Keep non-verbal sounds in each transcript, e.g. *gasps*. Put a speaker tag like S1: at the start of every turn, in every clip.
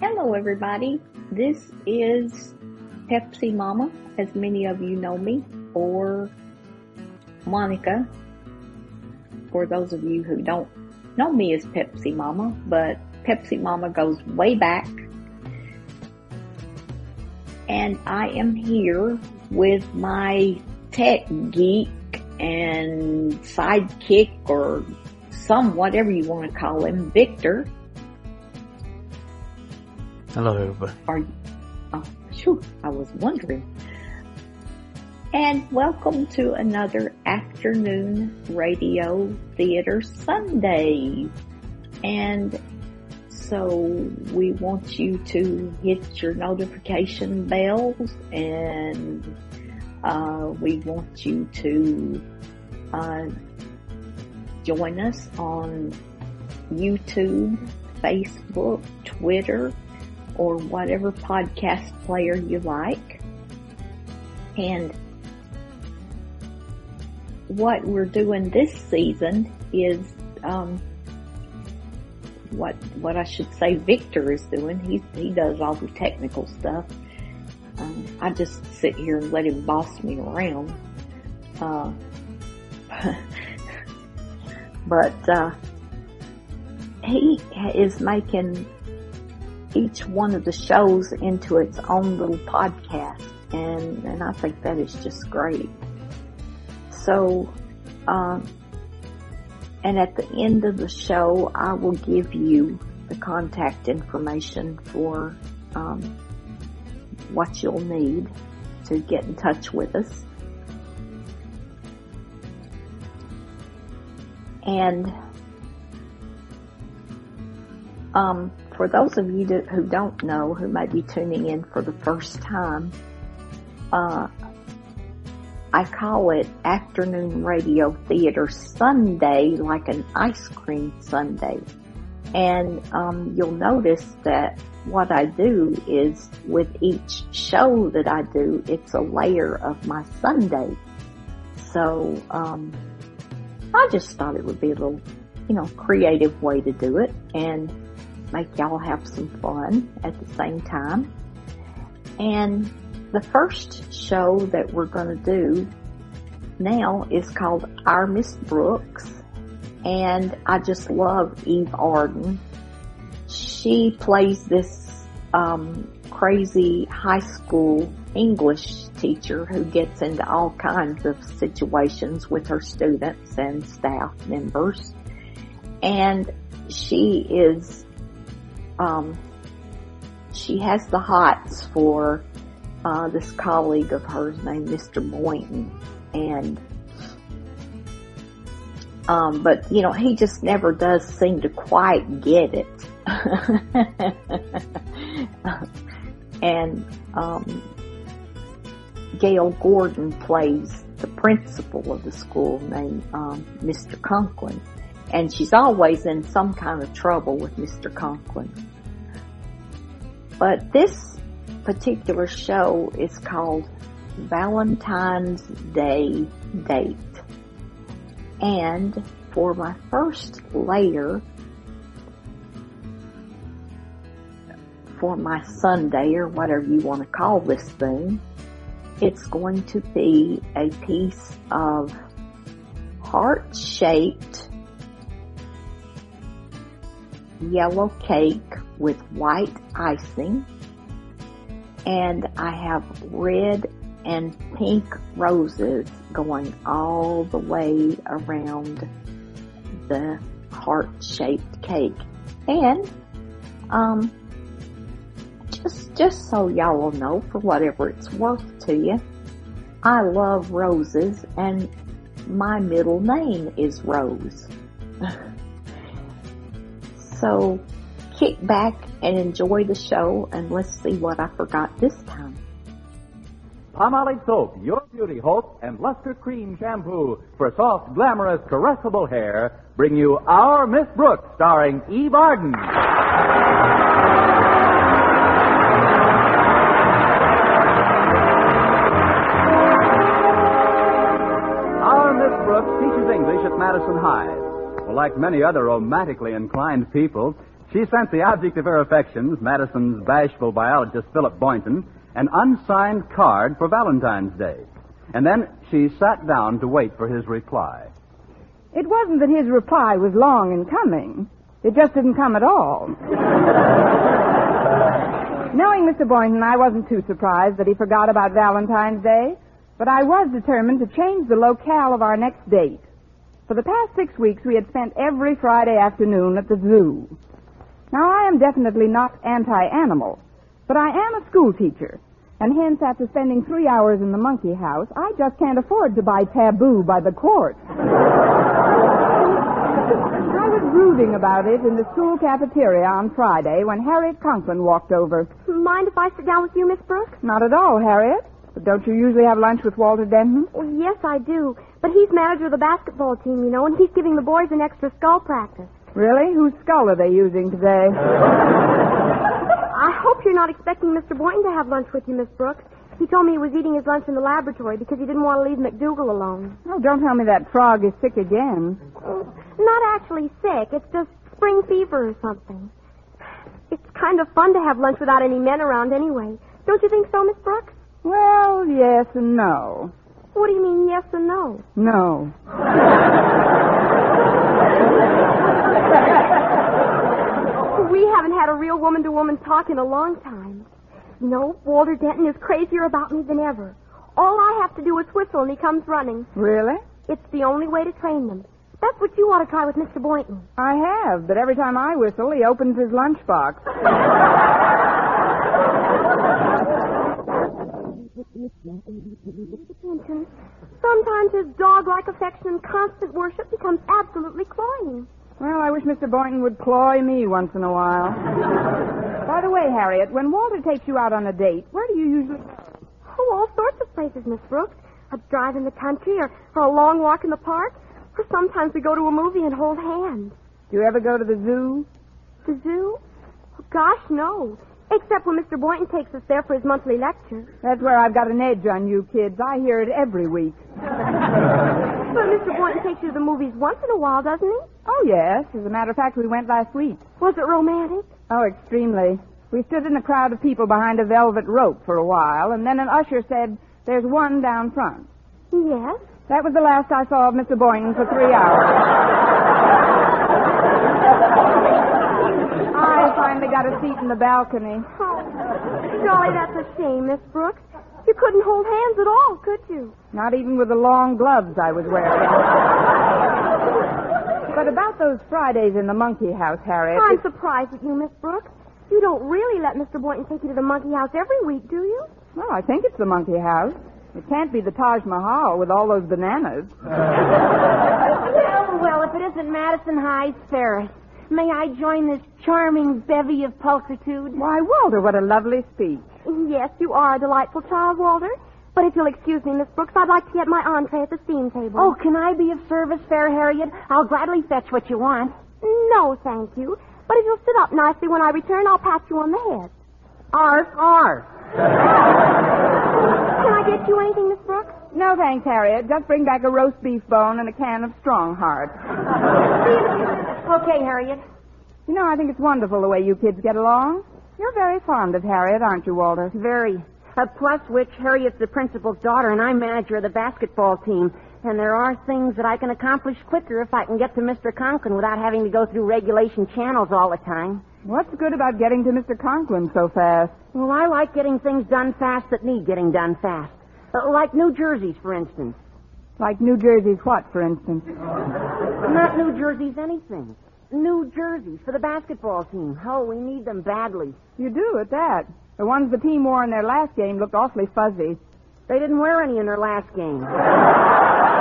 S1: Hello everybody, this is Pepsi Mama, as many of you know me, or Monica, for those of you who don't know me as Pepsi Mama, but Pepsi Mama goes way back. And I am here with my tech geek and sidekick or some, whatever you want to call him, Victor.
S2: Hello everybody.
S1: Are you, oh, phew, I was wondering. And welcome to another afternoon radio theater Sundae. And so we want you to hit your notification bells and uh, we want you to uh, join us on YouTube, Facebook, Twitter, or whatever podcast player you like. And what we're doing this season is um, what what I should say Victor is doing. He he does all the technical stuff. Um, I just sit here and let him boss me around. Uh, *laughs* but uh, he is making each one of the shows into its own little podcast, and and I think that is just great. So, um, and at the end of the show, I will give you the contact information for um, what you'll need to get in touch with us. And um, for those of you that, who don't know, who may be tuning in for the first time, uh, I call it afternoon radio theater Sundae, like an ice cream Sundae. And um, you'll notice that what I do is with each show that I do, it's a layer of my Sundae. So um, I just thought it would be a little, you know, creative way to do it and make y'all have some fun at the same time. And the first show that we're going to do now is called Our Miss Brooks. And I just love Eve Arden. She plays this um, crazy high school English teacher who gets into all kinds of situations with her students and staff members. And she is, um, she has the hots for uh, this colleague of hers named Mr. Boynton, and um, but you know he just never does seem to quite get it. *laughs* and um, Gale Gordon plays the principal of the school named um, Mr. Conklin, and she's always in some kind of trouble with Mr. Conklin. But this particular show is called Valentine's Day Date. And for my first layer, for my Sundae or whatever you want to call this thing, it's going to be a piece of heart shaped yellow cake with white icing and I have red and pink roses going all the way around the heart-shaped cake. And, um, just, just so y'all will know for whatever it's worth to you, I love roses and my middle name is Rose. *laughs* so kick back and enjoy the show and let's see what I forgot this time.
S3: Palmolive soap, your beauty hope, and Lustre-Creme shampoo for soft, glamorous, caressable hair bring you Our Miss Brooks, starring Eve Arden. Our Miss Brooks teaches English at Madison High. Well, like many other romantically inclined people, she sent the object of her affections, Madison's bashful biologist Philip Boynton, an unsigned card for Valentine's Day. And then she sat down to wait for his reply.
S4: It wasn't that his reply was long in coming. It just didn't come at all. *laughs* Knowing Mr. Boynton, I wasn't too surprised that he forgot about Valentine's Day, but I was determined to change the locale of our next date. For the past six weeks, we had spent every Friday afternoon at the zoo. Now, I am definitely not anti-animal, but I am a school teacher, and hence, after spending three hours in the monkey house, I just can't afford to buy Tabu by the quart. I was brooding about it in the school cafeteria on Friday when Harriet Conklin walked over.
S5: Mind if I sit down with you, Miss Brooks?
S4: Not at all, Harriet. But don't you usually have lunch with Walter Denton?
S5: Well, yes, I do. But he's manager of the basketball team, you know, and he's giving the boys an extra skull practice.
S4: Really? Whose skull are they using today? *laughs*
S5: I hope you're not expecting Mr. Boynton to have lunch with you, Miss Brooks. He told me he was eating his lunch in the laboratory because he didn't want to leave McDougal alone.
S4: Oh, don't tell me that frog is sick again.
S5: Mm, not actually sick. It's just spring fever or something. It's kind of fun to have lunch without any men around anyway. Don't you think so, Miss Brooks?
S4: Well, yes and no.
S5: What do you mean, yes and no?
S4: No.
S5: We haven't had a real woman to woman talk in a long time. You know, Walter Denton is crazier about me than ever. All I have to do is whistle and he comes running.
S4: Really?
S5: It's the only way to train them. That's what you ought to try with Mr. Boynton.
S4: I have, but every time I whistle, he opens his lunchbox. *laughs*
S5: Attention. Sometimes his dog-like affection and constant worship becomes absolutely cloying.
S4: Well, I wish Mr. Boynton would cloy me once in a while. By the way, Harriet, when Walter takes you out on a date, where do you usually go?
S5: Oh, all sorts of places, Miss Brooks. A drive in the country or, or a long walk in the park. Or sometimes we go to a movie and hold hands.
S4: Do you ever go to the zoo?
S5: The zoo? Oh, gosh, no. Except when Mr. Boynton takes us there for his monthly lecture.
S4: That's where I've got an edge on you kids. I hear it every week. *laughs*
S5: But Mr. Boynton takes you to the movies once in a while, doesn't he?
S4: Oh, yes. As a matter of fact, we went last week.
S5: Was it romantic?
S4: Oh, extremely. We stood in a crowd of people behind a velvet rope for a while, and then an usher said, There's one down front.
S5: Yes.
S4: That was the last I saw of Mr. Boynton for three hours. *laughs* I finally got a seat in the balcony.
S5: Oh, golly, that's a shame, Miss Brooks. You couldn't hold hands at all, could you?
S4: Not even with the long gloves I was wearing. but about those Fridays in the monkey house, Harriet.
S5: I'm surprised at you, Miss Brooks. You don't really let Mr. Boynton take you to the monkey house every week, do you?
S4: Well, I think it's the monkey house. It can't be the Taj Mahal with all those bananas. *laughs*
S6: Well, well, if it isn't Madison High's Ferris, may I join this charming bevy of pulchritude?
S4: Why, Walter, what a lovely speech.
S5: Yes, you are a delightful child, Walter. But if you'll excuse me, Miss Brooks, I'd like to get my entree at the steam table.
S6: Oh, can I be of service, fair Harriet? I'll gladly fetch what you want.
S5: no, thank you. But if you'll sit up nicely when I return, I'll pat you on the head.
S6: Arf, arf. *laughs*
S5: Can I get you anything, Miss Brooks?
S4: No, thanks, Harriet. Just bring back a roast beef bone and a can of Strongheart. *laughs*
S6: Okay, Harriet.
S4: You know, I think it's wonderful the way you kids get along. You're very fond of Harriet, aren't you, Walter?
S6: Very. Uh, plus which, Harriet's the principal's daughter, and I'm manager of the basketball team. And there are things that I can accomplish quicker if I can get to Mr. Conklin without having to go through regulation channels all the time.
S4: What's good about getting to Mr. Conklin so fast?
S6: Well, I like getting things done fast that need getting done fast. Uh, like New Jersey's, for instance.
S4: Like New Jersey's what, for instance?
S6: Not New Jersey's anything. New Jersey's for the basketball team. Oh, we need them badly.
S4: You do, at that. The ones the team wore in their last game looked awfully fuzzy.
S6: They didn't wear any in their last game. *laughs*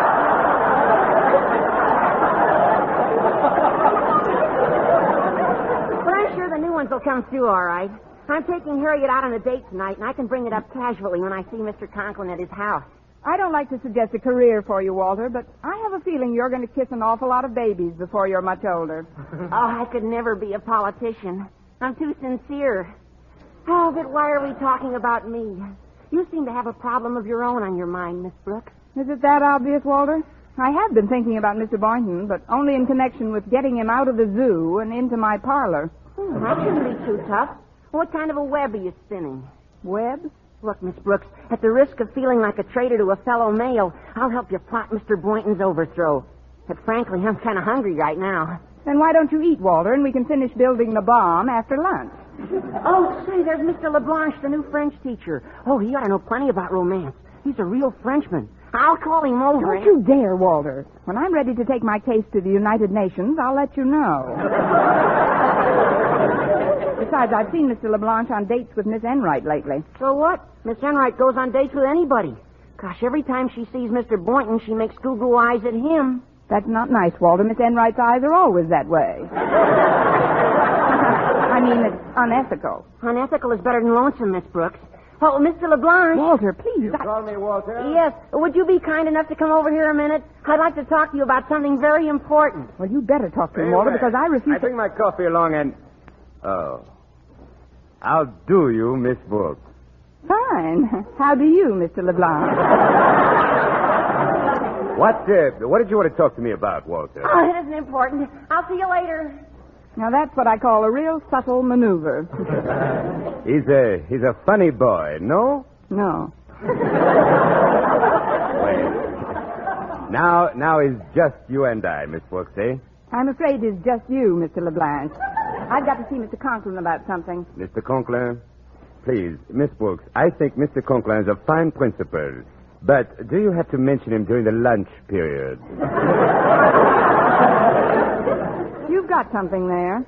S6: But I'm sure the new
S5: Mullins will come through all right. I'm taking Harriet out on a date tonight, and I can bring it up casually when I see Mr. Conklin at his house.
S4: I don't like to suggest a career for you, Walter, but I have a feeling you're going to kiss an awful lot of babies before you're much older. *laughs*
S5: oh, I could never be a politician. I'm too sincere. Oh, but why are we talking about me? You seem to have a problem of your own on your mind, Miss Brooks.
S4: Is it that obvious, Walter? I have been thinking about Mr. Boynton, but only in connection with getting him out of the zoo and into my parlor.
S5: Hmm, that shouldn't be too tough. What kind of a web are you spinning?
S4: Web?
S5: Look, Miss Brooks, at the risk of feeling like a traitor to a fellow male, I'll help you plot Mr. Boynton's overthrow. But frankly, I'm kind of hungry right now.
S4: Then why don't you eat, Walter, and we can finish building the bomb after lunch?
S5: Oh, say, there's Mr. LeBlanche, the new French teacher. Oh, he ought to know plenty about romance. He's a real Frenchman. I'll call him over.
S4: Don't you dare, Walter. When I'm ready to take my case to the United Nations, I'll let you know. *laughs* Besides, I've seen Mr. LeBlanche on dates with Miss Enright lately.
S5: So what? Miss Enright goes on dates with anybody. Gosh, every time she sees Mr. Boynton, she makes goo-goo eyes at him.
S4: That's not nice, Walter. Miss Enright's eyes are always that way. *laughs* I mean, it's unethical.
S5: Unethical is better than lonesome, Miss Brooks. Oh, Mr. LeBlanc.
S4: Walter, please. I...
S7: Call me Walter.
S5: Yes. Would you be kind enough to come over here a minute? I'd like to talk to you about something very important.
S4: Well, you'd better talk to him, Walter, because I refuse
S7: I bring my coffee along and. Oh. How do you, Miss Brooks?
S4: Fine. How do you, Mr. LeBlanc?
S7: What, uh, what did you want to talk to me about, Walter?
S5: Oh, it isn't important. I'll see you later.
S4: Now, that's what I call a real subtle maneuver. *laughs*
S7: he's a he's a funny boy, no?
S4: No.
S7: well, now now it's just you and I, Miss Brooks, eh?
S4: I'm afraid it's just you, Mr. LeBlanc. I've got to see Mr. Conklin about something.
S7: Mr. Conklin, please, Miss Brooks, I think Mr. Conklin is a fine principal, but do you have to mention him during the lunch period? *laughs*
S4: Got something there.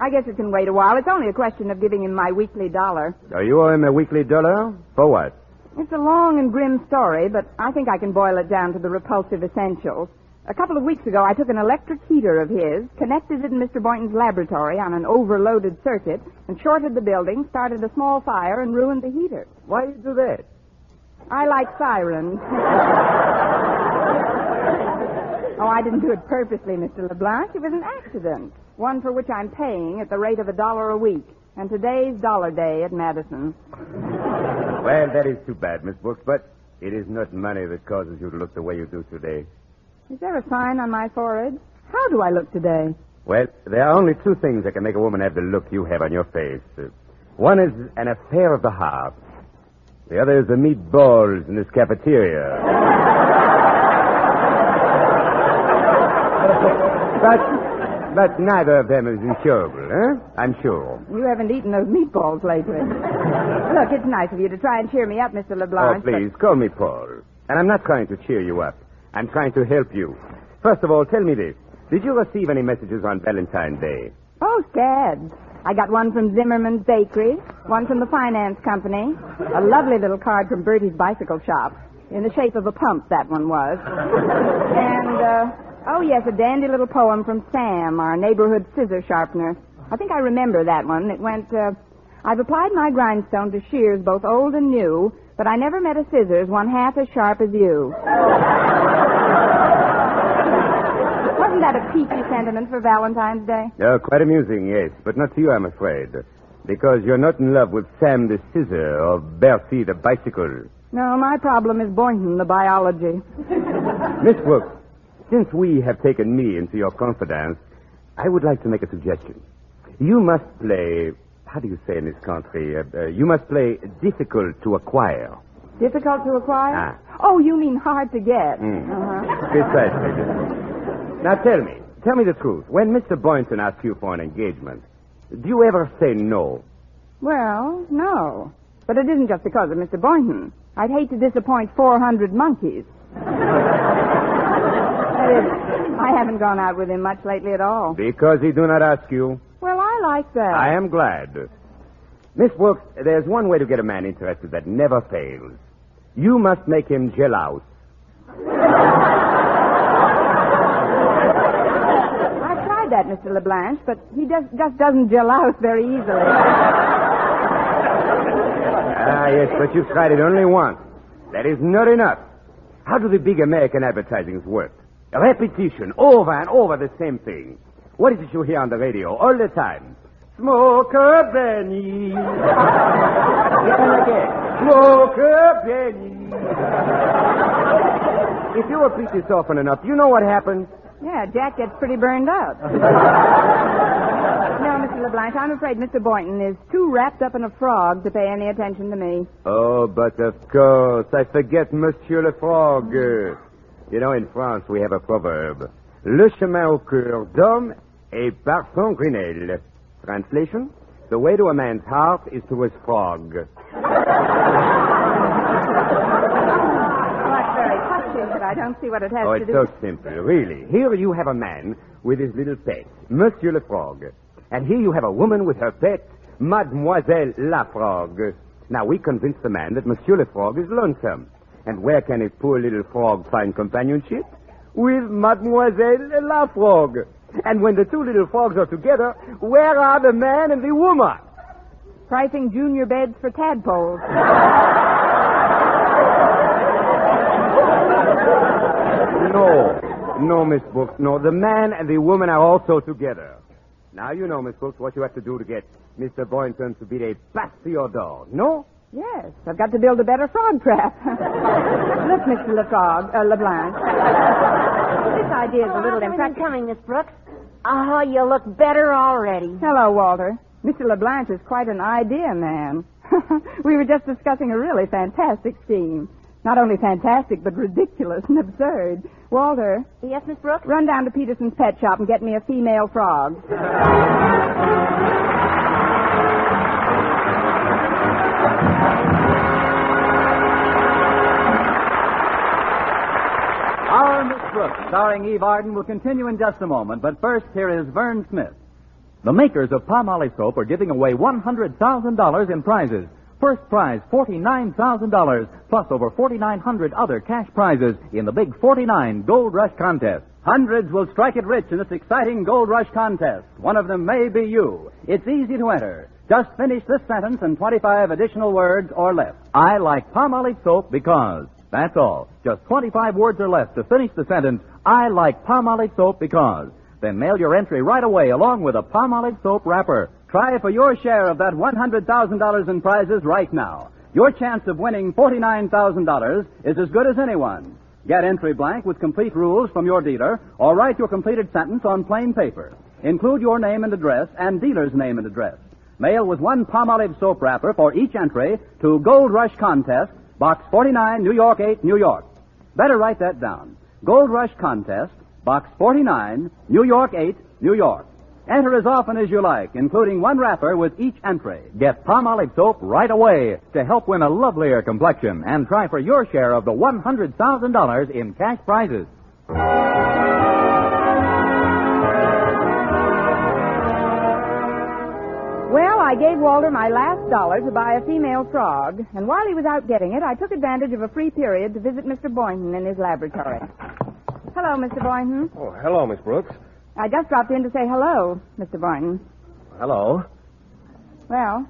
S4: I guess it can wait a while. It's only a question of giving him my weekly dollar.
S7: Are you owe him a weekly dollar? For what?
S4: It's a long and grim story, but I think I can boil it down to the repulsive essentials. A couple of weeks ago, I took an electric heater of his, connected it in Mr. Boynton's laboratory on an overloaded circuit, and shorted the building, started a small fire, and ruined the heater.
S7: Why did you do that?
S4: I like sirens. *laughs* oh, I didn't do it purposely, Mr. LeBlanc. It was an accident. One for which I'm paying at the rate of a dollar a week. And today's dollar day at Madison.
S7: Well, that is too bad, Miss Brooks, but it is not money that causes you to look the way you do today.
S4: Is there a sign on my forehead? How do I look today?
S7: Well, there are only two things that can make a woman have the look you have on your face. Uh, one is an affair of the heart. The other is the meatballs in this cafeteria. *laughs* but but neither of them is incurable, eh? I'm sure.
S4: You haven't eaten those meatballs lately. Look, it's nice of you to try and cheer me up, Mr. LeBlanc.
S7: Oh, please, call me Paul. And I'm not trying to cheer you up. I'm trying to help you. First of all, tell me this. Did you receive any messages on Valentine's Day?
S4: Oh, scads. I got one from Zimmerman's Bakery, one from the finance company, a lovely little card from Bertie's bicycle shop, in the shape of a pump, that one was. *laughs* and, uh, oh, yes, a dandy little poem from Sam, our neighborhood scissor sharpener. I think I remember that one. It went, uh, I've applied my grindstone to shears both old and new, but I never met a scissors one half as sharp as you. *laughs* Wasn't that a peachy sentiment for Valentine's Day?
S7: Oh, quite amusing, yes, but not to you, I'm afraid. Because you're not in love with Sam the scissor or Bertie the bicycle.
S4: No, my problem is Boynton, the biology.
S7: Miss Brooks, since we have taken me into your confidence, I would like to make a suggestion. You must play, how do you say in this country? Uh, uh, you must play difficult to acquire.
S4: Difficult to acquire?
S7: Ah.
S4: Oh, you mean hard to get.
S7: Mm.
S4: Uh-huh.
S7: Precisely. Now tell me, tell me the truth. When Mr. Boynton asks you for an engagement, do you ever say no?
S4: Well, no. But it isn't just because of Mr. Boynton. I'd hate to disappoint 400 monkeys. I haven't gone out with him much lately at all.
S7: Because he do not ask you.
S4: Well, I like that.
S7: I am glad. Miss Brooks, there's one way to get a man interested that never fails. You must make him jealous.
S4: I've tried that, Mr. LeBlanche, but he just, just doesn't gel out very easily.
S7: Ah, yes, but you've tried it only once. That is not enough. How do the big American advertisings work? A repetition, over and over the same thing. What is it you hear on the radio all the time? Smoker Benny. Listen again. Smoker Benny. if you repeat this often enough, you know what happens?
S4: Yeah, Jack gets pretty burned up. *laughs* no, Mr. LeBlanche, I'm afraid Mr. Boynton is too wrapped up in a frog to pay any attention to me.
S7: Oh, but of course, I forget Monsieur le Frog. You know, in France, we have a proverb. Le chemin au cœur d'homme est par son grenelle. Translation? The way to a man's heart is to his frog.
S4: Well, that's very touching, but I don't see what it has
S7: Oh,
S4: to
S7: it's
S4: do.
S7: so simple, really. Here you have a man with his little pet, Monsieur le Frog. And here you have a woman with her pet, Mademoiselle la Frog. Now, we convince the man that Monsieur le Frog is lonesome. And where can a poor little frog find companionship? With Mademoiselle la Frog. And when the two little frogs are together, where are the man and the woman?
S4: Pricing junior beds for tadpoles.
S7: No. No, Miss Brooks, no. The man and the woman are also together. Now you know, Miss Brooks, what you have to do to get Mr. Boynton to be a Bastiodor. No?
S4: Yes, I've got to build a better frog trap. *laughs* Look, Mr. LeFrog, uh, LeBlanche. this idea is a little
S5: everything
S4: impractical.
S5: coming, Miss Brooks? Oh, you look better already.
S4: Hello, Walter. Mr. LeBlanche is quite an idea man. *laughs* we were just discussing a really fantastic scheme. Not only fantastic, but ridiculous and absurd. Walter,
S5: Yes, Miss Brooks?
S4: run down to Peterson's pet shop and get me a female frog.
S3: Starring Eve Arden, will continue in just a moment, but first, here is Verne Smith. The makers of Palmolive Soap are giving away $100,000 in prizes. First prize, $49,000, plus over 4,900 other cash prizes in the Big 49 Gold Rush Contest. Hundreds will strike it rich in this exciting Gold Rush Contest. One of them may be you. It's easy to enter. Just finish this sentence and 25 additional words or less. I like Palmolive Soap because. That's all. Just 25 words or less to finish the sentence, I like Palmolive Soap because. Then mail your entry right away along with a Palmolive Soap wrapper. Try for your share of that $100,000 in prizes right now. Your chance of winning $49,000 is as good as anyone. Get entry blank with complete rules from your dealer or write your completed sentence on plain paper. Include your name and address and dealer's name and address. Mail with one Palmolive Soap wrapper for each entry to Gold Rush Contest, Box 49, New York 8, New York. Better write that down. Gold Rush Contest, Box 49, New York 8, New York. Enter as often as you like, including one wrapper with each entry. Get Palmolive Soap right away to help win a lovelier complexion and try for your share of the $100,000 in cash prizes.
S4: I gave Walter my last dollar to buy a female frog, and while he was out getting it, I took advantage of a free period to visit Mr. Boynton in his laboratory. Hello, Mr. Boynton.
S8: Oh, hello, Miss Brooks.
S4: I just dropped in to say hello, Mr. Boynton.
S8: Hello.
S4: Well,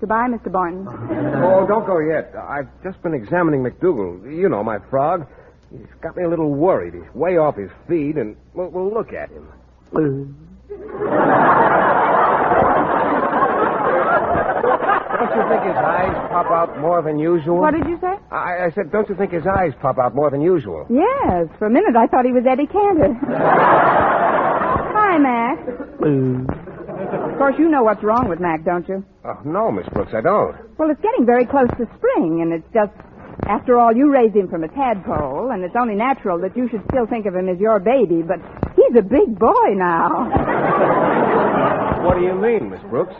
S4: goodbye, Mr. Boynton. *laughs*
S8: Oh, don't go yet. I've just been examining McDougal. You know, my frog. He's got me a little worried. He's way off his feed, and we'll, we'll look at him. *laughs* you think his eyes pop out more than usual?
S4: What did you say?
S8: I, I said, don't you think his eyes pop out more than usual?
S4: Yes, for a minute I thought he was Eddie Cantor. *laughs* Hi, Mac. Of course, you know what's wrong with Mac, don't you?
S8: Oh, no, Miss Brooks, I don't.
S4: Well, it's getting very close to spring, and it's just, after all, you raised him from a tadpole, and it's only natural that you should still think of him as your baby, but he's a big boy now.
S8: What do you mean, Miss Brooks?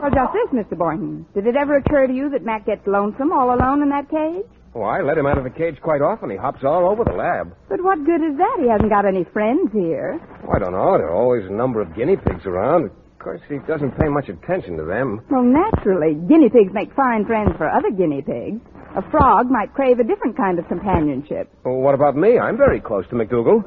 S4: Well, just this, Mr. Boynton. Did it ever occur to you that Mac gets lonesome all alone in that cage?
S8: Oh, I let him out of the cage quite often. He hops all over the lab.
S4: But what good is that? He hasn't got any friends here.
S8: Oh, I don't know. There are always a number of guinea pigs around. Of course, he doesn't pay much attention to them.
S4: Well, naturally, guinea pigs make fine friends for other guinea pigs. A frog might crave a different kind of companionship.
S8: Well, what about me? I'm very close to McDougal.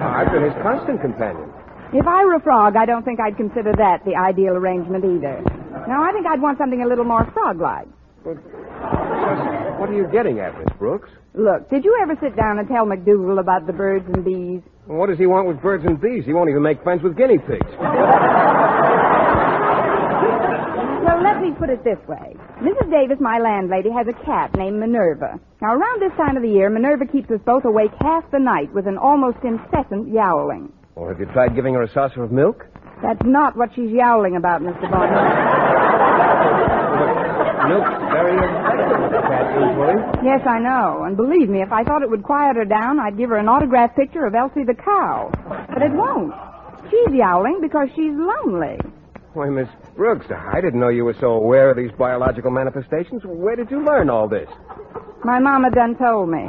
S8: I've been his constant companion.
S4: If I were a frog, I don't think I'd consider that the ideal arrangement either. No, I think I'd want something a little more frog-like.
S8: What are you getting at, Miss Brooks?
S4: Look, did you ever sit down and tell McDougal about the birds and bees?
S8: What does he want with birds and bees? He won't even make friends with guinea pigs. *laughs*
S4: Well, let me put it this way. Mrs. Davis, my landlady, has a cat named Minerva. Now, around this time of the year, Minerva keeps us both awake half the night with an almost incessant yowling.
S8: Or have you tried giving her a saucer of milk?
S4: That's not what she's yowling about, Mr. Barton. *laughs*
S8: Milk's very effective with a cat, usually.
S4: yes, I know. And believe me, if I thought it would quiet her down, I'd give her an autographed picture of Elsie the cow. But it won't. She's yowling because she's lonely.
S8: Why, Miss Brooks, I didn't know you were so aware of these biological manifestations. Where did you learn all this?
S4: My mama done told me.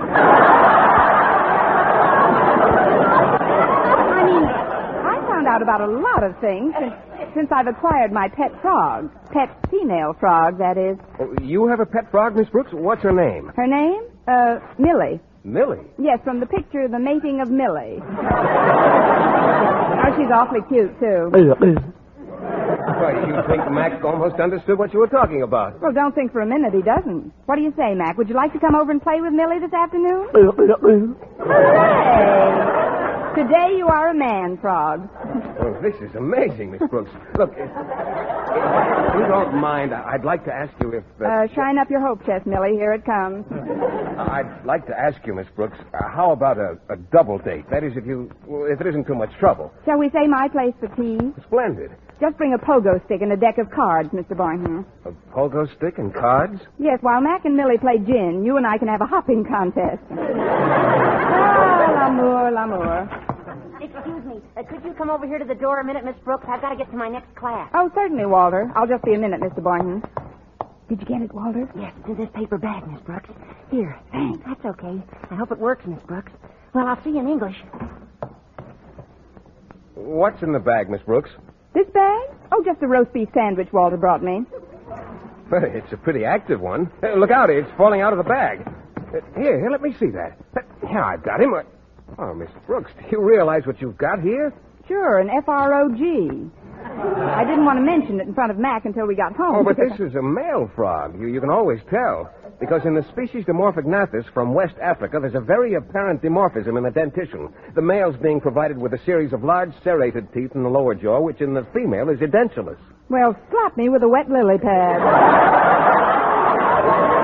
S4: I mean, I found out about a lot of things since, since I've acquired my pet frog. Pet female frog, that is.
S8: Oh, you have a pet frog, Miss Brooks? What's her name?
S4: Her name? Uh, Millie.
S8: Millie.
S4: Yes, from the picture, The Mating of Millie. *laughs* oh, she's awfully cute, too.
S8: Why, you think Mac almost understood what you were talking about.
S4: Well, don't think for a minute he doesn't. What do you say, Mac? Would you like to come over and play with Millie this afternoon? Hooray! *laughs* Today you are a man frog.
S8: Oh, this is amazing, Miss Brooks. Look, if, if you don't mind, I'd like to ask you if... Uh,
S4: Uh, shine up your hope chest, Millie. Here it comes.
S8: I'd like to ask you, Miss Brooks, uh, how about a, a double date? That is, if you, well, if it isn't too much trouble.
S4: Shall we say my place for tea?
S8: Splendid.
S4: Just bring a pogo stick and a deck of cards, Mr. Boynton.
S8: A pogo stick and cards?
S4: Yes, while Mac and Millie play gin, you and I can have a hopping contest. ah, l'amour, l'amour.
S5: Excuse me. Uh, could you come over here to the door a minute, Miss Brooks? I've got to get to my next class.
S4: Oh, certainly, Walter. I'll just be a minute, Mr. Boynton. Did you get it, Walter?
S5: Yes, it's in this paper bag, Miss Brooks. Here. Thanks. That's okay. I hope it works, Miss Brooks. Well, I'll see you in English.
S8: What's in the bag, Miss Brooks?
S4: This bag? Oh, just a roast beef sandwich Walter brought me.
S8: Well, it's a pretty active one. Uh, look out, it's falling out of the bag. Uh, here, here, let me see that. Uh, Here, I've got him. Uh, Oh, Miss Brooks, do you realize what you've got here?
S4: Sure, an F-R-O-G. I didn't want to mention it in front of Mac until we got home.
S8: Oh, but this is a male frog. You, you can always tell. Because in the species Dimorphognathus from West Africa, there's a very apparent dimorphism in the dentition. The male's being provided with a series of large serrated teeth in the lower jaw, which in the female is edentulous.
S4: Well, slap me with a wet lily pad. *laughs*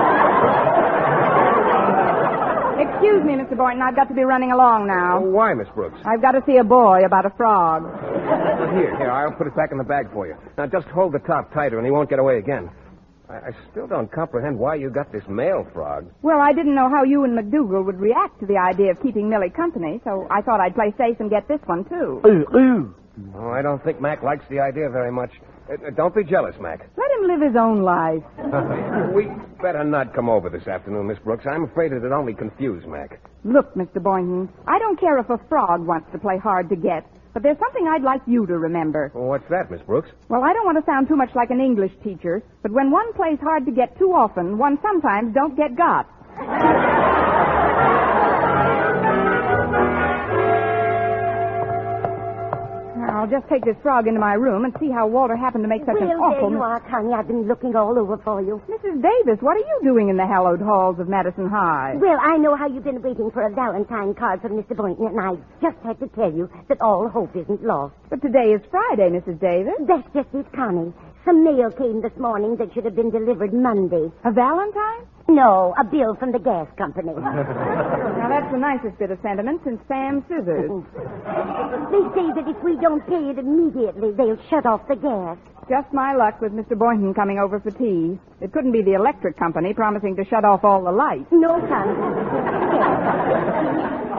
S4: Excuse me, Mr. Boynton. I've got to be running along
S8: Oh,
S4: now.
S8: why, Miss Brooks?
S4: I've got to see a boy about a frog.
S8: Here, here, I'll put it back in the bag for you. Now, just hold the top tighter and he won't get away again. I, still don't comprehend why you got this male frog.
S4: Well, I didn't know how you and McDougal would react to the idea of keeping Millie company, so I thought I'd play safe and get this one, too.
S8: Oh, I don't think Mac likes the idea very much. Uh, uh, don't be jealous, Mac.
S4: Let him live his own life. *laughs*
S8: we better not come over this afternoon, Miss Brooks. I'm afraid it'd only confuse Mac.
S4: Look, Mr. Boynton, I don't care if a frog wants to play hard to get, but there's something I'd like you to remember.
S8: Well, what's that, Miss Brooks?
S4: Well, I don't want to sound too much like an English teacher, but when one plays hard to get too often, one sometimes don't get got. *laughs* I'll just take this frog into my room and see how Walter happened to make such an awful...
S5: well, there you are, Connie. I've been looking all over for you.
S4: Mrs. Davis, what are you doing in the hallowed halls of Madison High?
S9: Well, I know how you've been waiting for a Valentine card from Mr. Boynton, and I just had to tell you that all hope isn't lost.
S4: But today is Friday, Mrs. Davis.
S9: That's just it, Connie. Some mail came this morning that should have been delivered Monday.
S4: A Valentine?
S9: No, a bill from the gas company. *laughs*
S4: Now, that's the nicest bit of sentiment since Sam Scissors. *laughs*
S9: they say that if we don't pay it immediately, they'll shut off the gas.
S4: Just my luck with Mr. Boynton coming over for tea. It couldn't be the electric company promising to shut off all the lights.
S9: No, Connie. *laughs*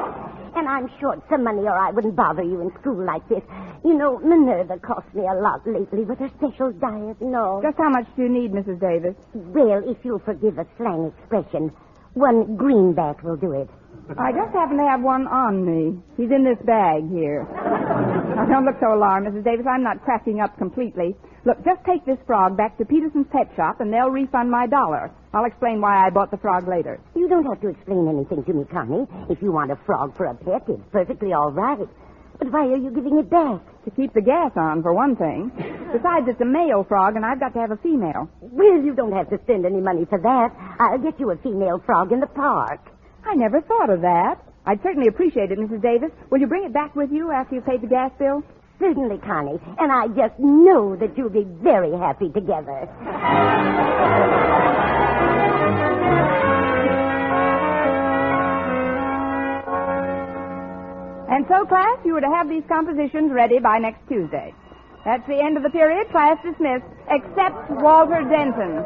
S9: And I'm short some money or I wouldn't bother you in school like this. You know, Minerva cost me a lot lately with her special diet and all.
S4: Just how much do you need, Mrs. Davis?
S9: Well, if you'll forgive a slang expression, one greenback will do it.
S4: I just happen to have one on me. He's in this bag here. Now, don't look so alarmed, Mrs. Davis. I'm not cracking up completely. Look, just take this frog back to Peterson's pet shop and they'll refund my dollar. I'll explain why I bought the frog later.
S9: You don't have to explain anything to me, Connie. If you want a frog for a pet, it's perfectly all right.
S5: But why are you giving it back?
S4: To keep the gas on, for one thing. Besides, it's a male frog, and I've got to have a female.
S5: Well, you don't have to spend any money for that. I'll get you a female frog in the park.
S4: I never thought of that. I'd certainly appreciate it, Mrs. Davis. Will you bring it back with you after you've paid the gas bill?
S5: Certainly, Connie. And I just know that you'll be very happy together.
S4: And so, class, you are to have these compositions ready by next Tuesday. That's the end of the period. Class dismissed, except Walter Denton.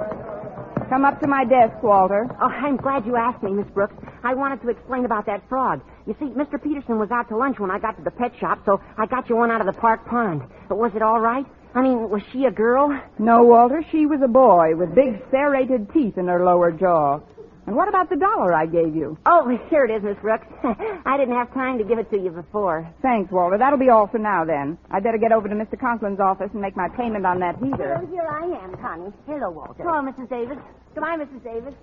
S4: Come up to my desk, Walter.
S5: Oh, I'm glad you asked me, Miss Brooks. I wanted to explain about that frog. You see, Mr. Peterson was out to lunch when I got to the pet shop, so I got you one out of the park pond. But was it all right? I mean, was she a girl?
S4: No, Walter, she was a boy with big serrated teeth in her lower jaw. And what about the dollar I gave you?
S5: Oh, *laughs* here it is, Miss Brooks. *laughs* I didn't have time to give it to you before.
S4: Thanks, Walter. That'll be all for now, then. I'd better get over to Mr. Conklin's office and make my payment on that heater.
S5: Well, here I am, Connie. Hello, Walter.
S10: Hello, Mrs. Davis. Goodbye, Mrs. Davis.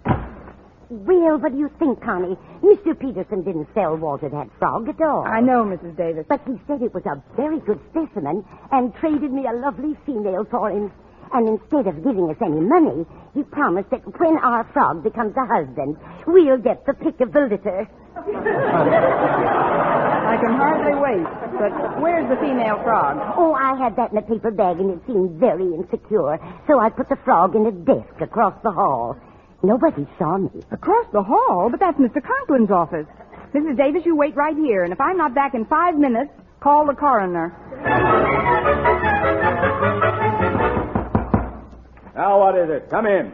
S5: Well, what do you think, Connie? Mr. Peterson didn't sell Walter that frog at all.
S4: I know, Mrs. Davis.
S5: But he said it was a very good specimen and traded me a lovely female for him. And instead of giving us any money, he promised that when our frog becomes a husband, we'll get the pick of the litter.
S4: I can hardly wait. But where's the female frog?
S5: Oh, I had that in a paper bag and it seemed very insecure. So I put the frog in a desk across the hall. Nobody saw me.
S4: Across the hall? But that's Mr. Conklin's office. Mrs. Davis, you wait right here, and if I'm not back in five minutes, call the coroner.
S7: Now, what is it? Come in.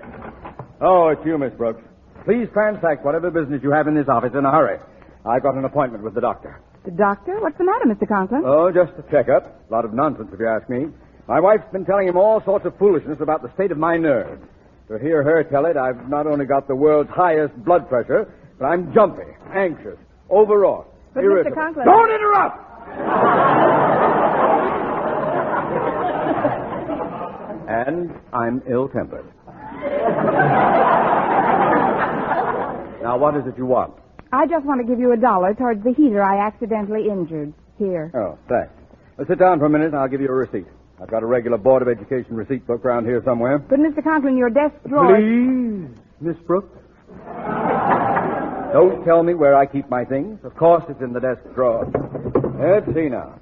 S7: Oh, it's you, Miss Brooks. Please transact whatever business you have in this office in a hurry. I've got an appointment with the doctor.
S4: The doctor? What's the matter, Mr. Conklin?
S7: Oh, just a checkup. A lot of nonsense, if you ask me. My wife's been telling him all sorts of foolishness about the state of my nerves. To hear her tell it, I've not only got the world's highest blood pressure, but I'm jumpy, anxious, overwrought,
S4: But, Mr. Conklin-
S7: Don't interrupt! *laughs* and I'm ill-tempered. now, what is it you want?
S4: I just want to give you a dollar towards the heater I accidentally injured. Here.
S7: Oh, thanks. Now, sit down for a minute, and I'll give you a receipt. I've got a regular Board of Education receipt book around here somewhere.
S4: But, Mr. Conklin, your desk drawer.
S7: Please, Miss Brooks. Don't tell me where I keep my things. Of course, it's in the desk drawer. Let's see now.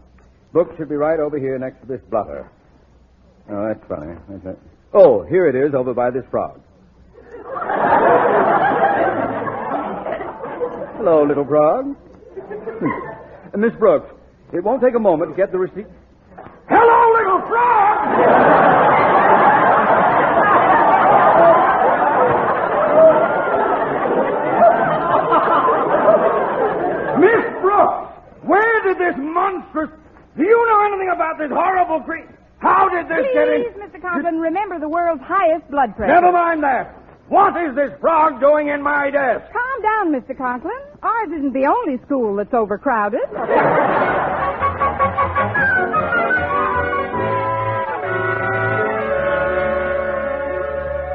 S7: Book should be right over here next to this blotter. Oh, that's funny. That's it. Oh, here it is over by this frog. Hello, little frog. Hmm. Miss Brooks, it won't take a moment to get the receipt. Hello, little frog! Miss Brooks, where did this monstrous... Do you know anything about this horrible creature? How did this get in...
S4: Please, Mr. Conklin, remember the world's highest blood pressure.
S7: Never mind that. What is this frog doing in my desk?
S4: Calm down, Mr. Conklin. Ours isn't the only school that's overcrowded.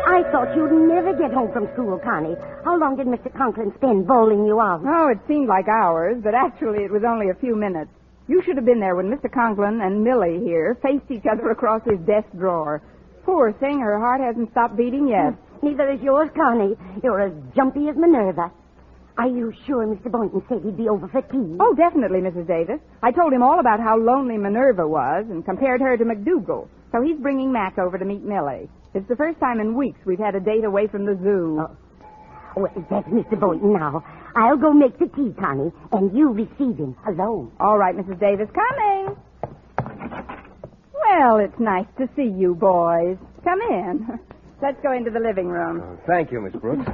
S5: I thought you'd never get home from school, Connie. How long did Mr. Conklin spend bowling you out?
S4: Oh, it seemed like hours, but actually it was only a few minutes. You should have been there when Mr. Conklin and Millie here faced each other across his desk drawer. Poor thing, her heart hasn't stopped beating yet. *laughs*
S5: Neither is yours, Connie. You're as jumpy as Minerva. Are you sure Mr. Boynton said he'd be over for tea?
S4: Oh, definitely, Mrs. Davis. I told him all about how lonely Minerva was and compared her to McDougal. So he's bringing Mac over to meet Millie. It's the first time in weeks we've had a date away from the zoo.
S5: Oh. Well, that's Mr. Boynton now. I'll go make the tea, Connie, and you receive him alone.
S4: All right, Mrs. Davis, coming. Well, it's nice to see you boys. Come in. Let's go into the living room.
S8: Oh, thank you, Miss Brooks.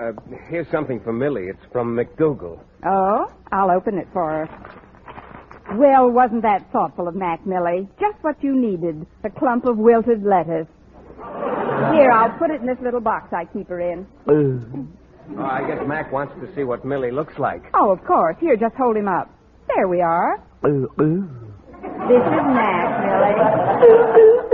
S8: Uh, here's something for Millie. It's from McDougal.
S4: Oh, I'll open it for her. Well, wasn't that thoughtful of Mac, Millie? Just what you needed. A clump of wilted lettuce. Here, I'll put it in this little box I keep her in.
S8: Oh, I guess Mac wants to see what Millie looks like.
S4: Oh, of course. Here, just hold him up. There we are. This is Mac, Millie.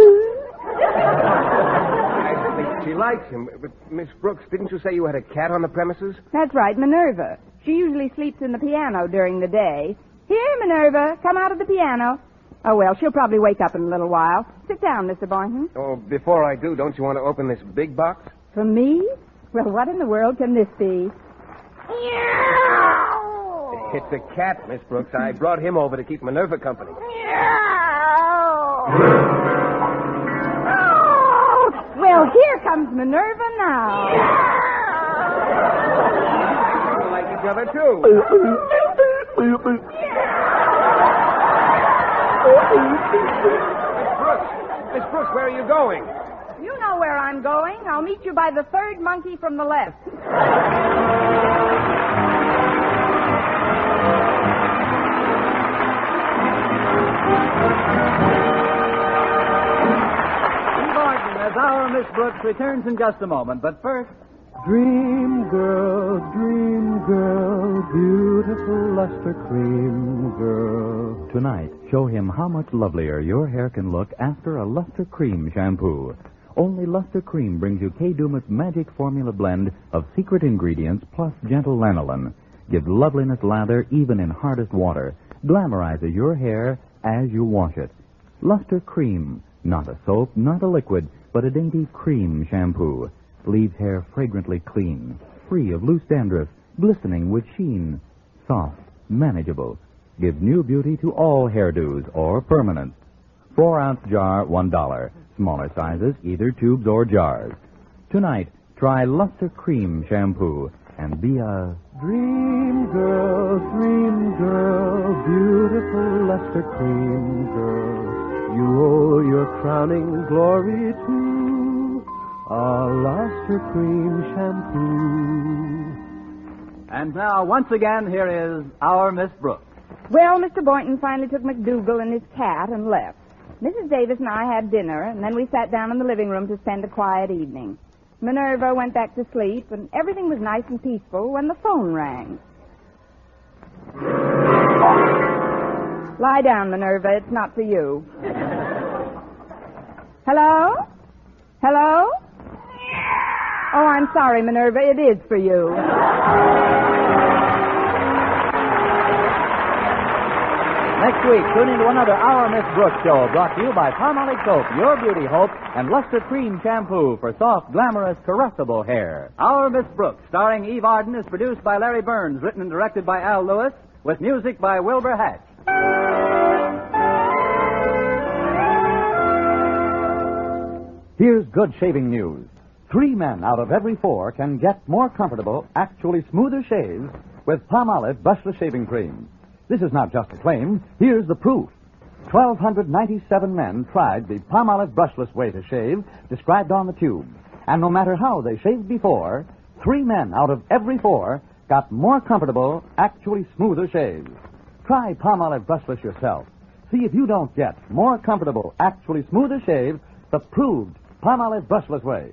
S8: I think she likes him. But, Miss Brooks, didn't you say you had a cat on the premises?
S4: That's right, Minerva. She usually sleeps in the piano during the day, Here, Minerva, come out of the piano. Oh, well, she'll probably wake up in a little while. Sit down, Mr. Boynton.
S8: Oh, before I do, don't you want to open this big box?
S4: For me? Well, what in the world can this be?
S8: It's a cat, Miss Brooks. I brought him over to keep Minerva company.
S4: Well, here comes Minerva now.
S8: We like each other, too. Miss Brooks! Miss Brooks, where are you going?
S4: You know where I'm going. I'll meet you by the third monkey from the left.
S3: Steve as our Miss Brooks returns in just a moment. But first,
S11: Dream girl, dream girl, beautiful luster cream girl.
S12: Tonight, show him how much lovelier your hair can look after a Lustre-Creme shampoo. Only Lustre-Creme brings you Kay Daumit's magic formula blend of secret ingredients plus gentle lanolin. Gives loveliness lather even in hardest water. Glamorizes your hair as you wash it. Lustre-Creme. Not a soap, not a liquid, but a dainty cream shampoo. Leaves hair fragrantly clean, free of loose dandruff, glistening with sheen. Soft, manageable. Gives new beauty to all hairdos or permanent. Four ounce jar, one dollar. Smaller sizes, either tubes or jars. Tonight, try Lustre-Creme Shampoo and be a
S11: Dream girl, dream girl, beautiful luster cream girl. You owe your crowning glory to a luster cream shampoo.
S3: and now once again, here is our Miss Brooks.
S4: Well, Mr. Boynton finally took McDougal and his cat and left. Mrs. Davis and I had dinner, and then we sat down in the living room to spend a quiet evening. Minerva went back to sleep, and everything was nice and peaceful when the phone rang. Lie down, Minerva. It's not for you. Hello? Hello? Oh, I'm sorry, Minerva. It is for you.
S3: Next week, tune into another Our Miss Brooks show brought to you by Palmolive Soap, Your Beauty Hope, and Luster Cream Shampoo for soft, glamorous, caressable hair. Our Miss Brooks, starring Eve Arden, is produced by Larry Berns, written and directed by Al Lewis, with music by Wilbur Hatch.
S13: Here's good shaving news. Three men out of every four can get more comfortable, actually smoother shaves with Palmolive brushless shaving cream. This is not just a claim. Here's the proof. 1,297 men tried the Palmolive brushless way to shave described on the tube. And no matter how they shaved before, three men out of every four got more comfortable, actually smoother shaves. Try Palmolive brushless yourself. See if you don't get more comfortable, actually smoother shaves the proved Palmolive brushless way.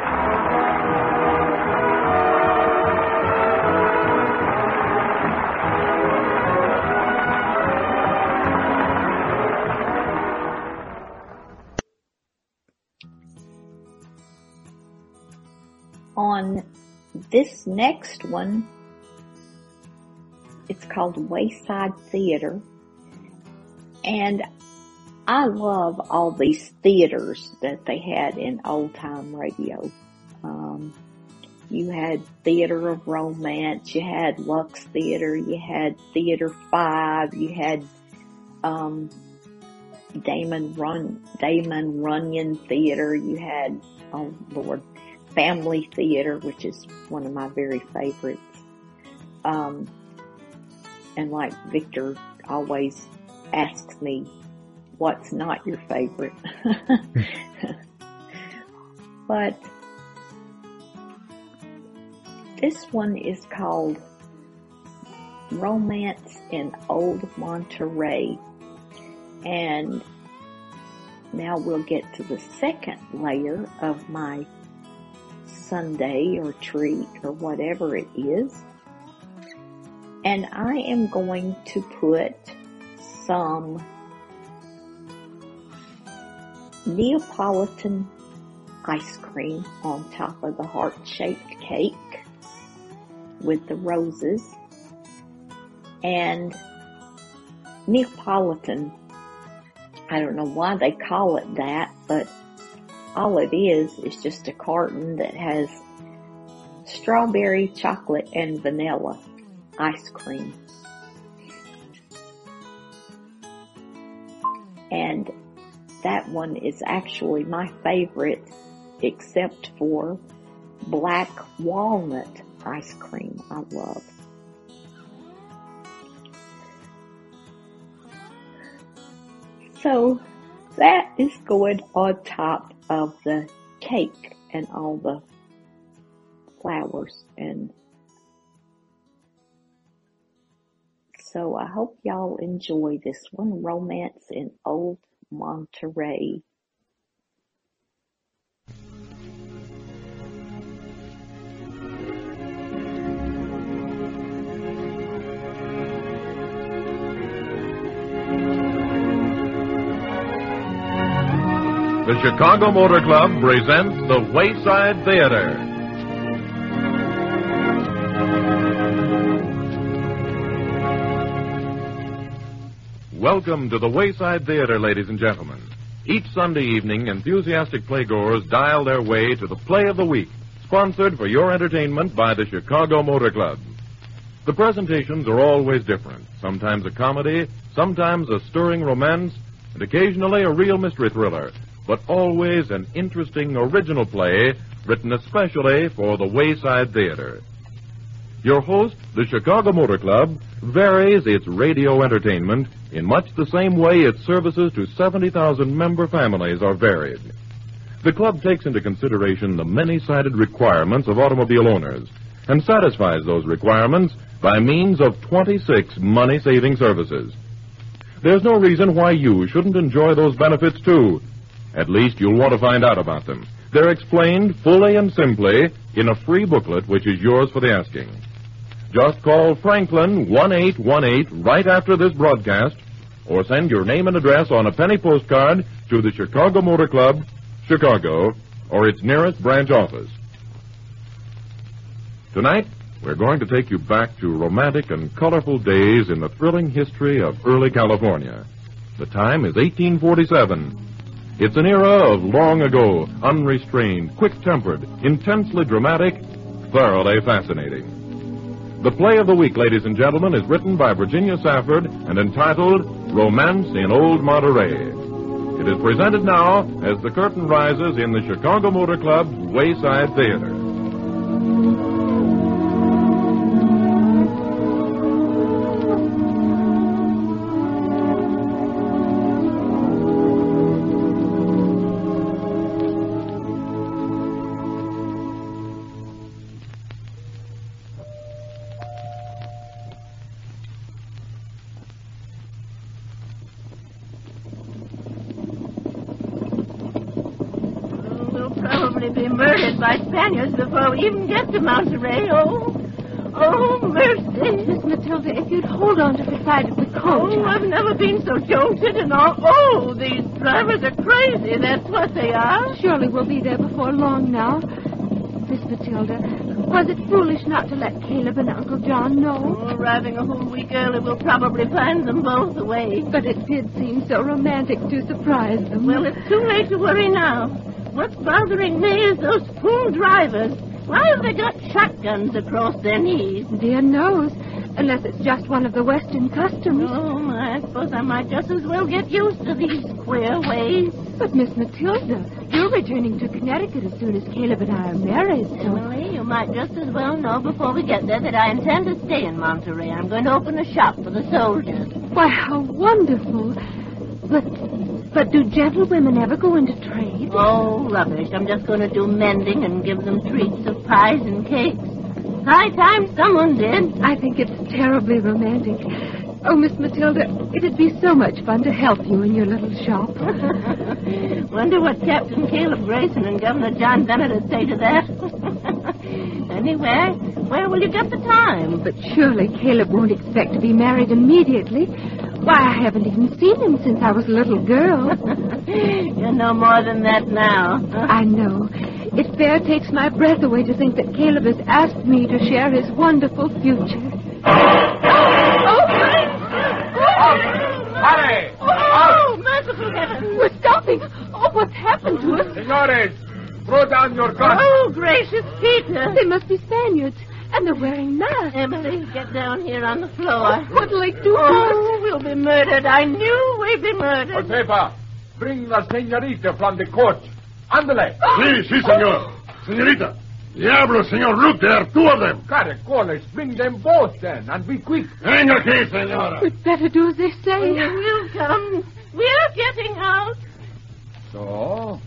S1: On this next one, it's called Wayside Theater. And I love all these theaters that they had in old time radio. Um, you had Theater of Romance, you had Lux Theater, you had Theater Five, you had um, Damon Run Damon Runyon Theater, you had oh Lord, Family Theater, which is one of my very favorites. Um, and like Victor always asks me, what's not your favorite? *laughs* but this one is called Romance in Old Monterey. And now we'll get to the second layer of my sundae or treat or whatever it is. And I am going to put some Neapolitan ice cream on top of the heart-shaped cake with the roses. And Neapolitan, I don't know why they call it that, but all it is is just a carton that has strawberry, chocolate, and vanilla ice cream. And that one is actually my favorite except for black walnut ice cream I love. So that is going on top of the cake and all the flowers and so I hope y'all enjoy this one, Romance in Old Monterey.
S14: The Chicago Motor Club presents the Wayside Theater. Welcome to the Wayside Theater, ladies and gentlemen. Each Sunday evening, enthusiastic playgoers dial their way to the Play of the Week, sponsored for your entertainment by the Chicago Motor Club. The presentations are always different. Sometimes a comedy, sometimes a stirring romance, and occasionally a real mystery thriller but always an interesting original play written especially for the Wayside Theater. Your host, the Chicago Motor Club, varies its radio entertainment in much the same way its services to 70,000 member families are varied. The club takes into consideration the many-sided requirements of automobile owners and satisfies those requirements by means of 26 money-saving services. There's no reason why you shouldn't enjoy those benefits too at least you'll want to find out about them. They're explained fully and simply in a free booklet which is yours for the asking. Just call Franklin 1818 right after this broadcast or send your name and address on a penny postcard to the Chicago Motor Club, Chicago, or its nearest branch office. Tonight, we're going to take you back to romantic and colorful days in the thrilling history of early California. The time is 1847. It's an era of long ago, unrestrained, quick-tempered, intensely dramatic, thoroughly fascinating. The play of the week, ladies and gentlemen, is written by Virginia Safford and entitled Romance in Old Monterey. It is presented now as the curtain rises in the Chicago Motor Club's Wayside Theater.
S15: Even get to Monterey. Oh, oh, mercy.
S9: Miss Matilda, if you'd hold on to the side of the coach.
S15: Oh, I've never been so jolted and all. Oh, these drivers are crazy. That's what they are.
S9: Surely we'll be there before long now. Miss Matilda, was it foolish not to let Caleb and Uncle John know?
S15: Oh, arriving a whole week early we'll probably find them both away.
S9: But it did seem so romantic to surprise them.
S15: Well, it's too late to worry now. What's bothering me is those fool drivers. Why have they got shotguns across their knees?
S9: Dear knows. Unless it's just one of the Western customs.
S15: Oh, I suppose I might just as well get used to these queer ways.
S9: But, Miss Matilda, you're returning to Connecticut as soon as Caleb and I are married, so...
S15: Emily, you might just as well know before we get there that I intend to stay in Monterey. I'm going to open a shop for the soldiers.
S9: Why, how wonderful. But but do gentlewomen ever go into trade?
S15: Oh, rubbish. I'm just going to do mending and give them treats of pies and cakes. High time someone did.
S9: I think it's terribly romantic. Oh, Miss Matilda, it'd be so much fun to help you in your little shop. *laughs*
S15: Wonder what Captain Caleb Grayson and Governor John Bennett would say to that. *laughs* anyway, where will you get the time?
S9: But surely Caleb won't expect to be married immediately. Why, I haven't even seen him since I was a little girl. *laughs*
S15: you know more than that now. *laughs*
S9: I know. It fair takes my breath away to think that Caleb has asked me to share his wonderful future. Oh, oh
S16: Hurry!
S15: Oh, merciful heaven!
S9: We're stopping. Oh, what's happened to us?
S16: Senores, throw down your gun.
S15: Oh, gracious Peter!
S9: They must be Spaniards, and they're wearing masks.
S15: Emily, get down here on the floor.
S9: What'll they do
S15: Oh, we'll be murdered. I knew we'd be murdered.
S16: Josefa, bring la señorita from the court. Ándale. *gasps*
S17: Sí, sí, señor. Señorita. Diablo, señor. Look, there are two of them.
S16: Caracoles, bring them both then, and be quick.
S17: Venga aquí, señora.
S9: We'd better do as they say.
S15: We'll come. We're getting out.
S18: So,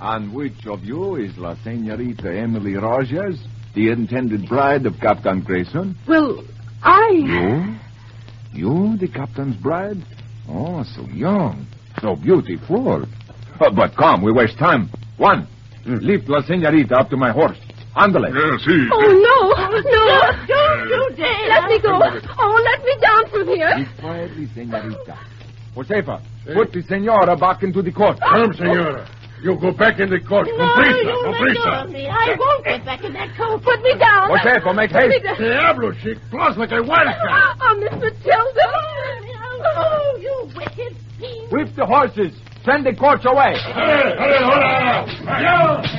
S18: and which of you is La Senorita Emily Rogers, the intended bride of Captain Grayson?
S9: Well, I.
S18: You? You, the captain's bride? Oh, so young, so beautiful. Uh, but come, we waste time. One, lift La Senorita up to my horse. Ándale.
S17: Yeah, sí.
S9: Oh, no. No.
S15: Don't you dare.
S9: Let me go. Oh, let me down from here.
S18: Be quietly, Senorita. Josefa, put the senora back into the court.
S17: Come, senora. You go back in the court.
S15: No,
S17: Comprisa,
S15: you let go
S17: comprisa.
S15: me. I won't get back in that coat.
S9: Put me down.
S18: Josefa, make
S9: Put me
S18: haste.
S17: Diablo, chick. Plus like a wildcat.
S9: Ah, oh, ah, ah, Miss Matilda.
S15: Oh, you wicked fiend.
S18: Whip the horses. Send the coach away.
S17: Hey, hey, hold on. Hey,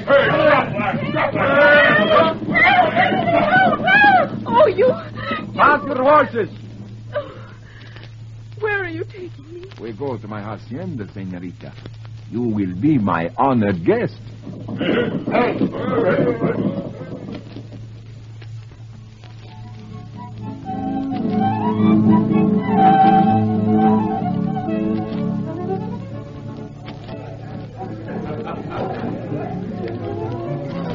S17: hey, stop that. Stop that.
S9: Oh, you.
S18: Mount your horses.
S9: Oh, where are you taking me?
S18: We go to my hacienda, senorita. You will be my honored guest.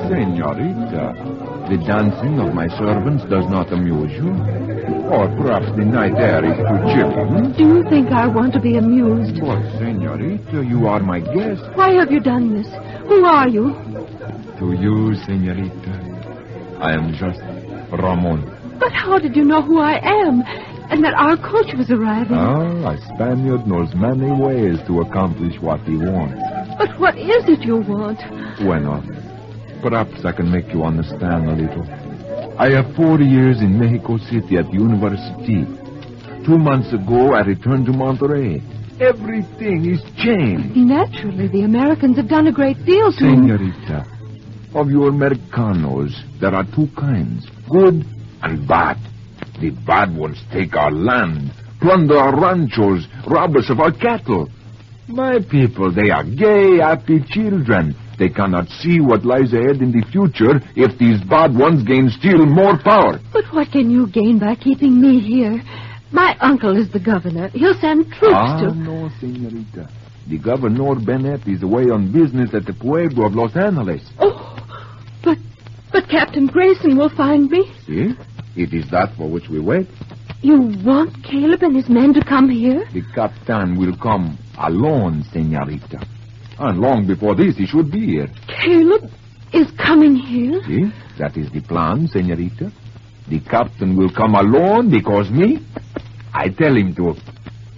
S18: Senorita, the dancing of my servants does not amuse you? Or perhaps the night air is too chilly, hmm?
S9: Do you think I want to be amused?
S18: But, senorita, you are my guest.
S9: Why have you done this? Who are you?
S18: To you, senorita, I am just Ramon.
S9: But how did you know who I am? And that our coach was arriving?
S18: Ah, a Spaniard knows many ways to accomplish what he wants.
S9: But what is it you want?
S18: Bueno, perhaps I can make you understand a little. I have four years in Mexico City at the university. Two months ago, I returned to Monterey. Everything is changed.
S9: Naturally, the Americans have done a great deal to...
S18: Senorita, of your Americanos, there are two kinds, good and bad. The bad ones take our land, plunder our ranchos, rob us of our cattle. My people, they are gay, happy children. They cannot see what lies ahead in the future if these bad ones gain still more power.
S9: But what can you gain by keeping me here? My uncle is the governor. He'll send troops
S18: ah,
S9: to...
S18: no, senorita. The governor Bennett is away on business at the Pueblo of Los Angeles.
S9: Oh, but... But Captain Grayson will find me.
S18: See? It is that for which we wait.
S9: You want Caleb and his men to come here?
S18: The captain will come alone, senorita. And long before this, he should be here.
S9: Caleb is coming here?
S18: See? That is the plan, senorita. The captain will come alone because me, I tell him to.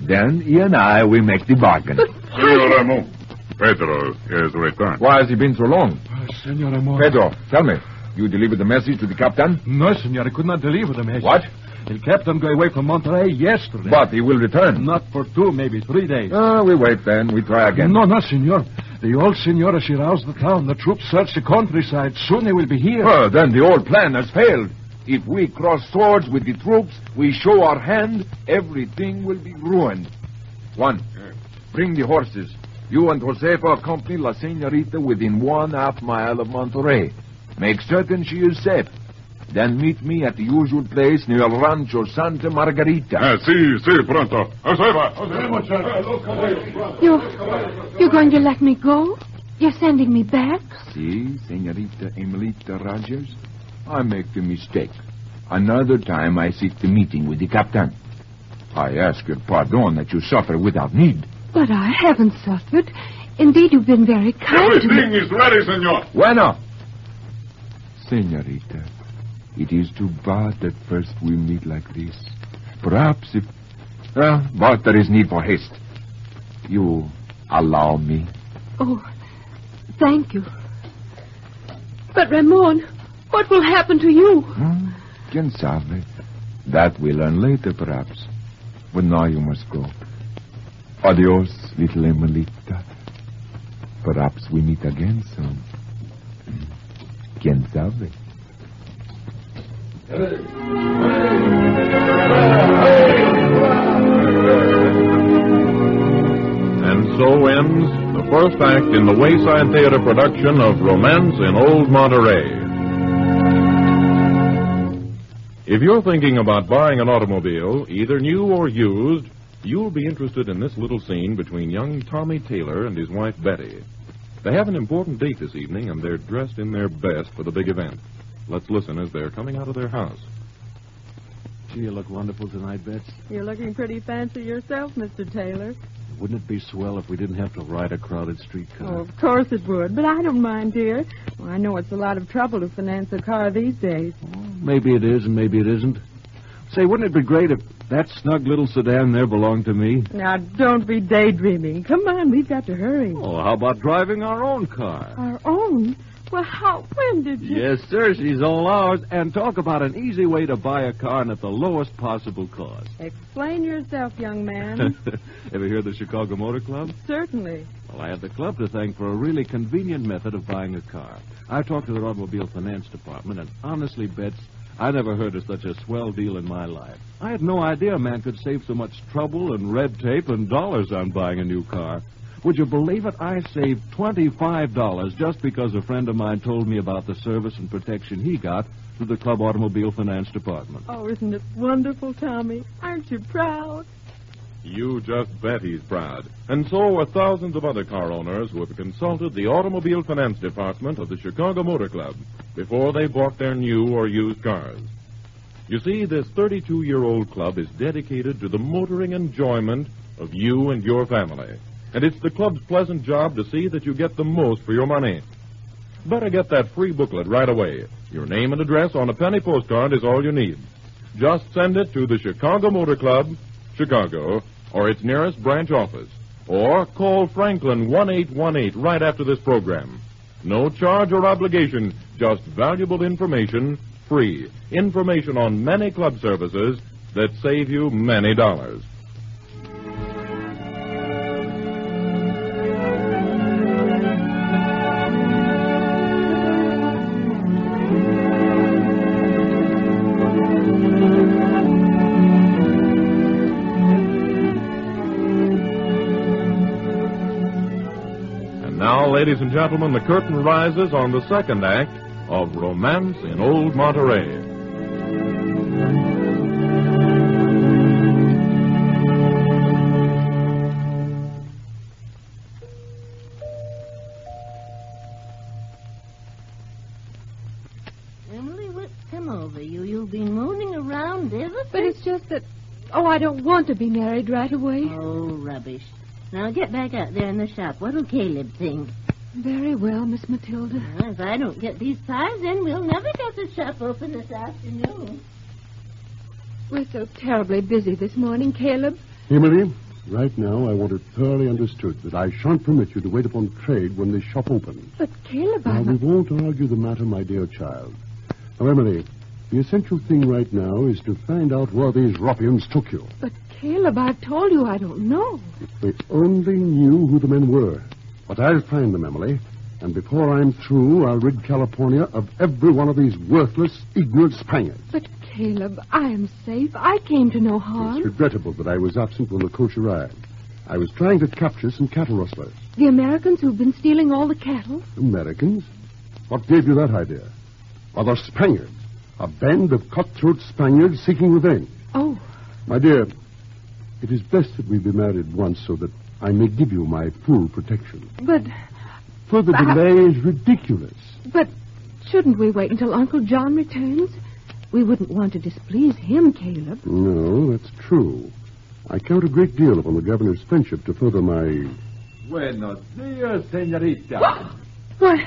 S18: Then he and I will make the bargain.
S17: Senor Ramon. Pedro has returned.
S18: Why has he been so long?
S19: Ah, senor Amor.
S18: Pedro, tell me. You delivered the message to the captain?
S19: No, senor. I could not deliver the message.
S18: What?
S19: The captain got away from Monterey yesterday.
S18: But he will return.
S19: Not for two, maybe three days.
S18: Ah, we wait then. We try again.
S19: No, no, senor. The old senora, she roused the town. The troops search the countryside. Soon they will be here.
S18: Oh, then the old plan has failed. If we cross swords with the troops, we show our hand, everything will be ruined. One, bring the horses. You and Josefa accompany La Senorita within one half mile of Monterey. Make certain she is safe. Then meet me at the usual place near Rancho Santa Margarita.
S17: Ah, sí, sí, pronto. Josefa, Josefa.
S9: You're, you're going to let me go? You're sending me back?
S18: See, Senorita Emilita Rogers? I make the mistake. Another time I seek the meeting with the captain. I ask your pardon that you suffer without need.
S9: But I haven't suffered. Indeed, you've been very kind to
S20: Everything
S9: me.
S20: is ready, senor.
S18: Bueno. Senorita, it is too bad that first we meet like this. Perhaps if. Well, but there is need for haste. You allow me.
S9: Oh, thank you. But, Ramon, what will happen to you?
S18: Hmm? Quien sabe? That we'll learn later, perhaps. But now you must go. Adios, little Emelita. Perhaps we meet again soon. *clears throat* Quien sabe?
S14: And so ends the first act in the Wayside Theater production of Romance in Old Monterey. If you're thinking about buying an automobile, either new or used, you'll be interested in this little scene between young Tommy Taylor and his wife Betty. They have an important date this evening, and they're dressed in their best for the big event. Let's listen as they're coming out of their house.
S19: Gee, you look wonderful tonight, Bets.
S21: You're looking pretty fancy yourself, Mr. Taylor.
S19: Wouldn't it be swell if we didn't have to ride a crowded streetcar?
S21: Oh, of course it would, but I don't mind, dear. Well, I know it's a lot of trouble to finance a car these days.
S19: Maybe it is and maybe it isn't. Say, wouldn't it be great if that snug little sedan there belonged to me?
S21: Now, don't be daydreaming. Come on, we've got to hurry.
S19: Oh, how about driving our own car?
S21: Our own? Well, how? When did you?
S19: Yes, sir, she's all ours. And talk about an easy way to buy a car and at the lowest possible cost.
S21: Explain yourself, young man. *laughs*
S19: Ever hear of the Chicago Motor Club?
S21: Certainly.
S19: Well, I have the club to thank for a really convenient method of buying a car. I talked to their automobile finance department, and honestly, Bets, I never heard of such a swell deal in my life. I had no idea a man could save so much trouble and red tape and dollars on buying a new car. Would you believe it? I saved $25 just because a friend of mine told me about the service and protection he got through the Club Automobile Finance Department.
S21: Oh, isn't it wonderful, Tommy? Aren't you proud?
S14: You just bet he's proud. And so are thousands of other car owners who have consulted the Automobile Finance Department of the Chicago Motor Club before they bought their new or used cars. You see, this 32 year old club is dedicated to the motoring enjoyment of you and your family. And it's the club's pleasant job to see that you get the most for your money. Better get that free booklet right away. Your name and address on a penny postcard is all you need. Just send it to the Chicago Motor Club, Chicago, or its nearest branch office. Or call Franklin 1818 right after this program. No charge or obligation, just valuable information, free. Information on many club services that save you many dollars. Ladies and gentlemen, the curtain rises on the second act of Romance in Old Monterey.
S15: Emily, what's come over you? You've been mooning around ever
S9: But it's just that. Oh, I don't want to be married right away.
S15: Oh, rubbish. Now get back out there in the shop. What'll Caleb think?
S9: Very well, Miss Matilda.
S15: Well, if I don't get these ties in, we'll never get the shop open this afternoon.
S9: We're so terribly busy this morning, Caleb.
S17: Emily, right now I want it thoroughly understood that I shan't permit you to wait upon trade when the shop opens.
S9: But, Caleb,
S17: Now,
S9: I'm.
S17: we won't argue the matter, my dear child. Now, Emily, the essential thing right now is to find out where these ruffians took you.
S9: But, Caleb, I've told you I don't know.
S17: If they only knew who the men were. But I'll find them, Emily. And before I'm through, I'll rid California of every one of these worthless, ignorant Spaniards.
S9: But, Caleb, I am safe. I came to no harm.
S17: It's regrettable that I was absent when the coach arrived. I was trying to capture some cattle rustlers.
S9: The Americans who've been stealing all the cattle?
S17: Americans? What gave you that idea? Well, the Spaniards. A band of cutthroat Spaniards seeking revenge.
S9: Oh.
S17: My dear, it is best that we be married once so that I may give you my full protection.
S9: But,
S17: Further
S9: But-
S17: delay is ridiculous.
S9: but, shouldn't we wait until Uncle John returns? We wouldn't want to displease him, Caleb.
S17: No, that's true. I count a great deal upon the governor's friendship to further my.
S18: Buenos dias, senorita.
S22: What?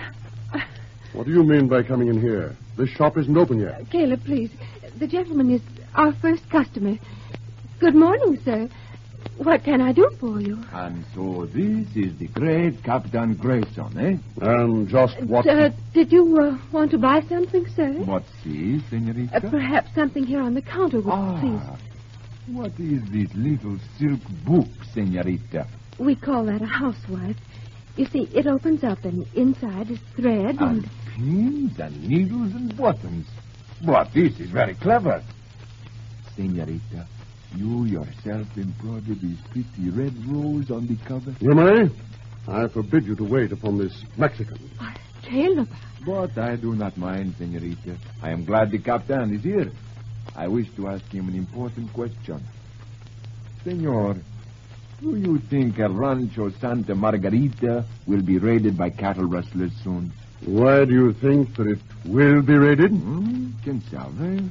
S17: What do you mean by coming in here? This shop isn't open yet.
S22: Caleb, please. The gentleman is our first customer. Good morning, sir. What can I do for you?
S18: And so this is the great Captain Grayson, eh?
S17: And just what.
S22: Uh, did you uh, want to buy something, sir?
S18: What see, senorita?
S22: Uh, perhaps something here on the counter would
S18: Ah.
S22: please.
S18: What is this little silk book, senorita?
S22: We call that a housewife. You see, it opens up and inside is thread and...
S18: And pins and needles and buttons. But this is very clever. Senorita, you yourself embroidered this pretty red rose on the cover.
S17: You may. I forbid you to wait upon this Mexican.
S22: Caleb.
S18: But I do not mind, senorita. I am glad the captain is here. I wish to ask him an important question. Senor, do you think El Rancho Santa Margarita will be raided by cattle rustlers soon?
S17: Why do you think that it will be raided?
S18: Hmm, Quien sabe?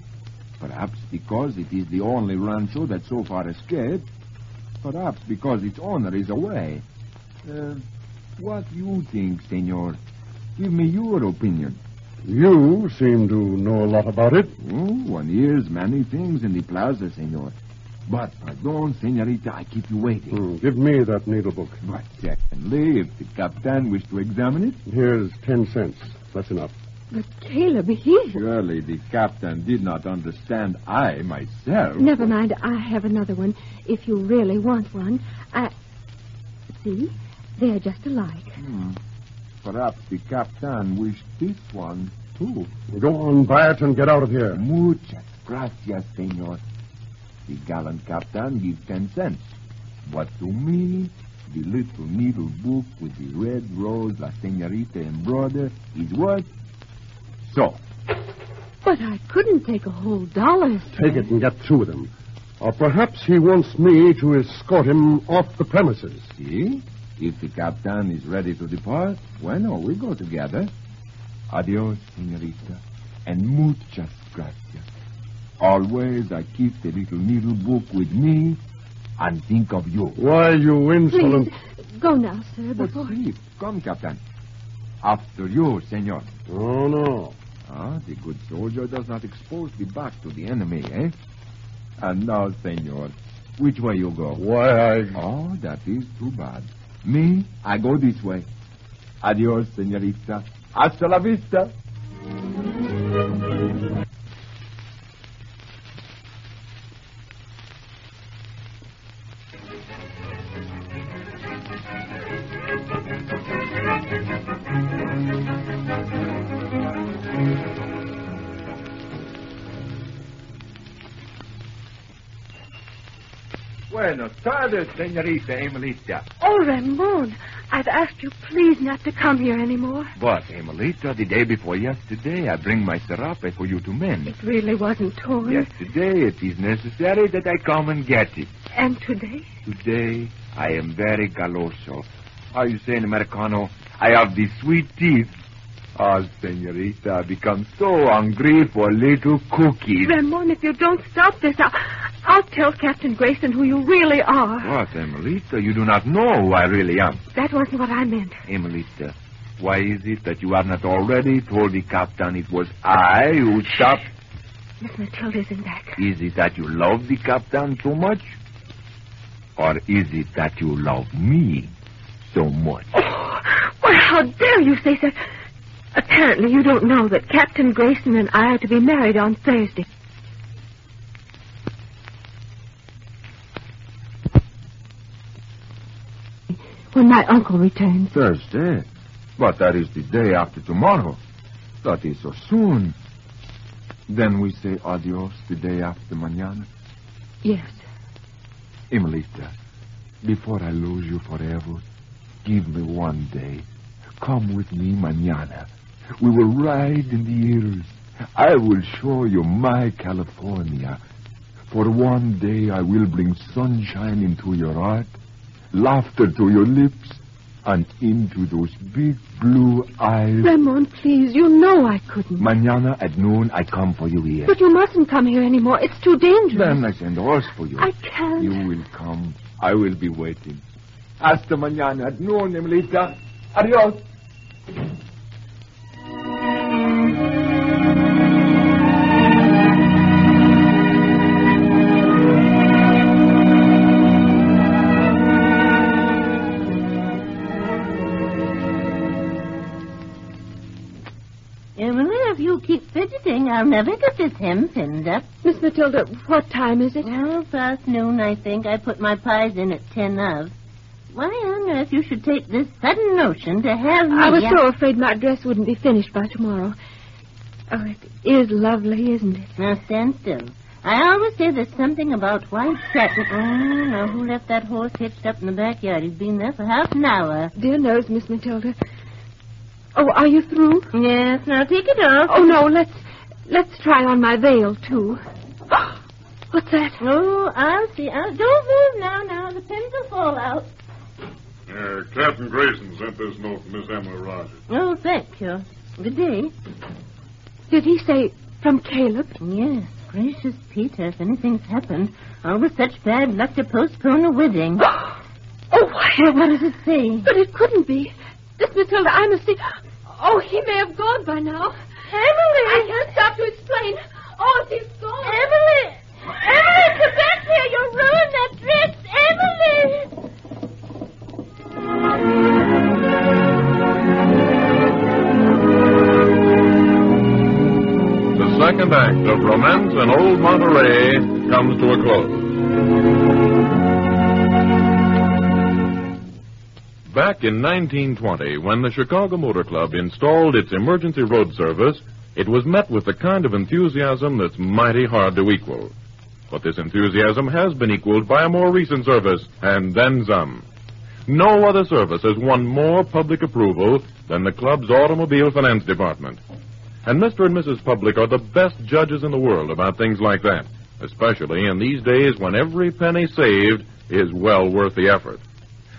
S18: Perhaps because it is the only rancho that so far escaped. Perhaps because its owner is away. Uh, what do you think, senor? Give me your opinion.
S17: You seem to know a lot about it.
S18: Oh, one hears many things in the plaza, senor. But, pardon, senorita, I keep you waiting.
S17: Hmm, give me that needle book.
S18: But secondly, if the captain wish to examine it...
S17: Here's ten cents. That's enough.
S22: But Caleb, he...
S18: Surely the captain did not understand I myself.
S22: Never mind, I have another one. If you really want one, I... See? They're just alike.
S18: Hmm. Perhaps the captain wished this one, too.
S17: Go on, buy it and get out of here.
S18: Muchas gracias, senor. The gallant captain gives ten cents. But to me, the little needle book with the red rose La Senorita embroidered is worth so.
S22: But I couldn't take a whole dollar.
S17: Take it and get through with him. Or perhaps he wants me to escort him off the premises.
S18: See? If the captain is ready to depart, bueno, we go together. Adios, senorita, and muchas gracias. Always I keep the little needle book with me and think of you.
S17: Why, you insolent.
S22: Please, go now, sir,
S18: But
S22: before...
S18: see, come, Captain. After you, senor.
S17: Oh, no.
S18: Ah, the good soldier does not expose the back to the enemy, eh? And now, senor, which way you go?
S17: Why, I.
S18: Oh, that is too bad. Me, I go this way. Adios, senorita. Hasta la vista. Buenos senorita Emelita.
S22: Oh, Ramon, I've asked you please not to come here anymore.
S18: But, Emelita, the day before yesterday, I bring my serape for you to mend.
S22: It really wasn't torn.
S18: Yesterday, it is necessary that I come and get it.
S22: And today?
S18: Today, I am very galoso. How you say in Americano? I have the sweet teeth. Ah, senorita, I become so hungry for little cookies.
S22: Ramon, if you don't stop this, I'll, I'll tell Captain Grayson who you really are.
S18: What, Emelita? You do not know who I really am.
S22: That wasn't what I meant.
S18: Emelita, why is it that you have not already told the captain it was I who stopped?
S22: Miss Matilda's in back.
S18: Is it that you love the captain so much? Or is it that you love me so much?
S22: Oh, well, how dare you say that? Apparently you don't know that Captain Grayson and I are to be married on Thursday. When my uncle returns.
S18: Thursday? But that is the day after tomorrow. That is so soon. Then we say adios the day after mañana.
S22: Yes.
S18: Emelita, before I lose you forever, give me one day. Come with me mañana. We will ride in the hills. I will show you my California. For one day I will bring sunshine into your heart, laughter to your lips, and into those big blue eyes.
S9: Ramon, please, you know I couldn't.
S18: Mañana at noon, I come for you here.
S9: But you mustn't come here anymore. It's too dangerous.
S18: Then I send a horse for you.
S9: I can't.
S18: You will come. I will be waiting. Hasta mañana at noon, Emilita. Adios.
S15: I'll never get this hem pinned up.
S9: Miss Matilda, what time is it?
S15: Well, past noon, I think. I put my pies in at ten of. Why on earth you should take this sudden notion to have me...
S9: I was so afraid my dress wouldn't be finished by tomorrow. Oh, it is lovely, isn't it?
S15: Now, stand still. I always say there's something about white satin... Oh, now, who left that horse hitched up in the backyard? He's been there for half an hour.
S9: Dear knows, Miss Matilda. Oh, are you through?
S15: Yes, now take it off.
S9: Oh, no, let's let's try on my veil, too. *gasps* What's that?
S15: Oh, I'll see. I'll... Don't move now, now. The pins will fall out.
S20: Uh, Captain Grayson sent this note from Miss Emily Rogers.
S15: Oh, thank you. Good day.
S9: Did he say from Caleb?
S15: Yes. Gracious Peter, if anything's happened, all with such bad luck to postpone a wedding. *gasps*
S9: oh, why?
S15: Well, what does it say?
S9: But it couldn't be. This Matilda, I must see. Oh, he may have gone by now.
S15: Emily!
S9: I can't stop to explain. Oh, if he's gone.
S15: Emily! Emily, come back here. You'll ruin that dress. Emily!
S14: The second act of Romance in Old Monterey comes to a close. Back in 1920, when the Chicago Motor Club installed its emergency road service, it was met with the kind of enthusiasm that's mighty hard to equal. But this enthusiasm has been equaled by a more recent service, and then some. No other service has won more public approval than the club's automobile finance department. And Mr. and Mrs. Public are the best judges in the world about things like that, especially in these days when every penny saved is well worth the effort.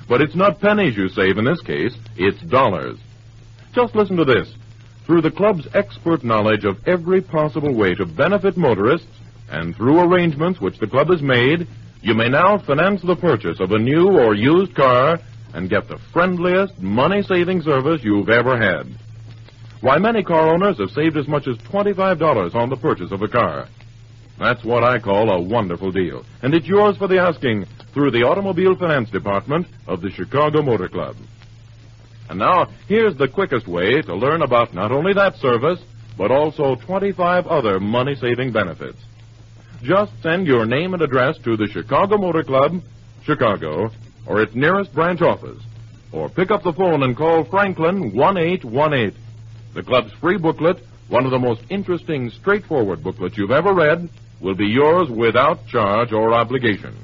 S14: But it's not pennies you save in this case, it's dollars. Just listen to this. Through the club's expert knowledge of every possible way to benefit motorists, and through arrangements which the club has made, you may now finance the purchase of a new or used car and get the friendliest money saving service you've ever had. Why, many car owners have saved as much as $25 on the purchase of a car. That's what I call a wonderful deal. And it's yours for the asking through the Automobile Finance Department of the Chicago Motor Club. And now, here's the quickest way to learn about not only that service, but also 25 other money saving benefits. Just send your name and address to the Chicago Motor Club, Chicago, or its nearest branch office. Or pick up the phone and call Franklin 1818. The club's free booklet, one of the most interesting, straightforward booklets you've ever read, will be yours without charge or obligation.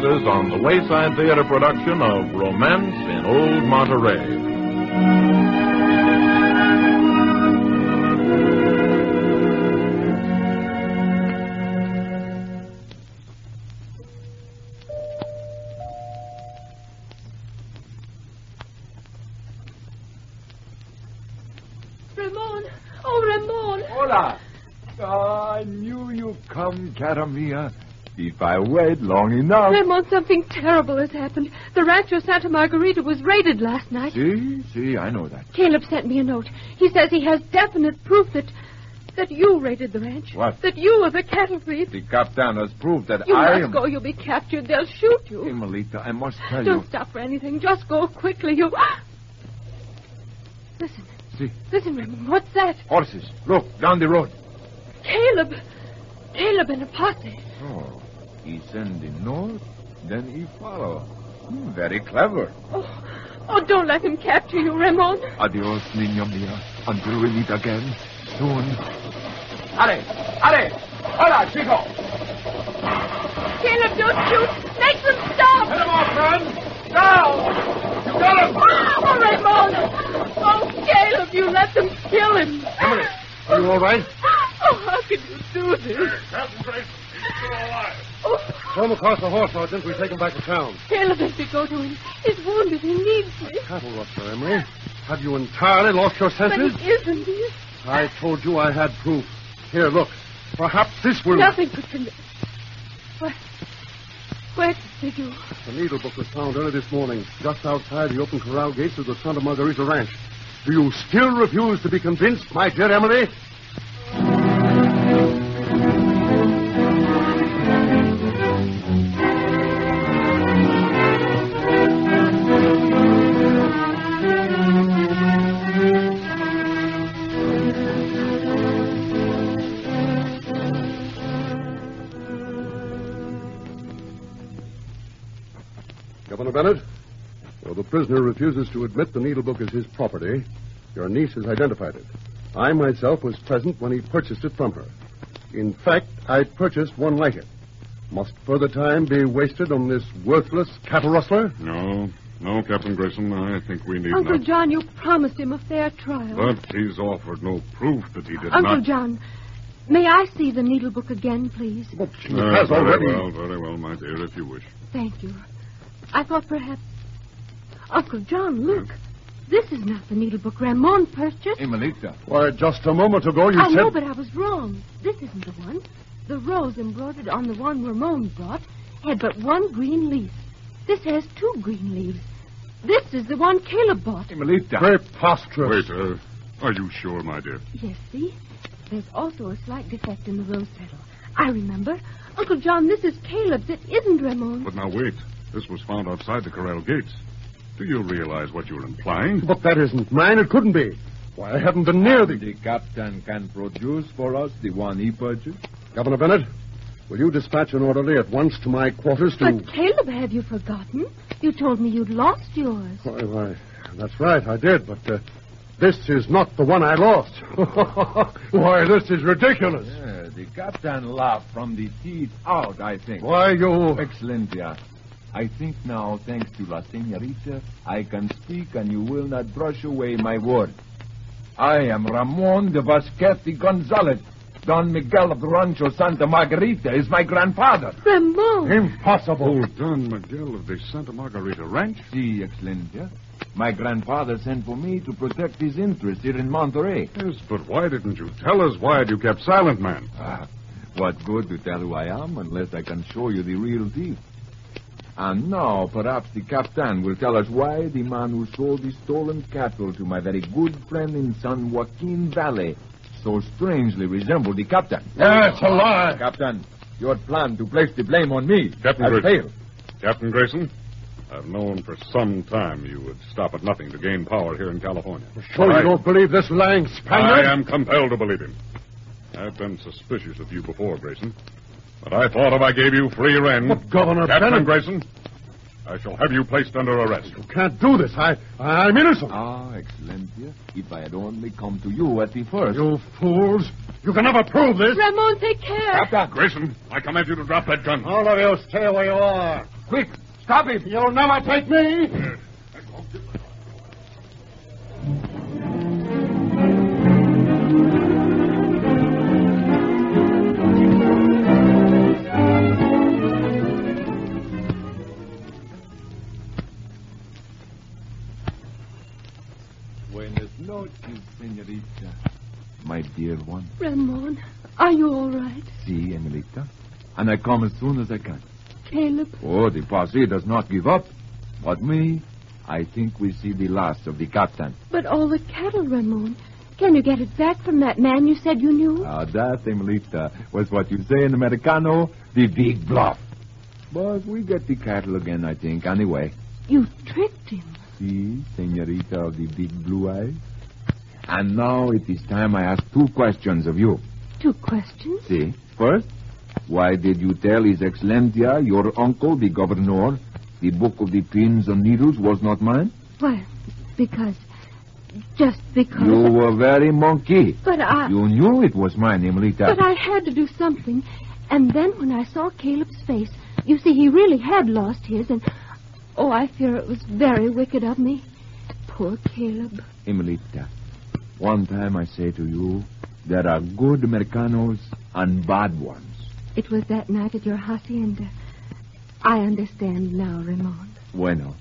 S14: Curtain on the Wayside Theater production of Romance in Old Monterey.
S9: Ramon! Oh, Ramon!
S18: Hola! I knew you'd come, Caramia. If I wait long enough.
S9: Ramon, something terrible has happened. The Rancho Santa Margarita was raided last night.
S18: See, see, I know that.
S9: Caleb sent me a note. He says he has definite proof that that you raided the ranch.
S18: What?
S9: That you are the cattle thief.
S18: The captain has proved that
S9: You
S18: I
S9: must
S18: am.
S9: go. You'll be captured. They'll shoot you.
S18: Emelita, I must tell
S9: Don't
S18: you.
S9: stop for anything. Just go quickly. You. Listen.
S18: See.
S9: Listen, Ramon. What's that?
S18: Horses. Look, down the road.
S9: Caleb. Caleb and a posse.
S18: Oh, he send the note, then he follow. Hmm, very clever.
S9: Oh, oh, don't let him capture you, Ramon.
S18: Adios, niña mia. Until we meet again soon.
S23: Are, are. Hola, chico.
S9: Caleb, don't shoot. Make them stop.
S24: Hit him off, friend! Now! You got him!
S25: Oh, Raymond! Oh, Caleb, you let them kill him.
S17: Emily, are you all right?
S25: Oh, how could you do this?
S24: Captain Grace,
S25: Oh,
S17: Throw him across the horse, Sergeant. We take him back to town.
S25: Caleb has to go to him. He's wounded. He needs me.
S17: Cattle rustler, Emery. Have you entirely lost your
S25: But
S17: senses?
S25: he isn't. He
S17: I told you I had proof. Here, look. Perhaps this will.
S25: Nothing could convince. Where, where did you?
S17: The needle book was found early this morning, just outside the open corral gates of the Santa Margarita Ranch. Do you still refuse to be convinced, my dear Emily? Prisoner refuses to admit the needle book is his property, your niece has identified it. I myself was present when he purchased it from her. In fact, I purchased one like it. Must further time be wasted on this worthless cattle rustler?
S20: No, no, Captain Grayson. I think we need to
S9: Uncle
S20: not.
S9: John, you promised him a fair trial.
S20: But he's offered no proof that he did
S9: Uncle
S20: not.
S9: John, may I see the needle book again, please?
S20: Uh,
S17: has
S20: very
S17: already-
S20: well, very well, my dear, if you wish.
S9: Thank you. I thought perhaps. Uncle John, look. This is not the needle book Ramon purchased.
S18: Emelita.
S17: Why, just a moment ago you said.
S9: I
S17: said.
S9: know, but I was wrong. This isn't the one. The rose embroidered on the one Ramon brought had but one green leaf. This has two green leaves. This is the one Caleb bought.
S18: Emelita.
S17: Preposterous.
S20: Wait, uh, are you sure, my dear?
S9: Yes, see? There's also a slight defect in the rose petal. I remember. Uncle John, this is Caleb's. It isn't Ramon's.
S20: But now wait. This was found outside the corral gates. Do you realize what you're implying?
S17: But that isn't mine. It couldn't be. Why, I haven't been near the.
S18: The captain can produce for us the one he purchased.
S17: Governor Bennett, will you dispatch an orderly at once to my quarters to.
S9: But Caleb, have you forgotten? You told me you'd lost yours.
S17: Why, why, that's right, I did, but uh, this is not the one I lost. *laughs* why, this is ridiculous.
S18: Yeah, the captain laughed from the teeth out, I think.
S17: Why, you.
S18: Excellentia. I think now, thanks to La Senorita, I can speak and you will not brush away my word. I am Ramon de Vasquete Gonzalez. Don Miguel of the Rancho Santa Margarita is my grandfather.
S9: Ramon!
S17: Impossible.
S20: Oh, Don Miguel of the Santa Margarita Ranch?
S18: Si, Excellentia. My grandfather sent for me to protect his interests here in Monterey.
S20: Yes, but why didn't you tell us? Why had you kept silent, man?
S18: Ah, what good to tell who I am unless I can show you the real thief? Ah, and now, perhaps the captain will tell us why the man who sold the stolen cattle to my very good friend in San Joaquin Valley so strangely resembled the captain.
S17: That's a lie.
S18: Captain, your plan to place the blame on me
S20: Captain
S18: has
S20: Grayson.
S18: failed.
S20: Captain Grayson, I've known for some time you would stop at nothing to gain power here in California.
S17: Sure
S20: I-
S17: you don't believe this lying Spaniard?
S20: I am compelled to believe him. I've been suspicious of you before, Grayson. But I thought if I gave you free rein...
S17: But, Governor
S20: Captain
S17: Bennett-
S20: Grayson, I shall have you placed under arrest.
S17: You can't do this. I, I'm innocent.
S18: Ah, Excellentia, if I had only come to you at the first.
S17: You fools. You can never prove this.
S9: Ramon, take care.
S20: Captain Grayson, I command you to drop that gun.
S17: All of you stay where you are.
S18: Quick, stop him.
S17: You'll never take me.
S18: Dear one.
S9: Ramon, are you all right?
S18: See, Emelita. And I come as soon as I can.
S9: Caleb,
S18: Oh, the posse does not give up. But me, I think we see the last of the captain.
S9: but all the cattle, Ramon. Can you get it back from that man you said you knew?
S18: Ah, that, Emelita, was what you say in Americano, the big bluff. But we get the cattle again, I think, anyway.
S9: You tricked him.
S18: See, senorita of the big blue eyes? And now it is time I ask two questions of you.
S9: Two questions.
S18: See, first, why did you tell His Excellentia, your uncle, the governor, the book of the pins and needles was not mine?
S9: Why, because. Just because.
S18: You were very monkey.
S9: But I.
S18: You knew it was mine, Emilita.
S9: But I had to do something. And then when I saw Caleb's face,
S22: You see, he really had lost his, and oh, I fear it was very wicked of me. Poor Caleb.
S18: Emilita, one time I say to you, there are good Americanos and bad ones.
S22: It was that night at your hacienda. I understand now, Ramon.
S18: Bueno.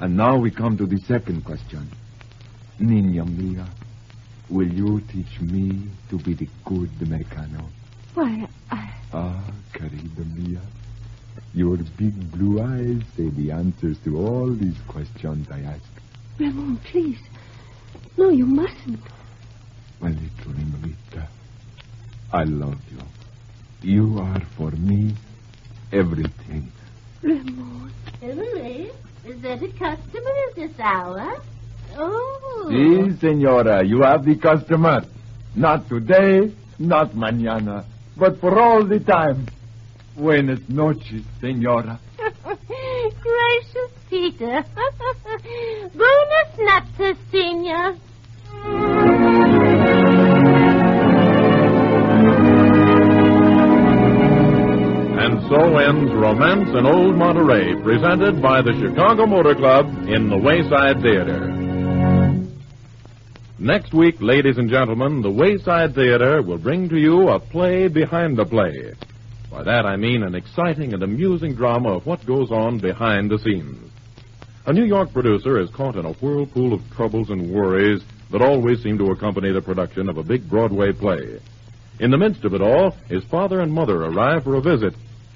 S18: And now we come to the second question. Niña mia, will you teach me to be the good Americano?
S22: Why, I...
S18: Ah, querida mia, your big blue eyes say the answers to all these questions I ask.
S22: Ramon, please. No, you mustn't.
S18: My little Emilita, I love you. You are for me everything.
S22: Ramon.
S15: Emily, is that a customer at this hour? Oh.
S18: Si, senora, you have the customer. Not today, not mañana, but for all the time. Buenas noches, senora. *laughs*
S15: Gracious Peter. *laughs* Buenas noches, Senior.
S14: And so ends Romance in Old Monterey, presented by the Chicago Motor Club in the Wayside Theater. Next week, ladies and gentlemen, the Wayside Theater will bring to you a play behind the play. By that I mean an exciting and amusing drama of what goes on behind the scenes. A New York producer is caught in a whirlpool of troubles and worries that always seem to accompany the production of a big Broadway play. In the midst of it all, his father and mother arrive for a visit.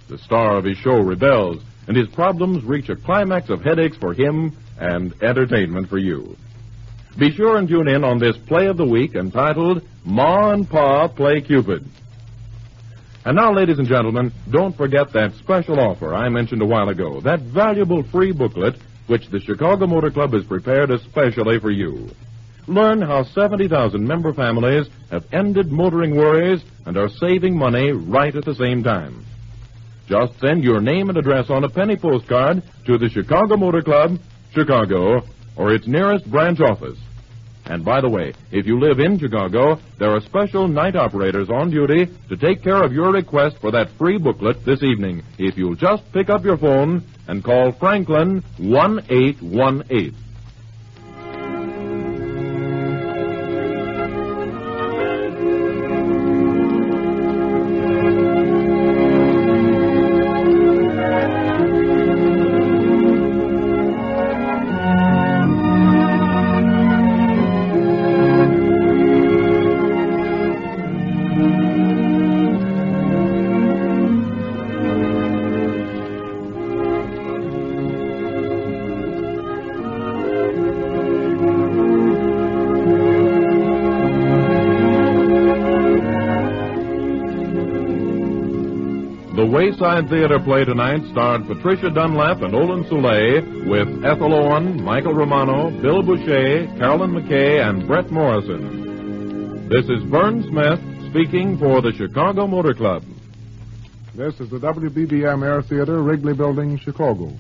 S14: The star of his show rebels, and his problems reach a climax of headaches for him and entertainment for you. Be sure and tune in on this play of the week entitled Ma and Pa Play Cupid. And now, ladies and gentlemen, don't forget that special offer I mentioned a while ago, that valuable free booklet which the Chicago Motor Club has prepared especially for you. Learn how 70,000 member families have ended motoring worries and are saving money right at the same time. Just send your name and address on a penny postcard to the Chicago Motor Club, Chicago, or its nearest branch office. And by the way, if you live in Chicago, there are special night operators on duty to take care of your request for that free booklet this evening if you'll just pick up your phone and call Franklin 1818. The Wayside Theater play tonight starred Patricia Dunlap and Olin Soule with Ethel Owen, Michael Romano, Bill Bouchey, Carolyn McKay, and Bret Morrison. This is Verne Smith speaking for the Chicago Motor Club.
S26: This is the WBBM Air Theater, Wrigley Building, Chicago.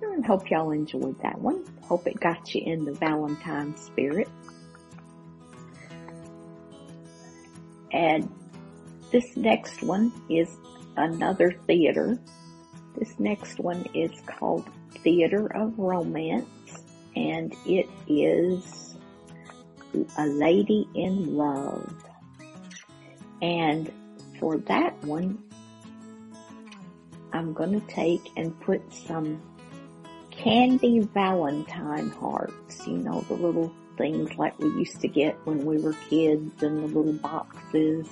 S1: I hope y'all enjoyed that one. Hope it got you in the Valentine spirit. And this next one is another theater. This next one is called Theater of Romance, and it is A Lady in Love. And for that one, I'm to take and put some candy Valentine hearts, you know, the little things like we used to get when we were kids in the little boxes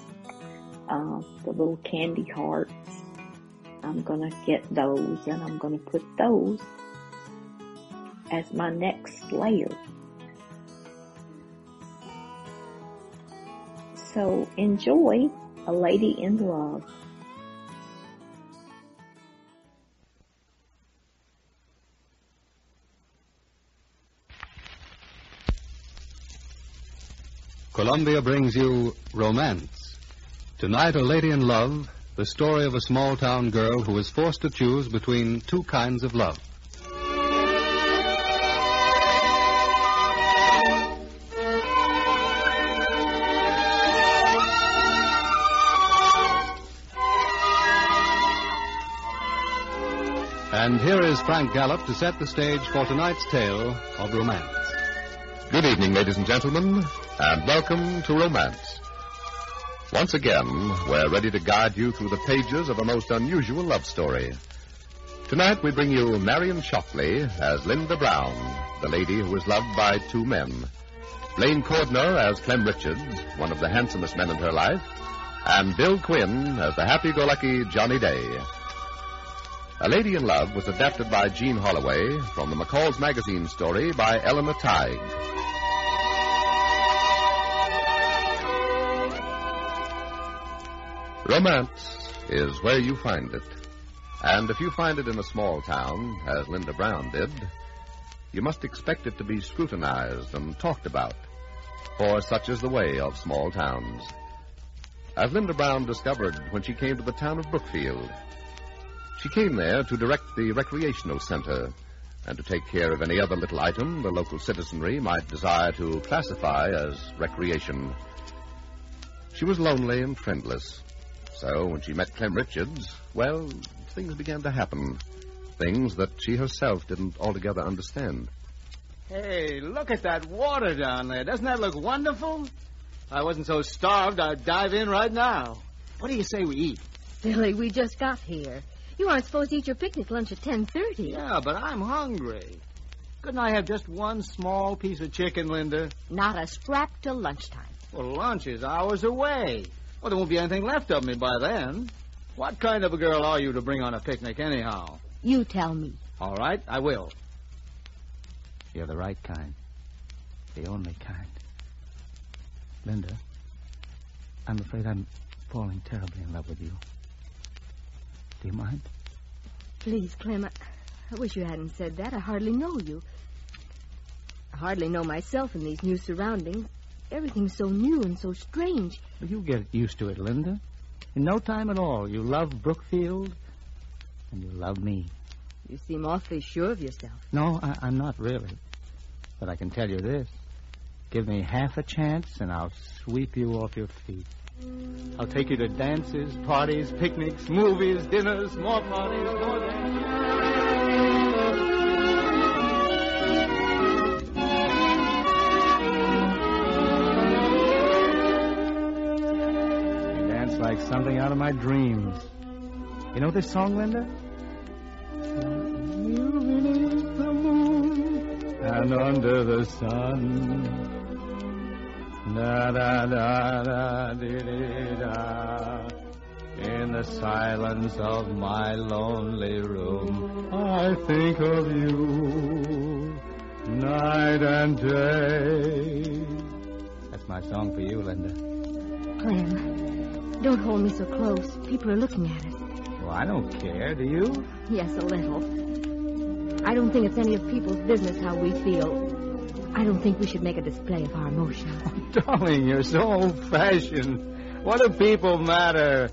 S1: uh, the little candy hearts. I'm gonna get those and I'm gonna put those as my next layer. So enjoy A Lady in Love.
S27: Columbia brings you Romance. Tonight, A Lady in Love, the story of a small town girl who is forced to choose between two kinds of love.
S28: And here is Frank Gallop to set the stage for tonight's tale of romance.
S29: Good evening, ladies and gentlemen, and welcome to Romance. Once again, we're ready to guide you through the pages of a most unusual love story. Tonight we bring you Marion Shockley as Linda Brown, the lady who was loved by two men. Blaine Cordner as Clem Richards, one of the handsomest men in her life, and Bill Quinn as the happy-go-lucky Johnny Day. A Lady in Love was adapted by Jean Holloway from the McCall's Magazine story by Eleanor Tighe. Romance is where you find it. And if you find it in a small town, as Linda Brown did, you must expect it to be scrutinized and talked about, for such is the way of small towns. As Linda Brown discovered when she came to the town of Brookfield, she came there to direct the recreational center and to take care of any other little item the local citizenry might desire to classify as recreation. She was lonely and friendless, so when she met Clem Richards, well, things began to happen. Things that she herself didn't altogether understand.
S3: Hey, look at that water down there. Doesn't that look wonderful? If I wasn't so starved, I'd dive in right now. What do you say we eat?
S22: Billy, we just got here. You aren't supposed to eat your picnic lunch at 10.30.
S3: Yeah, but I'm hungry. Couldn't I have just one small piece of chicken, Linda?
S22: Not a scrap till lunchtime.
S3: Well, lunch is hours away. Well, there won't be anything left of me by then. What kind of a girl are you to bring on a picnic, anyhow?
S22: You tell me.
S3: All right, I will. You're the right kind. The only kind. Linda, I'm afraid I'm falling terribly in love with you. Do you mind?
S22: Please, Clem, I, I wish you hadn't said that. I hardly know you. I hardly know myself in these new surroundings. Everything's so new and so strange.
S3: Well, you get used to it, Linda. In no time at all, you love Brookfield, and you love me.
S22: You seem awfully sure of yourself.
S3: No, I, I'm not really. But I can tell you this. Give me half a chance, and I'll sweep you off your feet. I'll take you to dances, parties, picnics, movies, dinners, more parties, more dances. Like something out of my dreams. You know this song, Linda? And under the sun. Da da da da da. In the silence of my lonely room, I think of you night and day. That's my song for you, Linda.
S22: Clem, don't hold me so close. People are looking at us.
S3: Well, I don't care, do you?
S22: Yes, a little. I don't think it's any of people's business how we feel. I don't think we should make a display of our emotions. *laughs*
S3: Oh, darling, you're so old-fashioned. What do people matter?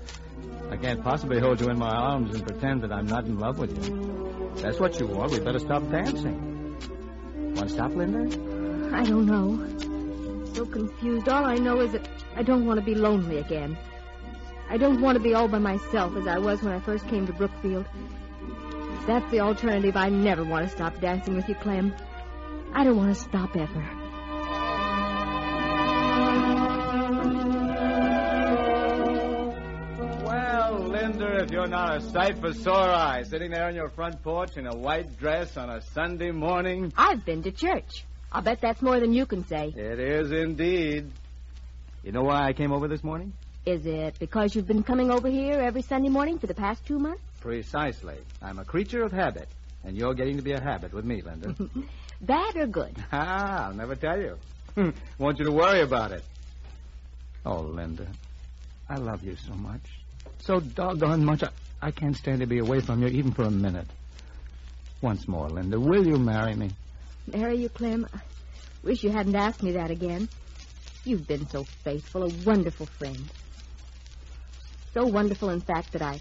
S3: I can't possibly hold you in my arms and pretend that I'm not in love with you. If that's what you want. We better stop dancing. Want to stop, Linda?
S22: I don't know. I'm So confused. All I know is that I don't want to be lonely again. I don't want to be all by myself as I was when I first came to Brookfield. If that's the alternative, I never want to stop dancing with you, Clem. I don't want to stop ever.
S3: Well, Linda, if you're not a sight for sore eyes, sitting there on your front porch in a white dress on a Sunday morning.
S22: I've been to church. I'll bet that's more than you can say.
S3: It is indeed. You know why I came over this morning?
S22: Is it because you've been coming over here every Sunday morning for the past two months?
S3: Precisely. I'm a creature of habit, and you're getting to be a habit with me, Linda. *laughs*
S22: Bad or good? *laughs*
S3: ah, I'll never tell you. Want you to worry about it. Oh, Linda, I love you so much. So doggone much, I, I can't stand to be away from you even for a minute. Once more, Linda, will you marry me?
S22: Marry you, Clem? I wish you hadn't asked me that again. You've been so faithful, a wonderful friend. So wonderful, in fact, that I,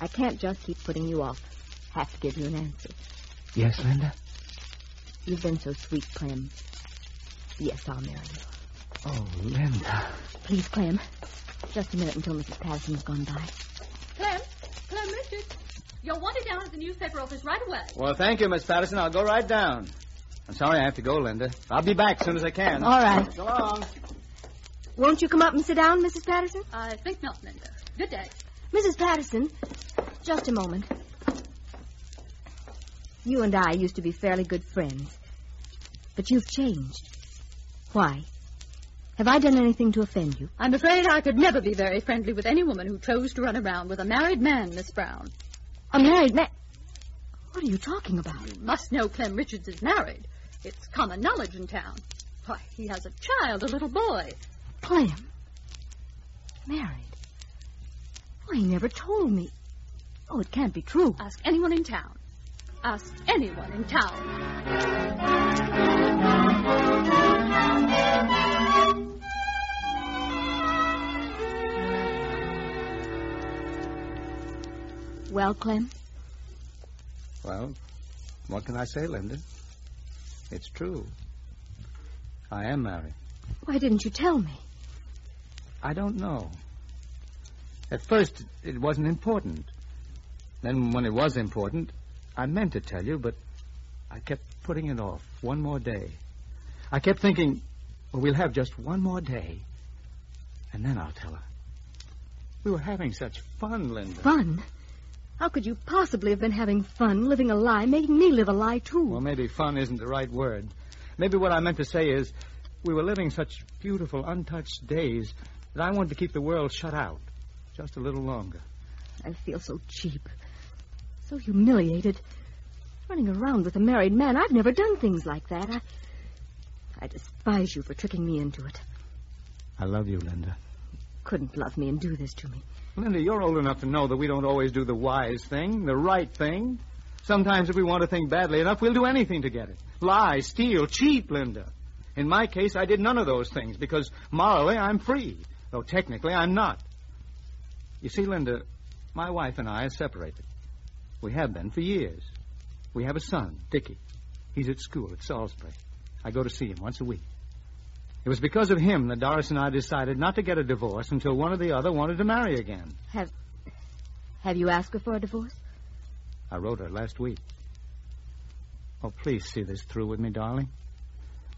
S22: I can't just keep putting you off. Have to give you an answer.
S3: Yes, Linda?
S22: You've been so sweet, Clem. Yes, I'll marry you.
S3: Oh, Linda.
S22: Please, Clem. Just a minute until Mrs. Patterson's gone by.
S30: Clem? Clem Richards?
S31: You're wanted down at the newspaper office right away.
S3: Well, thank you, Miss Patterson. I'll go right down. I'm sorry I have to go, Linda. I'll be back as soon as I can.
S22: All right.
S3: So long.
S22: Won't you come up and sit down, Mrs. Patterson?
S31: I think not, Linda. Good day.
S22: Mrs. Patterson, just a moment. You and I used to be fairly good friends. But you've changed. Why? Have I done anything to offend you?
S31: I'm afraid I could never be very friendly with any woman who chose to run around with a married man, Miss Brown.
S22: A married man? What are you talking about?
S31: You must know Clem Richards is married. It's common knowledge in town. Why, he has a child, a little boy.
S22: Clem? Married? Why, he never told me. Oh, it can't be true.
S31: Ask anyone in town. Ask anyone in town.
S22: Well, Clem?
S3: Well, what can I say, Linda? It's true. I am married.
S22: Why didn't you tell me?
S3: I don't know. At first, it wasn't important. Then, when it was important, I meant to tell you, but I kept putting it off one more day. I kept thinking, well, we'll have just one more day, and then I'll tell her. We were having such fun, Linda.
S22: Fun? How could you possibly have been having fun living a lie, making me live a lie, too?
S3: Well, maybe fun isn't the right word. Maybe what I meant to say is we were living such beautiful, untouched days that I wanted to keep the world shut out just a little longer.
S22: I feel so cheap, so humiliated. Running around with a married man. I've never done things like that. I, I despise you for tricking me into it.
S3: I love you, Linda.
S22: Couldn't love me and do this to me.
S3: Linda, you're old enough to know that we don't always do the wise thing, the right thing. Sometimes if we want a thing badly enough, we'll do anything to get it. Lie, steal, cheat, Linda. In my case, I did none of those things because morally I'm free, though technically I'm not. You see, Linda, my wife and I are separated. We have been for years. We have a son, Dickie. He's at school at Salisbury. I go to see him once a week. It was because of him that Doris and I decided not to get a divorce until one or the other wanted to marry again.
S22: Have. Have you asked her for a divorce?
S3: I wrote her last week. Oh, please see this through with me, darling.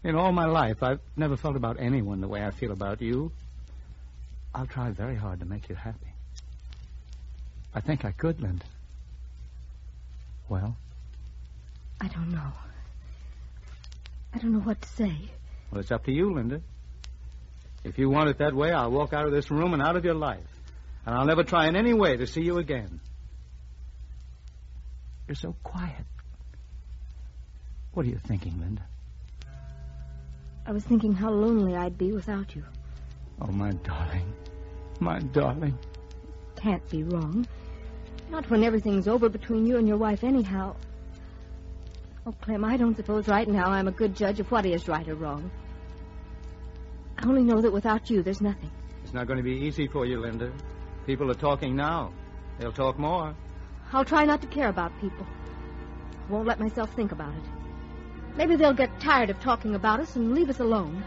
S3: In all my life, I've never felt about anyone the way I feel about you. I'll try very hard to make you happy. I think I could, Linda. Well,
S22: I don't know. I don't know what to say.
S3: well, it's up to you, Linda. If you want it that way, I'll walk out of this room and out of your life. And I'll never try in any way to see you again. You're so quiet. What are you thinking, Linda?
S22: I was thinking how lonely I'd be without you.
S3: Oh, my darling. My darling.
S22: Can't be wrong. Not when everything's over between you and your wife, anyhow. Oh, Clem, I don't suppose right now I'm a good judge of what is right or wrong. I only know that without you, there's nothing.
S3: It's not going to be easy for you, Linda. People are talking now. They'll talk more.
S22: I'll try not to care about people. Won't let myself think about it. Maybe they'll get tired of talking about us and leave us alone.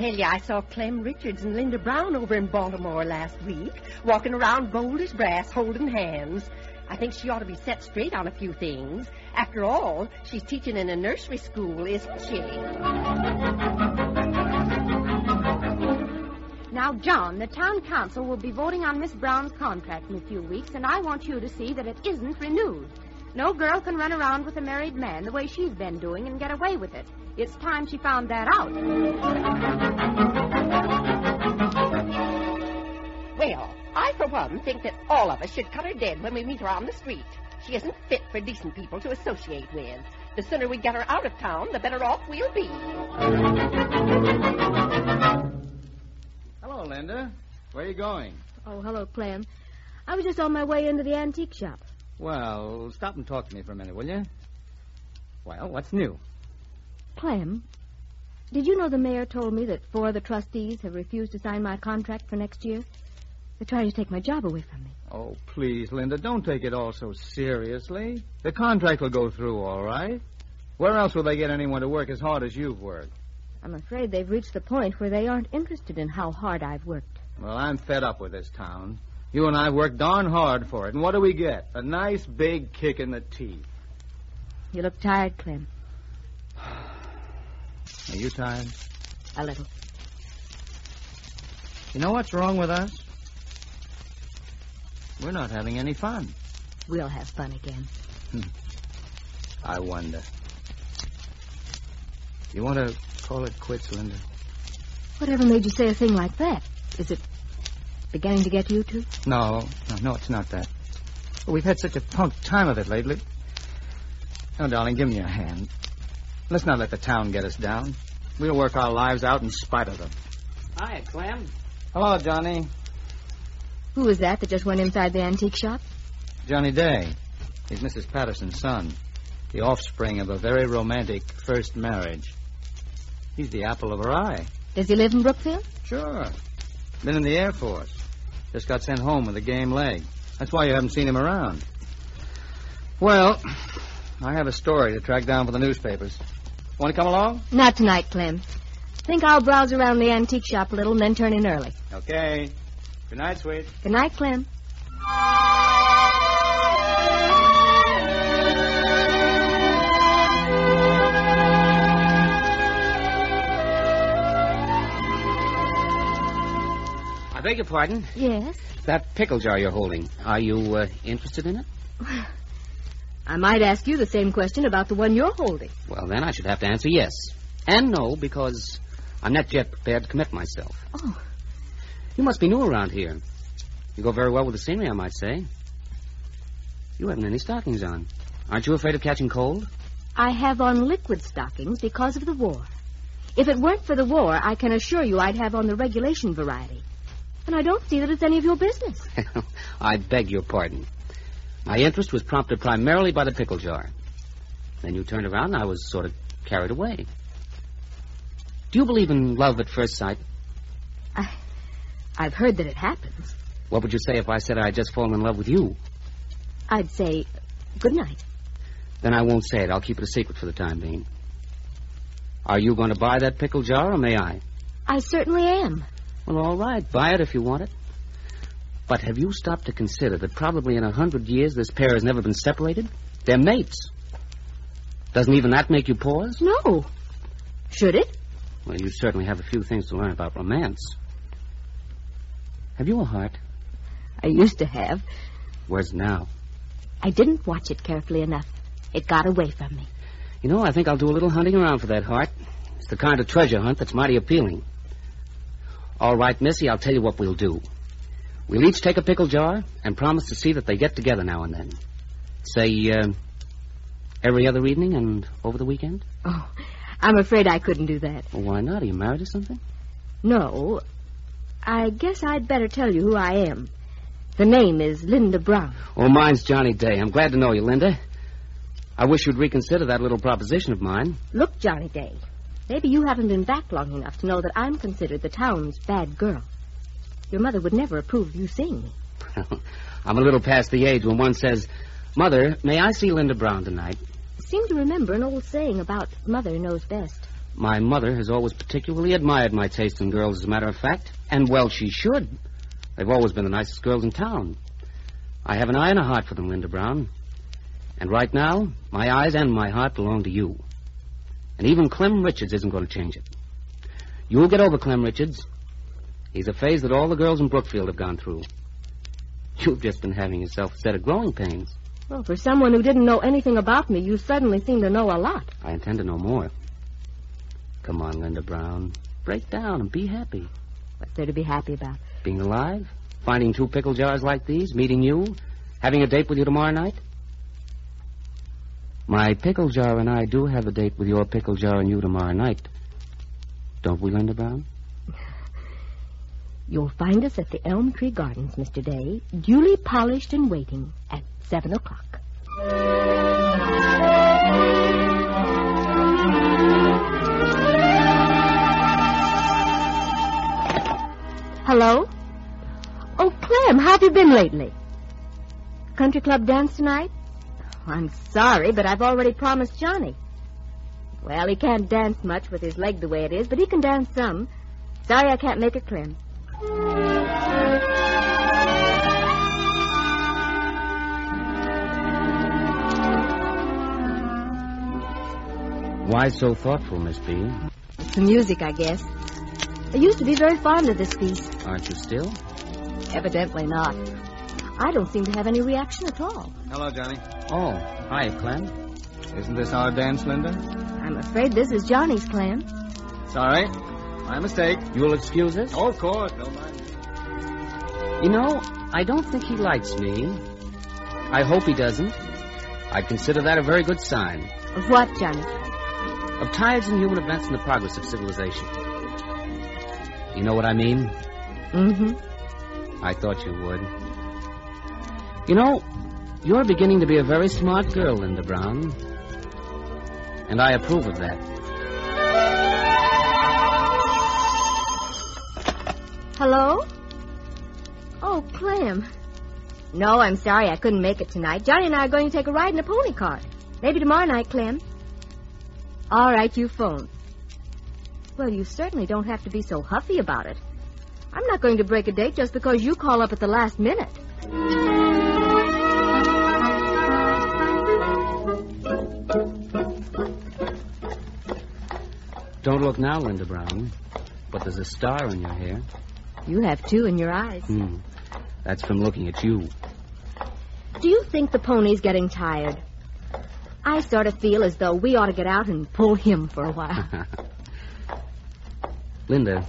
S32: Tell you, I saw Clem Richards and Linda Brown over in Baltimore last week, walking around bold as brass, holding hands. I think she ought to be set straight on a few things. After all, she's teaching in a nursery school, isn't she?
S9: Now, John, the town council will be voting on Miss Brown's contract in a few weeks, and I want you to see that it isn't renewed. No girl can run around with a married man the way she's been doing and get away with it. It's time she found that out.
S32: Well, I, for one, think that all of us should cut her dead when we meet her on the street. She isn't fit for decent people to associate with. The sooner we get her out of town, the better off we'll be.
S3: Hello, Linda. Where are you going?
S22: Oh, hello, Clem. I was just on my way into the antique shop.
S3: Well, stop and talk to me for a minute, will you? Well, what's new?
S22: Clem, did you know the mayor told me that four of the trustees have refused to sign my contract for next year? They're trying to take my job away from me.
S3: Oh, please, Linda, don't take it all so seriously. The contract will go through, all right. Where else will they get anyone to work as hard as you've worked?
S22: I'm afraid they've reached the point where they aren't interested in how hard I've worked.
S3: Well, I'm fed up with this town. You and I worked darn hard for it, and what do we get? A nice big kick in the teeth.
S22: You look tired, Clem.
S3: Are you tired?
S22: A little.
S3: You know what's wrong with us? We're not having any fun.
S22: We'll have fun again. Hmm.
S3: I wonder. You want to call it quits, Linda?
S22: Whatever made you say a thing like that? Is it beginning to get you too?
S3: No, no, no, it's not that. We've had such a punk time of it lately. Now, darling, give me a hand. Let's not let the town get us down. We'll work our lives out in spite of them.
S33: Hi, Clem.
S3: Hello, Johnny.
S22: Who was that that just went inside the antique shop?
S3: Johnny Day. He's Mrs. Patterson's son, the offspring of a very romantic first marriage. He's the apple of her eye.
S22: Does he live in Brookfield?
S3: Sure. Been in the Air Force. Just got sent home with a game leg. That's why you haven't seen him around. Well, I have a story to track down for the newspapers. Want to come along?
S22: Not tonight, Clem. Think I'll browse around the antique shop a little and then turn in early.
S3: Okay. Good night, sweet.
S22: Good night, Clem.
S33: I beg your pardon?
S22: Yes?
S33: That pickle jar you're holding, are you uh, interested in it? *laughs*
S22: I might ask you the same question about the one you're holding.
S33: Well, then I should have to answer yes. And no, because I'm not yet prepared to commit myself.
S22: Oh.
S33: You must be new around here. You go very well with the scenery, I might say. You haven't any stockings on. Aren't you afraid of catching cold?
S22: I have on liquid stockings because of the war. If it weren't for the war, I can assure you I'd have on the regulation variety. And I don't see that it's any of your business. *laughs*
S33: I beg your pardon. My interest was prompted primarily by the pickle jar. Then you turned around and I was sort of carried away. Do you believe in love at first sight?
S22: I, I've heard that it happens.
S33: What would you say if I said I'd just fallen in love with you?
S22: I'd say good night.
S33: Then I won't say it. I'll keep it a secret for the time being. Are you going to buy that pickle jar, or may I?
S22: I certainly am.
S33: Well, all right. Buy it if you want it. But have you stopped to consider that probably in a hundred years this pair has never been separated? They're mates. Doesn't even that make you pause?
S22: No. Should it?
S33: Well, you certainly have a few things to learn about romance. Have you a heart?
S22: I used to have.
S33: Where's now?
S22: I didn't watch it carefully enough. It got away from me.
S33: You know, I think I'll do a little hunting around for that heart. It's the kind of treasure hunt that's mighty appealing. All right, Missy, I'll tell you what we'll do. We'll each take a pickle jar and promise to see that they get together now and then. Say, uh, every other evening and over the weekend?
S22: Oh, I'm afraid I couldn't do that.
S33: Well, why not? Are you married or something?
S22: No. I guess I'd better tell you who I am. The name is Linda Brown.
S33: Oh, mine's Johnny Day. I'm glad to know you, Linda. I wish you'd reconsider that little proposition of mine.
S22: Look, Johnny Day. Maybe you haven't been back long enough to know that I'm considered the town's bad girl. Your mother would never approve of you seeing me. *laughs*
S33: I'm a little past the age when one says, Mother, may I see Linda Brown tonight?
S22: I seem to remember an old saying about mother knows best.
S33: My mother has always particularly admired my taste in girls, as a matter of fact. And well, she should. They've always been the nicest girls in town. I have an eye and a heart for them, Linda Brown. And right now, my eyes and my heart belong to you. And even Clem Richards isn't going to change it. You'll get over Clem Richards. He's a phase that all the girls in Brookfield have gone through. You've just been having yourself a set of growing pains.
S22: Well, for someone who didn't know anything about me, you suddenly seem to know a lot.
S33: I intend to know more. Come on, Linda Brown. Break down and be happy.
S22: What's there to be happy about?
S33: Being alive, finding two pickle jars like these, meeting you, having a date with you tomorrow night. My pickle jar and I do have a date with your pickle jar and you tomorrow night. Don't we, Linda Brown?
S22: You'll find us at the Elm Tree Gardens, Mr. Day, duly polished and waiting at seven o'clock. Hello? Oh, Clem, how have you been lately? Country club dance tonight? I'm sorry, but I've already promised Johnny. Well, he can't dance much with his leg the way it is, but he can dance some. Sorry I can't make it, Clem.
S33: Why so thoughtful, Miss B?
S22: It's the music, I guess. I used to be very fond of this piece.
S33: Aren't you still?
S22: Evidently not. I don't seem to have any reaction at all.
S3: Hello, Johnny.
S33: Oh, hi, Clem.
S3: Isn't this our dance, Linda?
S22: I'm afraid this is Johnny's, plan.
S3: Sorry, my mistake.
S33: You'll excuse us?
S3: Oh, of course. Don't mind.
S33: You know, I don't think he likes me. I hope he doesn't. I'd consider that a very good sign.
S22: Of what, Johnny?
S33: Of tides in human events and the progress of civilization. You know what I mean?
S22: Mm-hmm.
S33: I thought you would. You know, you're beginning to be a very smart girl, Linda Brown. And I approve of that.
S22: Hello? Oh, Clem. No, I'm sorry I couldn't make it tonight. Johnny and I are going to take a ride in a pony cart. Maybe tomorrow night, Clem. All right, you phone. Well, you certainly don't have to be so huffy about it. I'm not going to break a date just because you call up at the last minute.
S33: Don't look now, Linda Brown. But there's a star in your hair.
S22: You have two in your eyes.
S33: Hmm. That's from looking at you.
S22: Do you think the pony's getting tired? I sort of feel as though we ought to get out and pull him for a while. *laughs*
S33: Linda,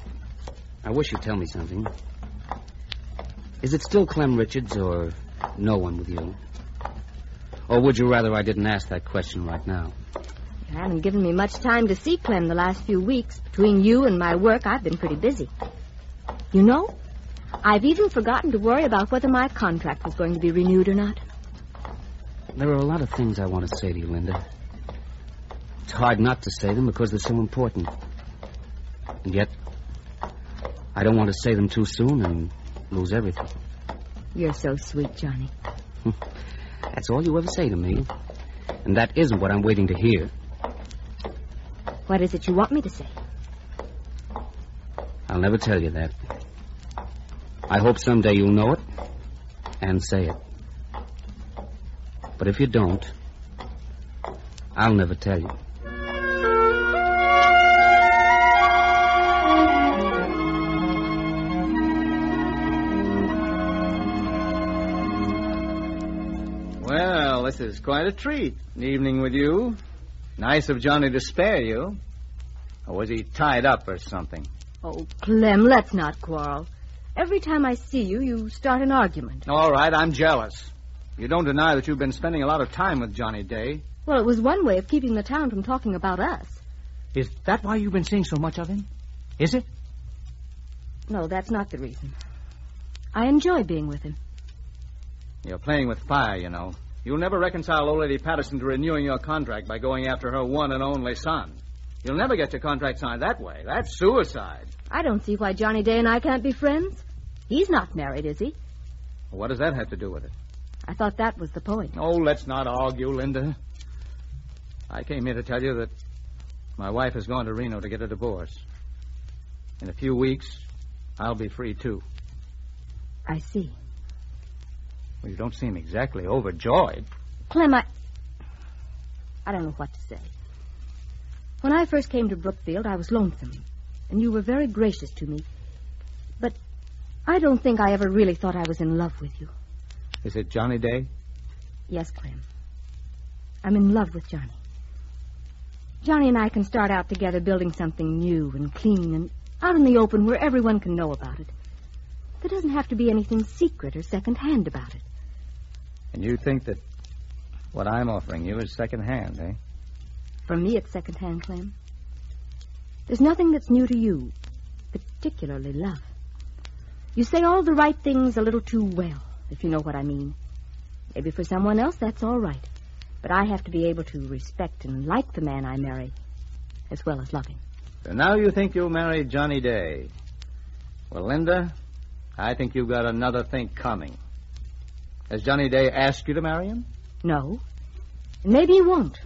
S33: I wish you'd tell me something. Is it still Clem Richards or no one with you? Or would you rather I didn't ask that question right now?
S22: You haven't given me much time to see Clem the last few weeks. Between you and my work, I've been pretty busy. You know, I've even forgotten to worry about whether my contract was going to be renewed or not.
S33: There are a lot of things I want to say to you, Linda. It's hard not to say them because they're so important. And yet, I don't want to say them too soon and lose everything.
S22: You're so sweet, Johnny. *laughs*
S33: That's all you ever say to me. And that isn't what I'm waiting to hear.
S22: What is it you want me to say?
S33: I'll never tell you that. I hope someday you'll know it and say it. But if you don't, I'll never tell you.
S3: Well, this is quite a treat. An evening with you. Nice of Johnny to spare you. Or was he tied up or something?
S22: Oh, Clem, let's not quarrel. Every time I see you, you start an argument.
S3: All right, I'm jealous. You don't deny that you've been spending a lot of time with Johnny Day.
S22: Well, it was one way of keeping the town from talking about us.
S3: Is that why you've been seeing so much of him? Is it?
S22: No, that's not the reason. I enjoy being with him.
S3: You're playing with fire, you know. You'll never reconcile old lady Patterson to renewing your contract by going after her one and only son. You'll never get your contract signed that way. That's suicide.
S22: I don't see why Johnny Day and I can't be friends. He's not married, is he?
S3: What does that have to do with it?
S22: I thought that was the point.
S3: Oh, let's not argue, Linda. I came here to tell you that my wife has gone to Reno to get a divorce. In a few weeks, I'll be free, too.
S22: I see.
S3: Well, you don't seem exactly overjoyed.
S22: Clem, I. I don't know what to say. When I first came to Brookfield, I was lonesome, and you were very gracious to me. But I don't think I ever really thought I was in love with you.
S3: Is it Johnny Day?
S22: Yes, Clem. I'm in love with Johnny. Johnny and I can start out together building something new and clean and out in the open where everyone can know about it. There doesn't have to be anything secret or second-hand about it.
S3: And you think that what I'm offering you is second-hand, eh?
S22: For me, it's second-hand, Clem. There's nothing that's new to you, particularly love. You say all the right things a little too well, if you know what I mean. Maybe for someone else, that's all right. But I have to be able to respect and like the man I marry, as well as love him.
S3: So now you think you'll marry Johnny Day. Well, Linda, I think you've got another thing coming. Has Johnny Day asked you to marry him?
S22: No. And maybe he won't.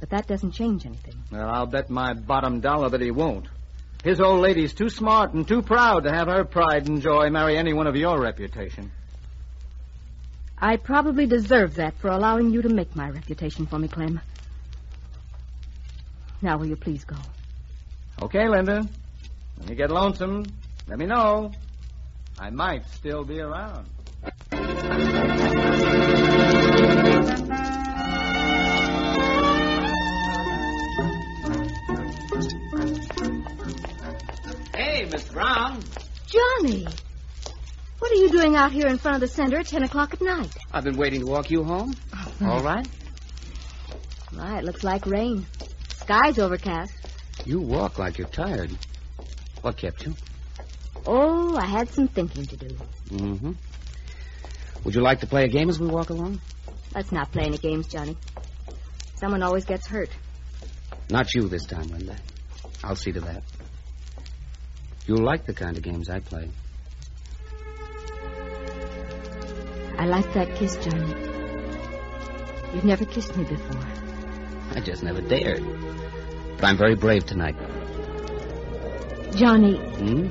S22: But that doesn't change anything.
S3: Well, I'll bet my bottom dollar that he won't. His old lady's too smart and too proud to have her pride and joy marry anyone of your reputation.
S22: I probably deserve that for allowing you to make my reputation for me, Clem. Now, will you please go?
S3: Okay, Linda. When you get lonesome, let me know. I might still be around.
S33: Hey, Miss Brown.
S22: Johnny! What are you doing out here in front of the center at 10 o'clock at night?
S33: I've been waiting to walk you home. *laughs* All right.
S22: Why, it looks like rain. Sky's overcast.
S33: You walk like you're tired. What kept you?
S22: Oh, I had some thinking to do.
S33: Mm-hmm. Would you like to play a game as we walk along?
S22: Let's not play any games, Johnny. Someone always gets hurt.
S33: Not you this time, Linda. I'll see to that. You'll like the kind of games I play.
S22: I like that kiss, Johnny. You've never kissed me before.
S33: I just never dared. But I'm very brave tonight.
S22: Johnny,
S33: Hmm?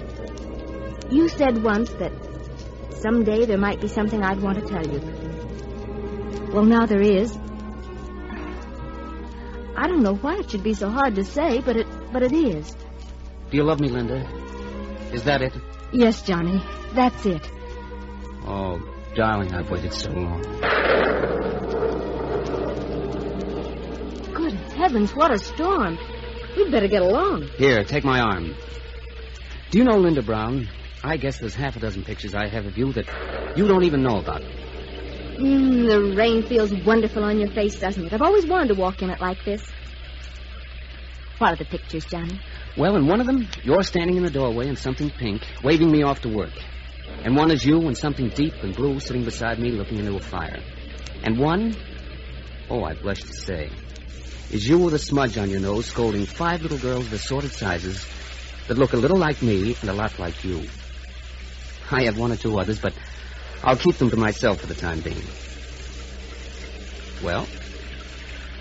S22: you said once that someday there might be something I'd want to tell you. Well, now there is. I don't know why it should be so hard to say, but it but it is.
S33: Do you love me, Linda? Is that it?
S22: Yes, Johnny. That's it.
S33: Oh, darling, I've waited so long.
S22: Good heavens, what a storm. We'd better get along.
S33: Here, take my arm. Do you know Linda Brown? I guess there's half a dozen pictures I have of you that you don't even know about.
S22: Mm, the rain feels wonderful on your face, doesn't it? I've always wanted to walk in it like this. What are the pictures, Johnny?
S33: Well, in one of them, you're standing in the doorway in something pink, waving me off to work. And one is you in something deep and blue sitting beside me looking into a fire. And one, oh, I blush to say, is you with a smudge on your nose scolding five little girls of assorted sizes that look a little like me and a lot like you. I have one or two others, but I'll keep them to myself for the time being. Well,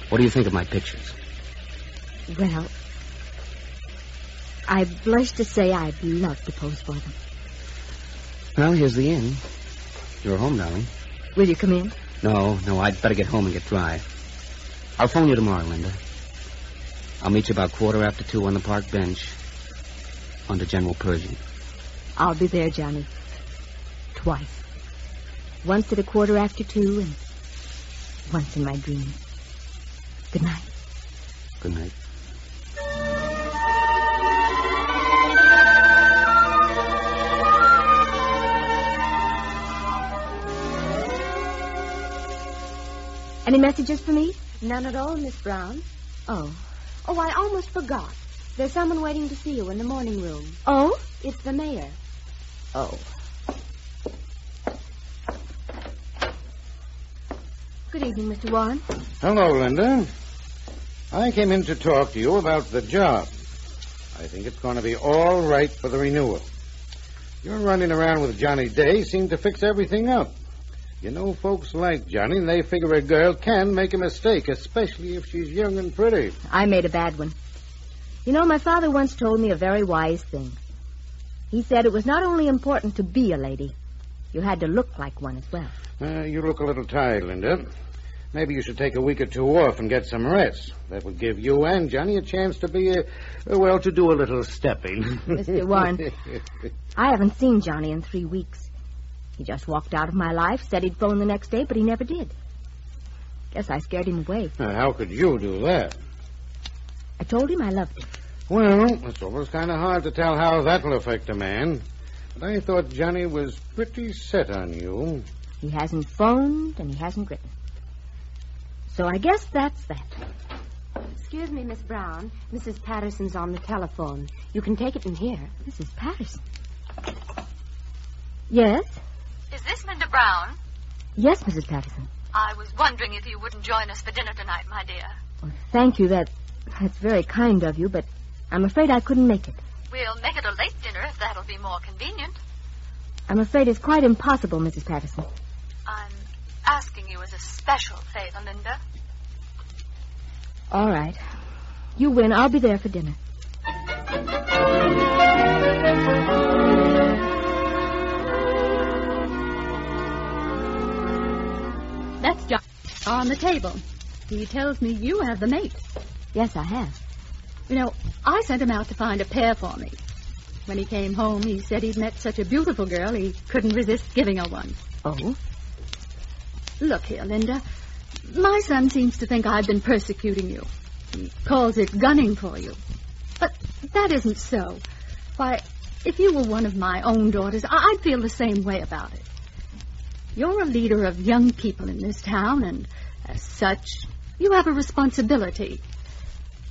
S33: what do you think of my pictures?
S22: Well, I blush to say I'd love to pose for them.
S33: Well, here's the inn. You're home, darling.
S22: Will you come in?
S33: No, no, I'd better get home and get dry. I'll phone you tomorrow, Linda. I'll meet you about quarter after two on the park bench under General Pershing.
S22: I'll be there, Johnny. Twice. Once at a quarter after two and once in my dream. Good night.
S33: Good night.
S22: Any messages for me?
S9: None at all, Miss Brown.
S22: Oh.
S9: Oh, I almost forgot. There's someone waiting to see you in the morning room.
S22: Oh?
S9: It's the mayor.
S22: Oh. Good evening, Mr. Warren.
S34: Hello, Linda. I came in to talk to you about the job. I think it's going to be all right for the renewal. Your running around with Johnny Day seemed to fix everything up. You know, folks like Johnny, and they figure a girl can make a mistake, especially if she's young and pretty.
S22: I made a bad one. You know, my father once told me a very wise thing. He said it was not only important to be a lady, you had to look like one as well.
S34: Uh, you look a little tired, Linda. Maybe you should take a week or two off and get some rest. That would give you and Johnny a chance to be, uh, well, to do a little stepping.
S22: Mr. Warren, *laughs* I haven't seen Johnny in three weeks. He just walked out of my life, said he'd phone the next day, but he never did. Guess I scared him away.
S34: Now, how could you do that?
S22: I told him I loved him.
S34: Well, it's always kind of hard to tell how that'll affect a man. But I thought Johnny was pretty set on you.
S22: He hasn't phoned and he hasn't written. So I guess that's that.
S9: Excuse me, Miss Brown. Mrs. Patterson's on the telephone. You can take it in here.
S22: Mrs. Patterson? Yes?
S35: Is this Linda Brown?
S22: Yes, Mrs. Patterson.
S35: I was wondering if you wouldn't join us for dinner tonight, my dear.
S22: Well, thank you. That that's very kind of you, but I'm afraid I couldn't make it.
S35: We'll make it a late dinner if that'll be more convenient.
S22: I'm afraid it's quite impossible, Mrs. Patterson.
S35: I'm asking you as a special favor, Linda.
S22: All right. You win. I'll be there for dinner.
S31: That's John on the table. He tells me you have the mate.
S22: Yes, I have.
S30: You know, I sent him out to find a pair for me. When he came home, he said he'd met such a beautiful girl he couldn't resist giving her one.
S22: Oh?
S30: Look here, Linda. My son seems to think I've been persecuting you. He calls it gunning for you. But that isn't so. Why, if you were one of my own daughters, I'd feel the same way about it. You're a leader of young people in this town, and as such, you have a responsibility.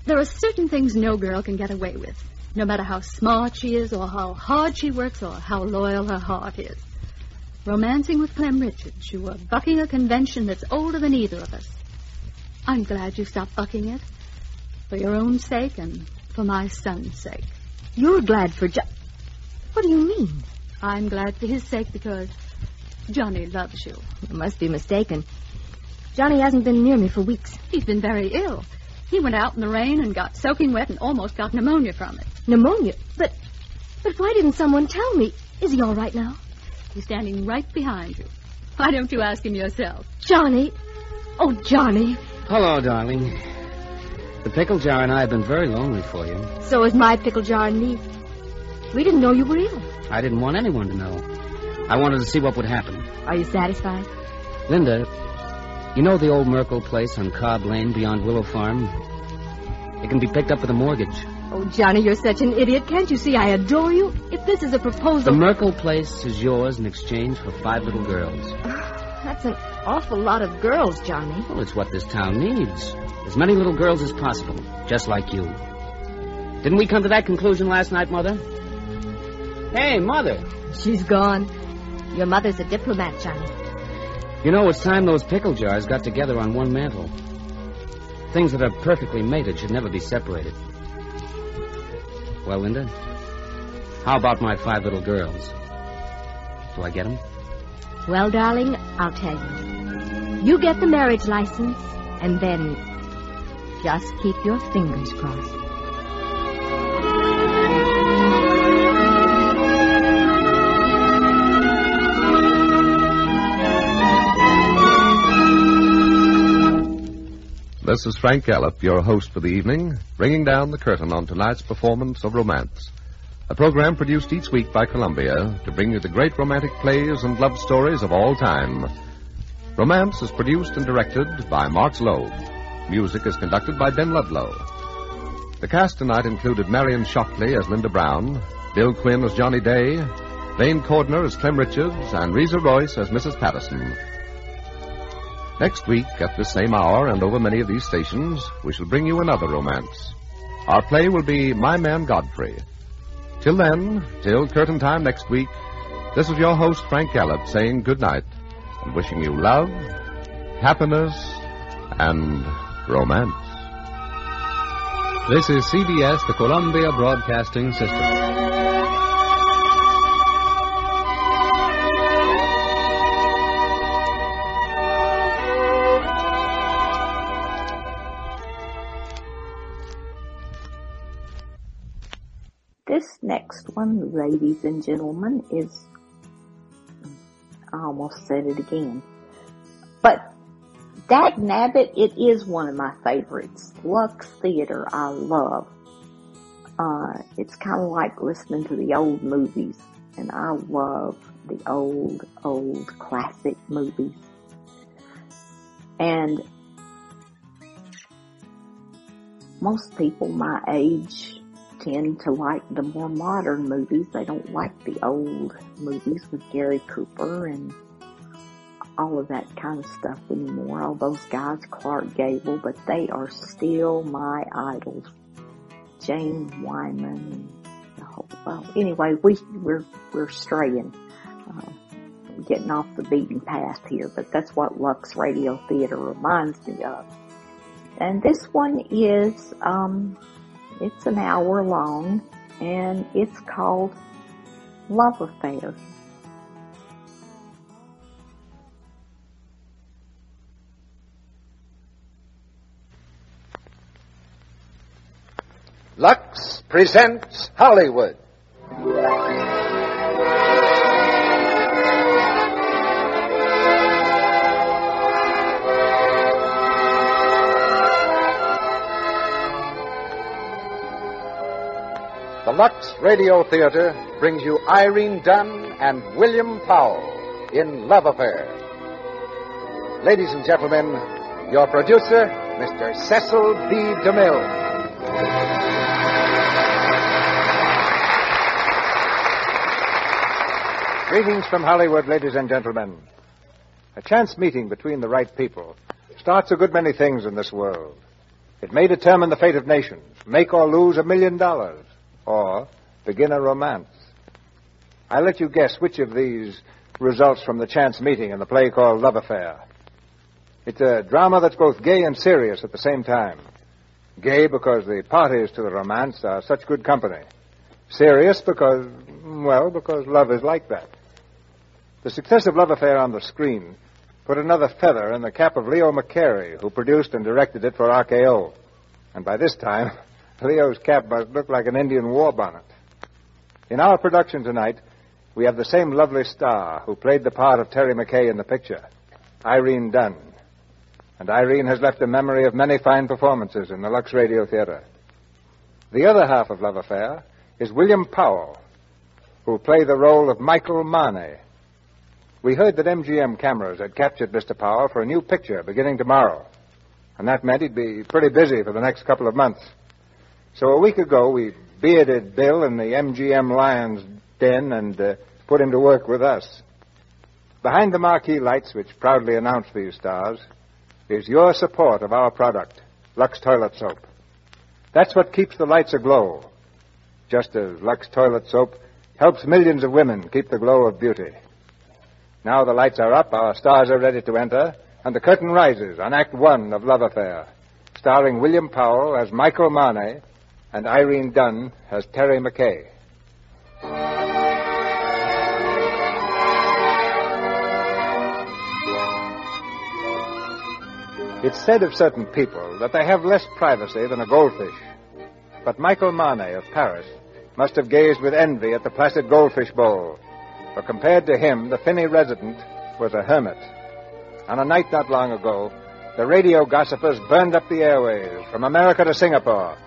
S30: There are certain things no girl can get away with, no matter how smart she is, or how hard she works, or how loyal her heart is. Romancing with Clem Richards, you were bucking a convention that's older than either of us. I'm glad you stopped bucking it. For your own sake and for my son's sake.
S22: You're glad for jo- What do you mean?
S30: I'm glad for his sake because Johnny loves you.
S22: You must be mistaken. Johnny hasn't been near me for weeks.
S30: He's been very ill. He went out in the rain and got soaking wet and almost got pneumonia from it.
S22: Pneumonia? But but why didn't someone tell me? Is he all right now?
S30: He's standing right behind you. Why don't you ask him yourself?
S22: Johnny. Oh, Johnny.
S33: Hello, darling. The pickle jar and I have been very lonely for you.
S22: So is my pickle jar and me. We didn't know you were ill.
S33: I didn't want anyone to know. I wanted to see what would happen.
S22: Are you satisfied?
S33: Linda, you know the old Merkel place on Cobb Lane beyond Willow Farm? It can be picked up with a mortgage.
S22: Oh, Johnny, you're such an idiot. Can't you see I adore you? If this is a proposal. The.
S33: Merkel place is yours in exchange for five little girls.
S22: Ah, that's an awful lot of girls, Johnny.
S33: Well, it's what this town needs. As many little girls as possible, just like you. Didn't we come to that conclusion last night, Mother? Hey, Mother.
S22: She's gone. Your mother's a diplomat, Johnny.
S33: You know, it's time those pickle jars got together on one mantle. Things that are perfectly mated should never be separated. Well, Linda, how about my five little girls? Do I get them?
S22: Well, darling, I'll tell you. You get the marriage license, and then just keep your fingers crossed.
S29: This is Frank Gallop, your host for the evening, bringing down the curtain on tonight's performance of Romance. A program produced each week by Columbia to bring you the great romantic plays and love stories of all time. Romance is produced and directed by Mark Loeb. Music is conducted by Ben Ludlow. The cast tonight included Marion Shockley as Linda Brown, Bill Quinn as Johnny Day, Vane Cordner as Clem Richards, and Reza Royce as Mrs. Patterson. Next week, at the same hour and over many of these stations, we shall bring you another romance. Our play will be My Man Godfrey. Till then, till curtain time next week, this is your host, Frank Gallop, saying good night and wishing you love, happiness, and romance.
S36: This is CBS, the Columbia Broadcasting System.
S1: One, ladies and gentlemen, is. I almost said it again. But that Nabbit, it is one of my favorites. Lux Theater, I love. Uh, it's kind of like listening to the old movies, and I love the old, old classic movies. And most people my age tend to like the more modern movies. They don't like the old movies with Gary Cooper and all of that kind of stuff anymore. All those guys, Clark Gable, but they are still my idols. Jane Wyman whole, well, anyway, we, we're, we're straying, uh, getting off the beaten path here, but that's what Lux Radio Theater reminds me of. And this one is, um, it's an hour long and it's called Love Affair.
S37: Lux presents Hollywood.
S38: Lux Radio Theater brings you Irene Dunne and William Powell in Love Affair. Ladies and gentlemen, your producer, Mr. Cecil B. DeMille. Greetings from Hollywood, ladies and gentlemen. A chance meeting between the right people starts a good many things in this world. It may determine the fate of nations, make or lose a million dollars, or begin a romance. I let you guess which of these results from the chance meeting in the play called Love Affair. It's a drama that's both gay and serious at the same time. Gay because the parties to the romance are such good company. Serious because, well, because love is like that. The success of Love Affair on the screen put another feather in the cap of Leo McCarey, who produced and directed it for RKO. And by this time, Leo's cap must look like an Indian war bonnet. In our production tonight, we have the same lovely star who played the part of Terry McKay in the picture, Irene Dunne. And Irene has left a memory of many fine performances in the Lux Radio Theater. The other half of Love Affair is William Powell, who played the role of Michael Marney. We heard that MGM cameras had captured Mr. Powell for a new picture beginning tomorrow. And that meant he'd be pretty busy for the next couple of months. So a week ago, we bearded Bill in the MGM Lions den and uh, put him to work with us. Behind the marquee lights which proudly announce these stars is your support of our product, Lux Toilet Soap. That's what keeps the lights aglow, just as Lux Toilet Soap helps millions of women keep the glow of beauty. Now the lights are up, our stars are ready to enter, and the curtain rises on Act One of Love Affair, starring William Powell as Michael Marney and Irene Dunne as Terry McKay. It's said of certain people that they have less privacy than a goldfish. But Michael Marney of Paris must have gazed with envy at the placid goldfish bowl, for compared to him, the Finney resident was a hermit. On a night not long ago, the radio gossipers burned up the airways from America to Singapore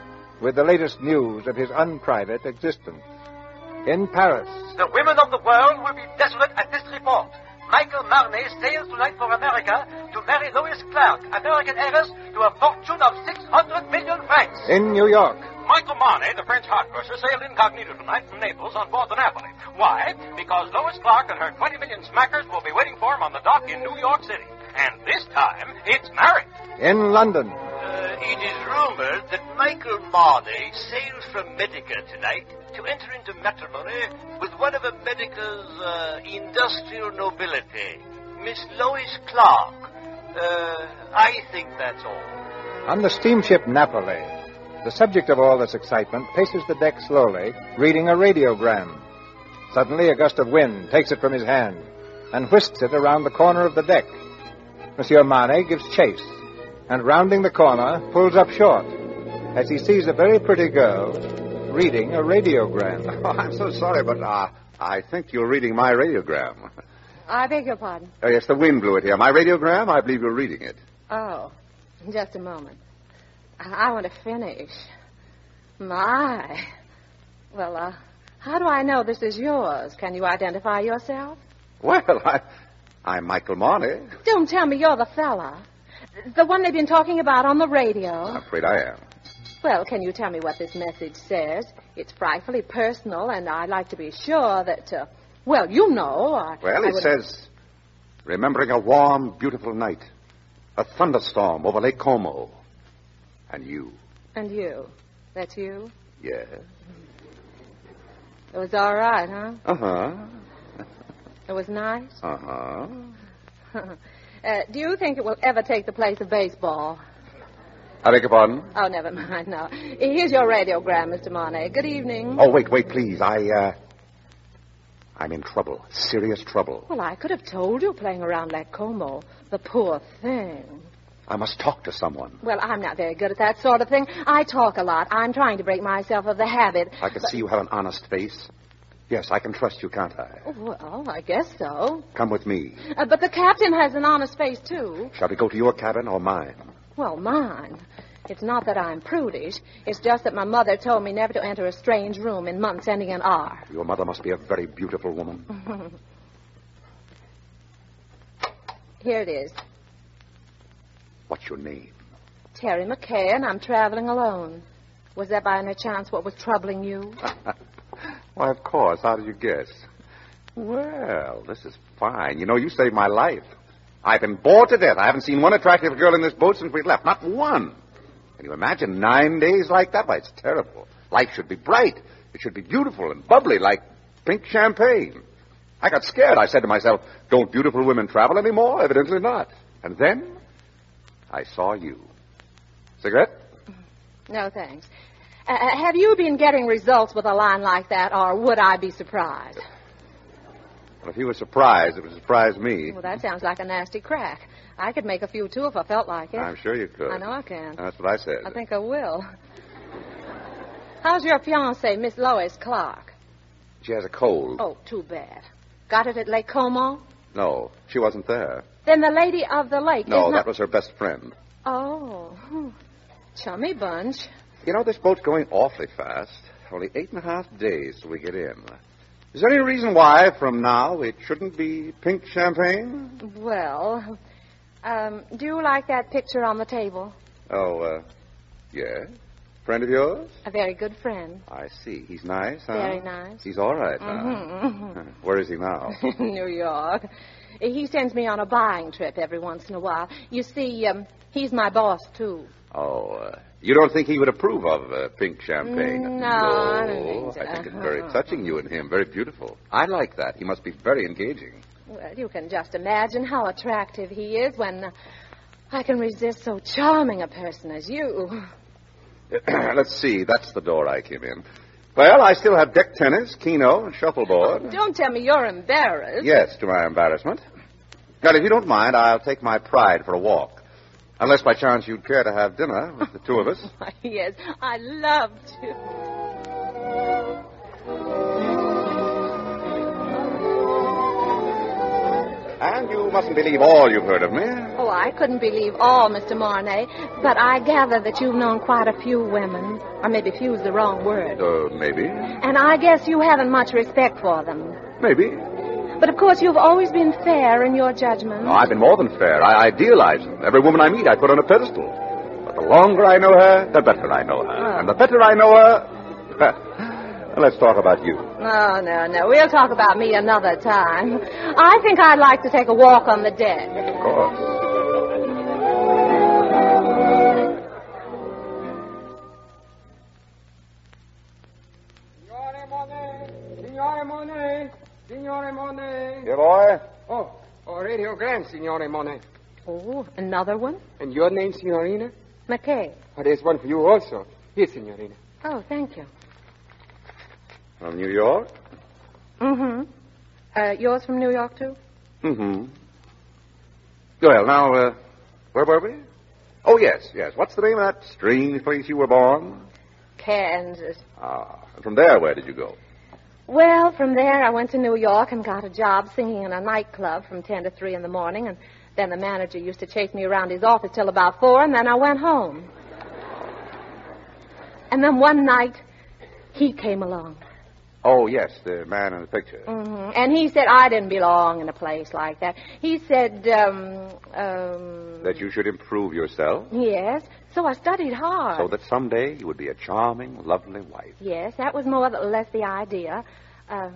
S38: with the latest news of his unprivate existence. In Paris,
S39: The women of the world will be desolate at this report. Michael Marney sails tonight for America to marry Lois Clark, American heiress to a fortune of 600 million francs.
S38: in New York,
S39: Michael Marney, the French heart crusher, sailed incognito tonight from Naples on board the Napoli. Why? Because Lois Clark and her 20 million smackers will be waiting for him on the dock in New York City. And this time, it's marriage.
S38: in London,
S40: Uh, it is rumored that Michael Marney sails from Medica tonight to enter into matrimony with one of America's uh, industrial nobility, Miss Lois Clark. Uh, I think that's all.
S38: on the steamship Napoli, the subject of all this excitement paces the deck slowly, reading a radiogram. Suddenly, a gust of wind takes it from his hand and whisks it around the corner of the deck. Monsieur Marney gives chase, and rounding the corner, pulls up short as he sees a very pretty girl reading a radiogram. *laughs*
S41: Oh, I'm so sorry, but uh, I think you're reading my radiogram.
S42: I beg your pardon.
S41: Oh, yes, the wind blew it here. My radiogram, I believe you're reading it.
S42: Oh, just a moment. I I want to finish. My. Well, uh, how do I know this is yours? Can you identify yourself?
S41: Well, I, I'm Michael Marney.
S42: Don't tell me you're the fella. The one they've been talking about on the radio.
S41: I'm afraid I am.
S42: Well, can you tell me what this message says? It's frightfully personal, and I'd like to be sure that, uh, well, you know. I,
S41: Well,
S42: I
S41: it
S42: would-
S41: says, remembering a warm, beautiful night, a thunderstorm over Lake Como, and you.
S42: And you. That's you?
S41: Yes.
S42: It was all right, huh?
S41: Uh-huh.
S42: It was nice?
S41: Uh-huh. *laughs*
S42: uh, do you think it will ever take the place of baseball?
S41: I beg your pardon?
S42: Oh, never *laughs* mind, no. Here's your radiogram, Mr. Marney. Good evening.
S41: Oh, wait, wait, please. I, uh... I'm in trouble. Serious trouble.
S42: Well, I could have told you playing around Lake Como. The poor thing.
S41: I must talk to someone.
S42: Well, I'm not very good at that sort of thing. I talk a lot. I'm trying to break myself of the habit.
S41: I can see you have an honest face. Yes, I can trust you, can't I?
S42: Oh, Well, I guess so.
S41: Come with me.
S42: Uh, but the captain has an honest face, too.
S41: Shall we go to your cabin or mine?
S42: Well, mine. It's not that I'm prudish. It's just that my mother told me never to enter a strange room in months ending in R. *laughs*
S41: Your mother must be a very beautiful woman.
S42: Here it is.
S41: What's your name?
S42: Terry McKay, and I'm traveling alone. Was that by any chance what was troubling you? *laughs*
S41: Why, of course. How did you guess? Well, this is fine. You know, you saved my life. I've been bored to death. I haven't seen one attractive girl in this boat since we left. Not one. Can you imagine nine days like that? Why, it's terrible. Life should be bright. It should be beautiful and bubbly like pink champagne. I got scared. I said to myself, don't beautiful women travel anymore? Evidently not. And then I saw you. Cigarette?
S42: No, thanks. Uh, have you been getting results with a line like that, or would I be surprised?
S41: Well, if you were surprised, it would surprise me.
S42: Well, that sounds like a nasty crack. I could make a few, too, if I felt like it.
S41: I'm sure you could.
S42: I know I can.
S41: That's what I said.
S42: I think I will. How's your fiancée, Miss Lois Clark?
S41: She has a cold.
S42: Oh, too bad. Got it at Lake Como?
S41: No, she wasn't there.
S42: Then the lady of the lake
S41: No,
S42: is
S41: that was her best friend.
S42: Oh, hmm. chummy bunch.
S41: You know, this boat's going awfully fast. Only eight and a half days till we get in. Is there any reason why, from now, it shouldn't be pink champagne?
S42: Well, um, do you like that picture on the table?
S41: Oh, uh, yes. Friend of yours?
S42: A very good friend.
S41: I see. He's nice, huh?
S42: Very nice.
S41: He's all right, huh?
S42: Mhm. *laughs*
S41: Where is he now? *laughs*
S42: New York. He sends me on a buying trip every once in a while. You see, um, he's my boss, too.
S41: Oh, uh, you don't think he would approve of uh, pink champagne?
S42: No, I don't think so.
S41: I think it's very touching, you and him. Very beautiful. I like that. He must be very engaging.
S42: Well, you can just imagine how attractive he is when uh, I can resist so charming a person as you. *clears throat*
S41: Let's see. That's the door I came in. Well, I still have deck tennis, keno, and shuffleboard.
S42: Don't tell me you're embarrassed.
S41: Yes, to my embarrassment. Now, if you don't mind, I'll take my pride for a walk. Unless by chance you'd care to have dinner with the two of us. *laughs*
S42: yes, I'd love to.
S41: And you mustn't believe all you've heard of me.
S42: Oh, I couldn't believe all, Mr. Marney, but I gather that you've known quite a few women. Or maybe few's the wrong word.
S41: Uh, maybe.
S42: And I guess you haven't much respect for them.
S41: Maybe.
S42: But of course, you've always been fair in your judgment.
S41: No, I've been more than fair. I idealize them. Every woman I meet, I put on a pedestal. But the longer I know her, the better I know her. Ah. And the better I know her, *laughs* let's talk about you.
S42: No, no, no. We'll talk about me another time. I think I'd like to take a walk on the deck.
S41: Of course.
S43: Signore Monet.
S41: Here, boy.
S43: Oh, oh, radiogram, Signore Monet.
S42: Oh, another one?
S43: And your name, Signorina?
S42: McKay.
S43: Oh, there's one for you also. Here, Signorina.
S42: Oh, thank you.
S41: From New York?
S42: Mm-hmm. Uh, yours from New York, too?
S41: Mm-hmm. Well, now, uh, where were we? Oh, yes, yes. What's the name of that strange place you were born?
S42: Kansas.
S41: Ah, and from there, where did you go?
S42: Well, from there, I went to New York and got a job singing in a nightclub from 10 to 3 in the morning, and then the manager used to chase me around his office till about 4, and then I went home. And then one night, he came along.
S41: Oh, yes, the man in the picture.
S42: hmm And he said I didn't belong in a place like that. He said, um, um,
S41: That you should improve yourself
S42: yes. So I studied hard.
S41: so that someday you would be a charming, lovely wife.
S42: Yes, that was more or less the idea. Uh,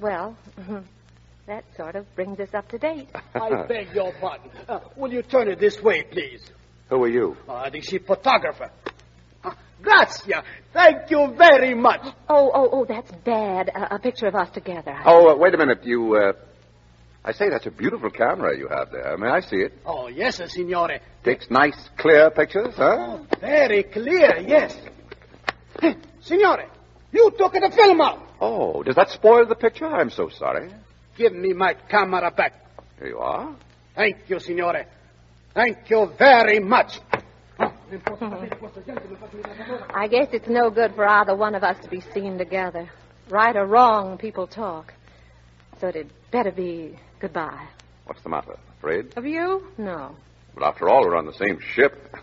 S42: well, *laughs* that sort of brings us up to date. *laughs*
S44: I beg your pardon. Uh, will you turn it this way, please?
S41: Who are you?
S44: Uh, the ship photographer. Uh, Grazia. Thank you very much.
S42: Oh, oh, oh, that's bad. A, a picture of us together.
S41: Oh, uh, wait a minute. You, uh, I say, that's a beautiful camera you have there. May I see it?
S44: Oh, yes, signore.
S41: Takes nice, clear pictures, huh?
S44: Oh, very clear, yes. Signore, you took the film out.
S41: Oh, does that spoil the picture? I'm so sorry.
S44: Give me my camera back.
S41: Here you are.
S44: Thank you, signore. Thank you very much.
S42: I guess it's no good for either one of us to be seen together. Right or wrong, people talk. So it'd better be goodbye.
S41: What's the matter? Afraid?
S42: Of you? No.
S41: But after all, we're on the same ship.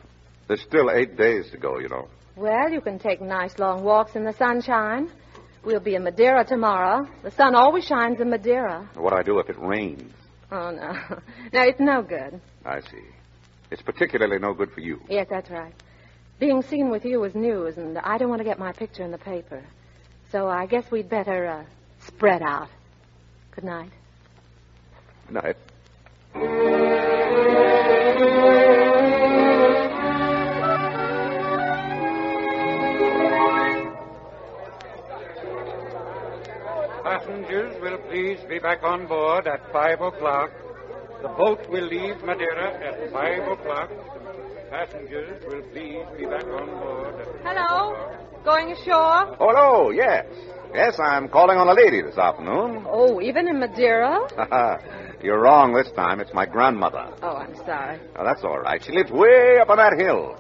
S41: There's still eight days to go, you know.
S42: Well, you can take nice long walks in the sunshine. We'll be in Madeira tomorrow. The sun always shines in Madeira.
S41: What do I do if it rains?
S42: Oh, no. *laughs* No, it's no good.
S41: I see. It's particularly no good for you.
S42: Yes, that's right. Being seen with you is news, and I don't want to get my picture in the paper. So I guess we'd better uh, spread out. Good night.
S41: Good night.
S45: Passengers will please be back on board at 5 o'clock. The boat will leave Madeira at 5 o'clock. Passengers will please be back on board. At...
S42: Hello? Going ashore?
S41: Oh, hello, yes. Yes, I'm calling on a lady this afternoon.
S42: Oh, even in Madeira? *laughs*
S41: You're wrong this time. It's my grandmother.
S42: Oh, I'm sorry.
S41: Oh, that's all right. She lives way up on that hill.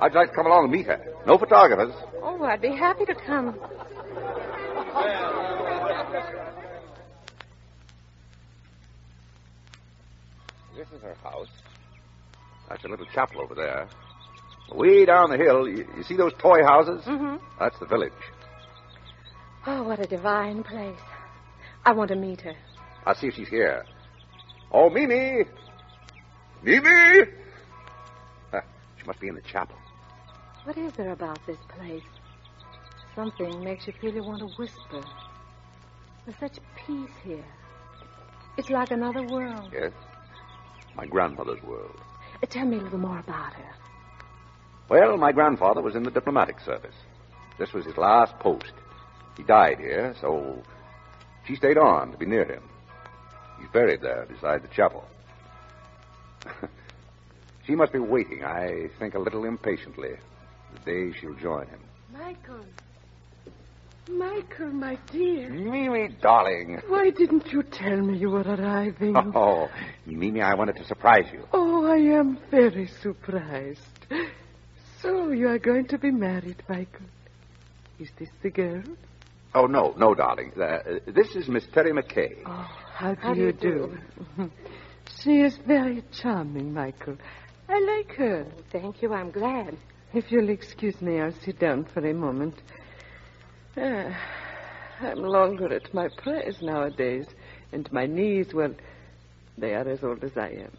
S41: I'd like to come along and meet her. No photographers.
S42: Oh, I'd be happy to come.
S41: This is her house. That's a little chapel over there. Way down the hill, you, you see those toy houses?
S42: Mm-hmm.
S41: That's the village.
S42: Oh, what a divine place. I want to meet her.
S41: I'll see if she's here. Oh, Mimi! Mimi! She must be in the chapel.
S42: What is there about this place? Something makes you feel you want to whisper. There's such peace here. It's like another world.
S41: Yes? My grandmother's world.
S42: Uh, Tell me a little more about her.
S41: Well, my grandfather was in the diplomatic service. This was his last post. He died here, so she stayed on to be near him. He's buried there beside the chapel. *laughs* she must be waiting, I think, a little impatiently, the day she'll join him.
S46: Michael. Michael, my dear.
S41: Mimi, darling.
S46: Why didn't you tell me you were arriving? *laughs*
S41: Oh, Mimi, I wanted to surprise you.
S46: Oh, I am very surprised. So you are going to be married, Michael. Is this the girl?
S41: Oh, no, no, darling. Uh, this is Miss Terry McKay.
S46: Oh, how do
S42: How do
S46: you
S42: you
S46: do? *laughs* she is very charming, Michael. I like her.
S42: Thank you. I'm glad.
S46: If you'll excuse me, I'll sit down for a moment. Ah, I'm longer at my prayers nowadays, and my knees, well, they are as old as I am.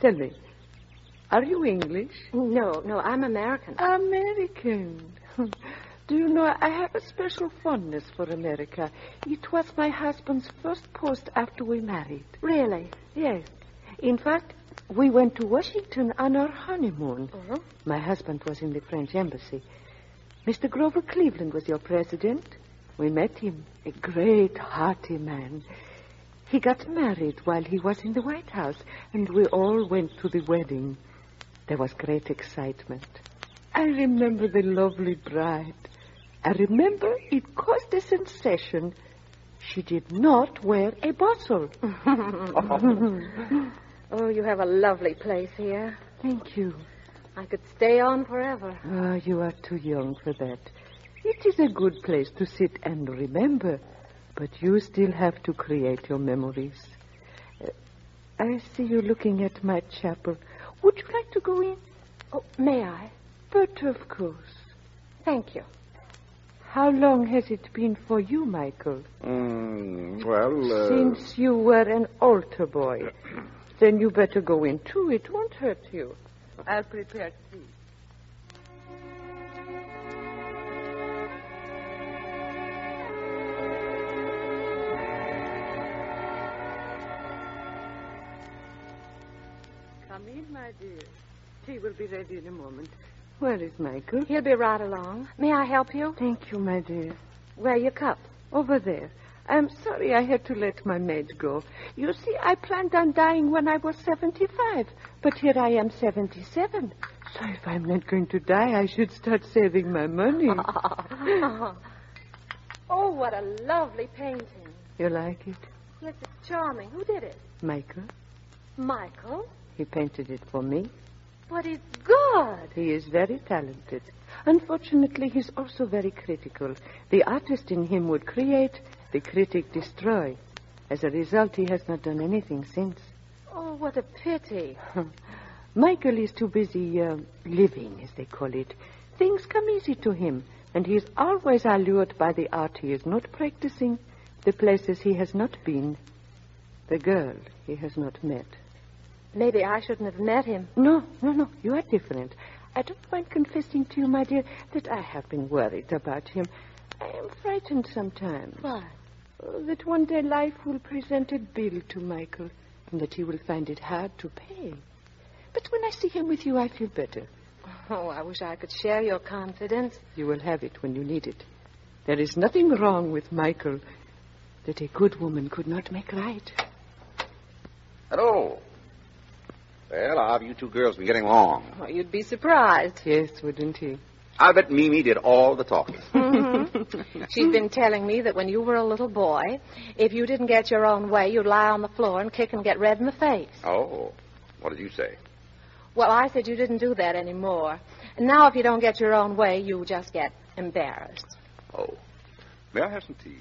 S46: Tell me, are you English?
S42: No, no, I'm American.
S46: American. *laughs* Do you know, I have a special fondness for America. It was my husband's first post after we married.
S42: Really?
S46: Yes. In fact, we went to Washington on our honeymoon.
S42: Uh-huh.
S46: My husband was in the French embassy. Mr. Grover Cleveland was your president. We met him, a great, hearty man. He got married while he was in the White House, and we all went to the wedding. There was great excitement. I remember the lovely bride. I remember it caused a sensation. She did not wear a bustle. *laughs*
S42: oh, you have a lovely place here.
S46: Thank you.
S42: I could stay on forever.
S46: Ah, you are too young for that. It is a good place to sit and remember, but you still have to create your memories. Uh, I see you looking at my chapel. Would you like to go in?
S42: Oh, may I?
S46: But of course.
S42: Thank you.
S46: How long has it been for you, Michael?
S41: Mm, well, uh...
S46: Since you were an altar boy. *clears throat* then you better go in too. It won't hurt you. I'll prepare tea. Come in, my dear. Tea will be ready in a moment. Where is Michael?
S42: He'll be right along. May I help you?
S46: Thank you, my dear.
S42: Where your cup?
S46: Over there. I'm sorry I had to let my maid go. You see, I planned on dying when I was 75, but here I am 77. So if I'm not going to die, I should start saving my money. *laughs*
S42: oh, what a lovely painting.
S46: You like it?
S42: Yes, it's charming. Who did it?
S46: Michael?
S42: Michael?
S46: He painted it for me.
S42: But it's good.
S46: He is very talented. Unfortunately, he's also very critical. The artist in him would create, the critic destroy. As a result, he has not done anything since.
S42: Oh, what a pity. *laughs*
S46: Michael is too busy uh, living, as they call it. Things come easy to him, and he is always allured by the art he is not practicing, the places he has not been, the girl he has not met.
S42: Maybe I shouldn't have met him.
S46: No, no, no. You are different. I don't mind confessing to you, my dear, that I have been worried about him. I am frightened sometimes.
S42: Why?
S46: Uh, that one day life will present a bill to Michael, and that he will find it hard to pay. But when I see him with you, I feel better.
S42: Oh, I wish I could share your confidence.
S46: You will have it when you need it. There is nothing wrong with Michael that a good woman could not make right.
S41: Hello. Well, how have you two girls been getting along?
S42: Well, you'd be surprised.
S46: Yes, wouldn't you?
S41: I bet Mimi did all the talking. *laughs*
S42: Mm-hmm. She's been telling me that when you were a little boy, if you didn't get your own way, you'd lie on the floor and kick and get red in the face.
S41: Oh, what did you say?
S42: Well, I said you didn't do that anymore. And now, if you don't get your own way, you just get embarrassed.
S41: Oh. May I have some tea?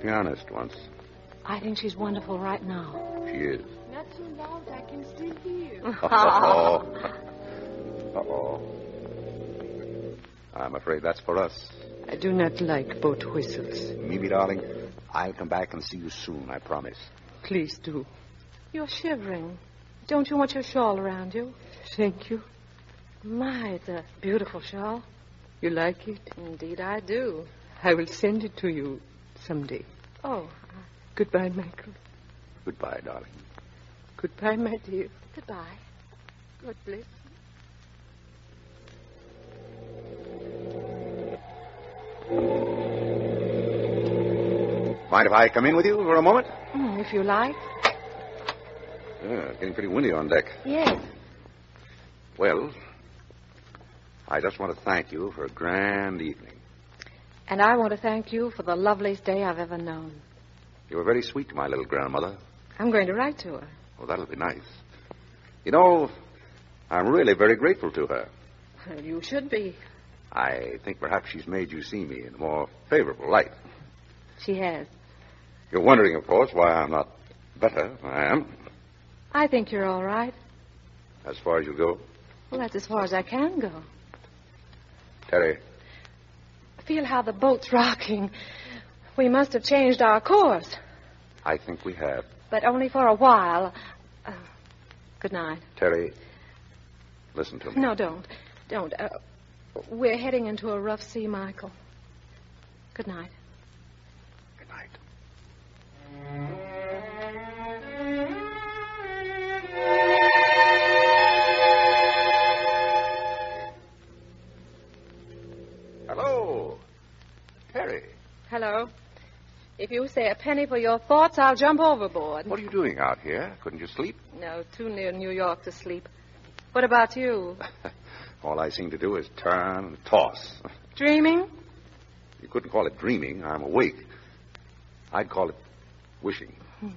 S41: She was great pianist once.
S42: I think she's wonderful right now.
S41: She is.
S42: Not too loud, I can still hear. *laughs* *laughs*
S41: Uh-oh. Uh-oh. I'm afraid that's for us.
S46: I do not like boat whistles.
S41: Mimi, darling, I'll come back and see you soon, I promise.
S46: Please do.
S42: You're shivering. Don't you want your shawl around you?
S46: Thank you.
S42: My, it's a beautiful shawl.
S46: You like it?
S42: Indeed, I do.
S46: I will send it to you someday.
S42: Oh,
S46: Goodbye, Michael.
S41: Goodbye, darling.
S46: Goodbye, my dear.
S42: goodbye.
S46: God bless. you.
S41: Mind if I come in with you for a moment?
S42: Mm, if you like.
S41: Yeah, it's getting pretty windy on deck.
S42: Yes.
S41: Well, I just want to thank you for a grand evening.
S42: And I want to thank you for the loveliest day I've ever known.
S41: You were very sweet to my little grandmother.
S42: I'm going to write to her.
S41: Oh, that'll be nice. You know, I'm really very grateful to her.
S42: Well, you should be.
S41: I think perhaps she's made you see me in a more favorable light.
S42: She has.
S41: You're wondering, of course, why I'm not better. I am.
S42: I think you're all right.
S41: As far as you go.
S42: Well, that's as far as I can go.
S41: Terry,
S42: Feel how the boat's rocking. We must have changed our course,
S41: I think we have.
S42: but only for a while. Uh, good night.
S41: Terry, listen to me.
S42: No, don't. Don't. Uh, we're heading into a rough sea, Michael. Good night.
S41: Hello.
S42: If you say a penny for your thoughts, I'll jump overboard.
S41: what are you doing out here? Couldn't you sleep?
S42: No, too near New York to sleep. What about you? *laughs*
S41: All I seem to do is turn and toss.
S42: Dreaming?
S41: You couldn't call it dreaming. I'm awake. I'd call it wishing. *laughs*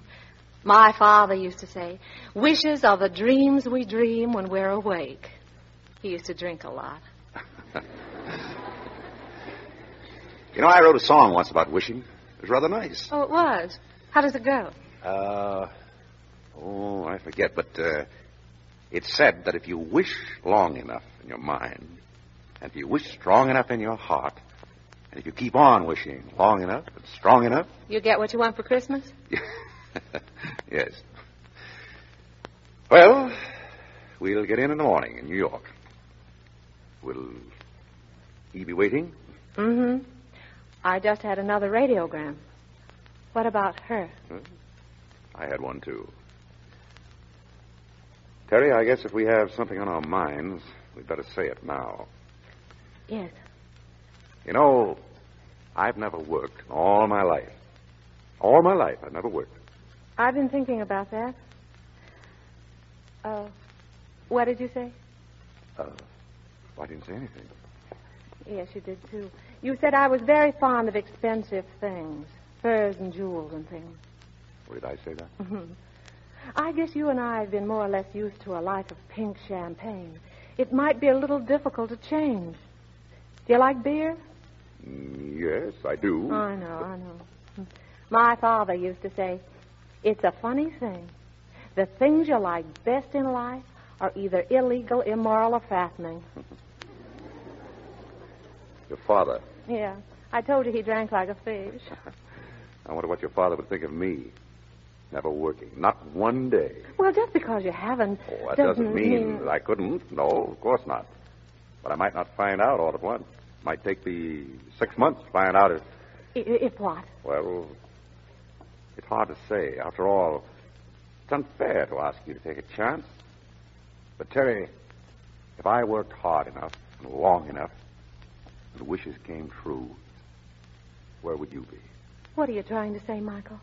S42: My father used to say, wishes are the dreams we dream when we're awake. He used to drink a lot. *laughs*
S41: You know, I wrote a song once about wishing. It was rather nice.
S42: Oh, it was. How does it go?
S41: Uh, oh, I forget, but uh, it said that if you wish long enough in your mind, and if you wish strong enough in your heart, and if you keep on wishing long enough and strong enough,
S42: You get what you want for Christmas? *laughs*
S41: yes. Well, we'll get in in the morning in New York. Will he be waiting?
S42: Mm-hmm. I just had another radiogram. What about her?
S41: I had one, too. Terry, I guess if we have something on our minds, we'd better say it now.
S42: Yes.
S41: You know, I've never worked all my life. All my life, I've never worked.
S42: I've been thinking about that. Uh, what did you say?
S41: Uh, I didn't say anything.
S42: Yes, you did too. You said I was very fond of expensive things, furs and jewels and things.
S41: Did I say that?
S42: Mhm. I guess you and I have been more or less used to a life of pink champagne. It might be a little difficult to change. Do you like beer?
S47: Mm, Yes, I do.
S42: I know, I know. My father used to say, it's a funny thing. The things you like best in life are either illegal, immoral, or fattening.
S47: Your father.
S42: Yeah. I told you he drank like a fish. *laughs*
S47: I wonder what your father would think of me. Never working. Not one day.
S42: Well, just because you haven't
S47: Oh, that
S42: doesn't,
S47: doesn't mean that I couldn't. No, of course not. But I might not find out all at once. Might take me six months to find out if.
S42: If what?
S47: well, it's hard to say. After all, it's unfair to ask you to take a chance. But, Terry, if I worked hard enough and long enough and wishes came true, where would you be?
S42: What are you trying to say, Michael?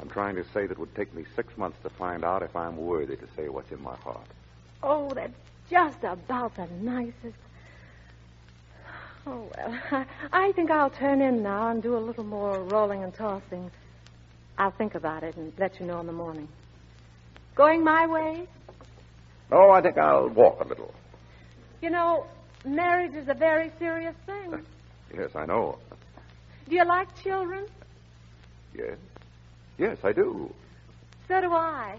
S47: I'm trying to say that it would take me six months to find out if I'm worthy to say what's in my heart.
S42: Oh, that's just about the nicest. Oh, well, I, I think I'll turn in now and do a little more rolling and tossing. I'll think about it and let you know in the morning. Going my way?
S47: No, I think I'll walk a little.
S42: You know, marriage is a very serious thing.
S47: Yes, I know.
S42: Do you like children?
S47: Yes. Yes, I do.
S42: So do I.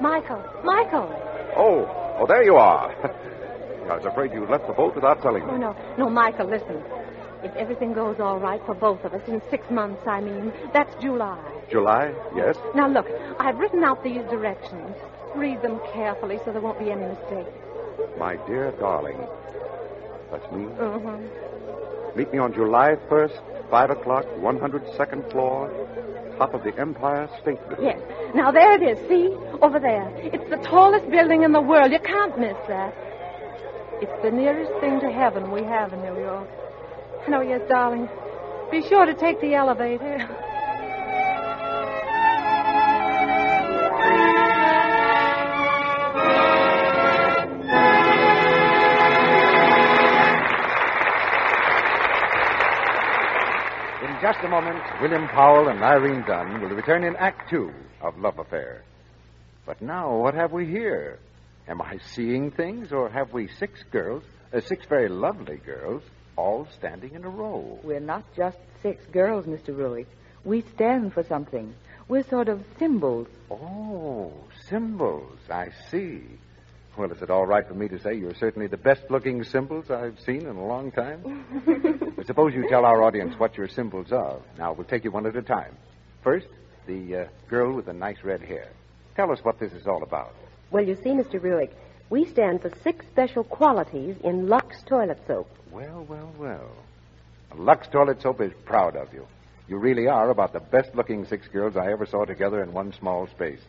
S42: Michael, Michael.
S47: Oh, oh, there you are. *laughs* I was afraid you left the boat without telling
S42: Oh,
S47: me.
S42: no, no, Michael, listen. If everything goes all right for both of us in six months, I mean, that's July.
S47: July? Yes.
S42: Now, look, I've written out these directions. Read them carefully so there won't be any mistake.
S47: My dear darling. That's me.
S42: Mm-hmm.
S47: Meet me on July 1st, 5 o'clock, 102nd floor, top of the Empire State Building.
S42: Yes. Now, there it is. See? Over there. It's the tallest building in the world. You can't miss that. It's the nearest thing to heaven we have in New York. Oh, yes, darling. Be sure to take the elevator.
S41: In just a moment, William Powell and Irene Dunne will return in Act Two of Love Affair. But now, what have we here? Am I seeing things, or have we six girls, uh, six very lovely girls, all standing in a row?
S48: We're not just six girls, Mr. Ruick. We stand for something. We're sort of symbols.
S41: Oh, symbols. I see. Well, is it all right for me to say you're certainly the best looking symbols I've seen in a long time? *laughs* Suppose you tell our audience what your symbols are. Now, we'll take you one at a time. First, the uh, girl with the nice red hair. Tell us what this is all about.
S21: Well, you see, Mr. Ruick, we stand for six special qualities in Lux toilet soap.
S41: Well, well, well. Lux Toilet Soap is proud of you. You really are about the best looking six girls I ever saw together in one small space.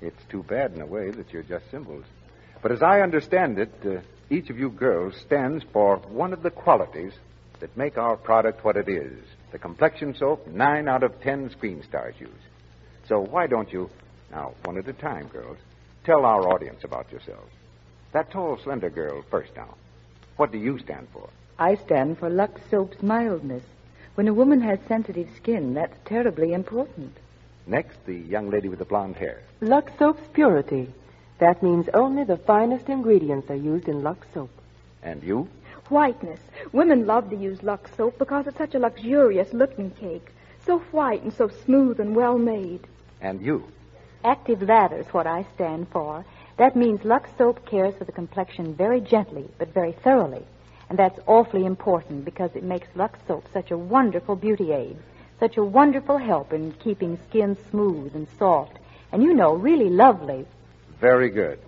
S41: It's too bad, in a way, that you're just symbols. But as I understand it, uh, each of you girls stands for one of the qualities that make our product what it is the complexion soap nine out of ten screen stars use. So why don't you, now, one at a time, girls, tell our audience about yourselves? That tall, slender girl first now. What do you stand for?
S48: I stand for Lux Soap's mildness. When a woman has sensitive skin, that's terribly important.
S41: Next, the young lady with the blonde hair.
S49: Lux Soap's purity. That means only the finest ingredients are used in Lux Soap.
S41: And you?
S50: Whiteness. Women love to use Lux soap because it's such a luxurious looking cake. So white and so smooth and well made.
S41: And you?
S48: Active lather's what I stand for. That means Lux Soap cares for the complexion very gently, but very thoroughly. And that's awfully important because it makes Lux Soap such a wonderful beauty aid, such a wonderful help in keeping skin smooth and soft, and you know, really lovely.
S41: Very good.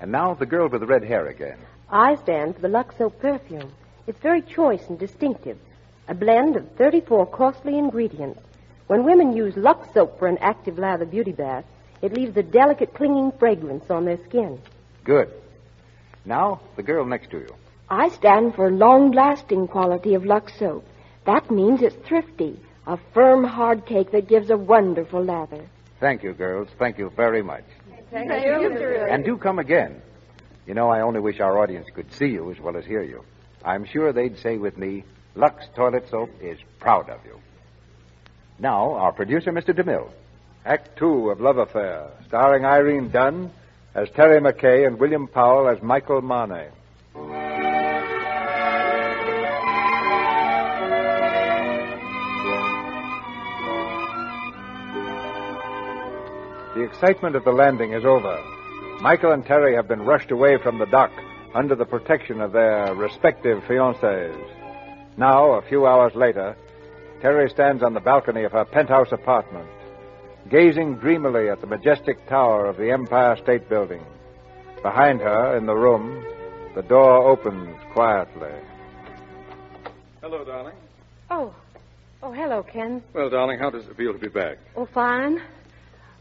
S41: And now the girl with the red hair again.
S21: I stand for the Lux Soap perfume. It's very choice and distinctive, a blend of 34 costly ingredients. When women use Lux Soap for an active lather beauty bath, it leaves a delicate clinging fragrance on their skin.
S41: Good. Now, the girl next to you.
S21: I stand for long-lasting quality of Lux Soap. That means it's thrifty, a firm, hard cake that gives a wonderful lather.
S41: Thank you, girls. Thank you very much.
S21: Thank, you, Mr.
S41: And do come again. You know, I only wish our audience could see you as well as hear you. I'm sure they'd say with me, Lux Toilet Soap is proud of you.
S51: Now, our producer, Mr. DeMille.
S38: Act two of Love Affair, starring Irene Dunne as Terry McKay and William Powell as Michael Marney. The excitement of the landing is over. Michael and Terry have been rushed away from the dock under the protection of their respective fiancés. Now, a few hours later, Terry stands on the balcony of her penthouse apartment, gazing dreamily at the majestic tower of the Empire State Building. Behind her, in the room, the door opens quietly.
S52: Hello, darling.
S42: Oh. Oh, hello, Ken.
S52: Well, darling, how does it feel to be back?
S42: Oh, fine.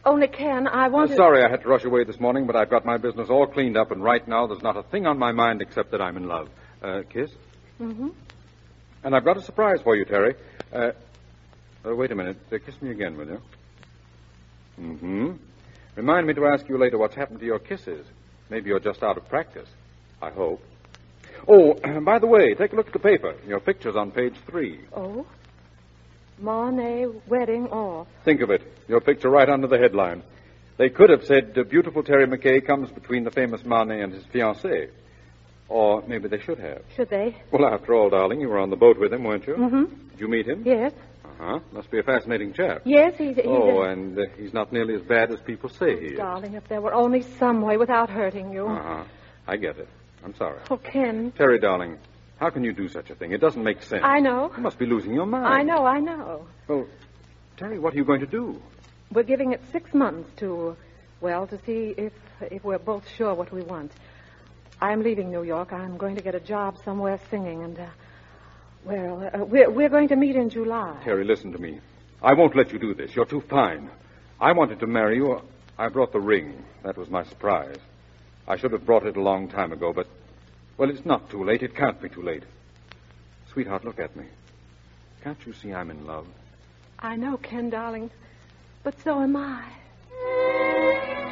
S42: Only, Ken, I
S52: Uh, sorry I had to rush away this morning, but I've got my business all cleaned up, and right now there's not a thing on my mind except that I'm in love. Uh, kiss?
S42: Mm-hmm.
S52: And I've got a surprise for you, Terry. Uh, uh, wait a minute. Uh, kiss me again, will you? Mm-hmm. Remind me to ask you later what's happened to your kisses. Maybe you're just out of practice. I hope. Oh, *clears throat* by the way, take a look at the paper. Your picture's on page three.
S42: Oh? Marney wedding off.
S52: Think of it. Your picture right under the headline. They could have said, Beautiful Terry McKay comes between the famous Marney and his fiancée. Or maybe they should have.
S42: Should they?
S52: Well, after all, darling, you were on the boat with him, weren't you?
S42: Mm-hmm.
S52: Did you meet him?
S42: Yes.
S52: Uh-huh. Must be a fascinating chap.
S42: Yes, he's... he's
S52: oh,
S42: a...
S52: and uh, he's not nearly as bad as people say he is.
S42: Darling, if there were only some way without hurting you.
S52: Uh-huh. I get it. I'm sorry.
S42: Oh, Ken.
S52: Terry, darling, how can you do such a thing? It doesn't make sense.
S42: I know.
S52: You must be losing your mind.
S42: I know, I know.
S52: Well, Terry, what are you going to do?
S42: We're giving it six months to, well, to see if if we're both sure what we want. I'm leaving New York. I'm going to get a job somewhere singing, and, uh, well, uh, we're, we're going to meet in July.
S52: Terry, listen to me. I won't let you do this. You're too fine. I wanted to marry you. I brought the ring. That was my surprise. I should have brought it a long time ago, but, well, it's not too late. It can't be too late. Sweetheart, look at me. Can't you see I'm in love?
S42: I know, Ken, darling, but so am I.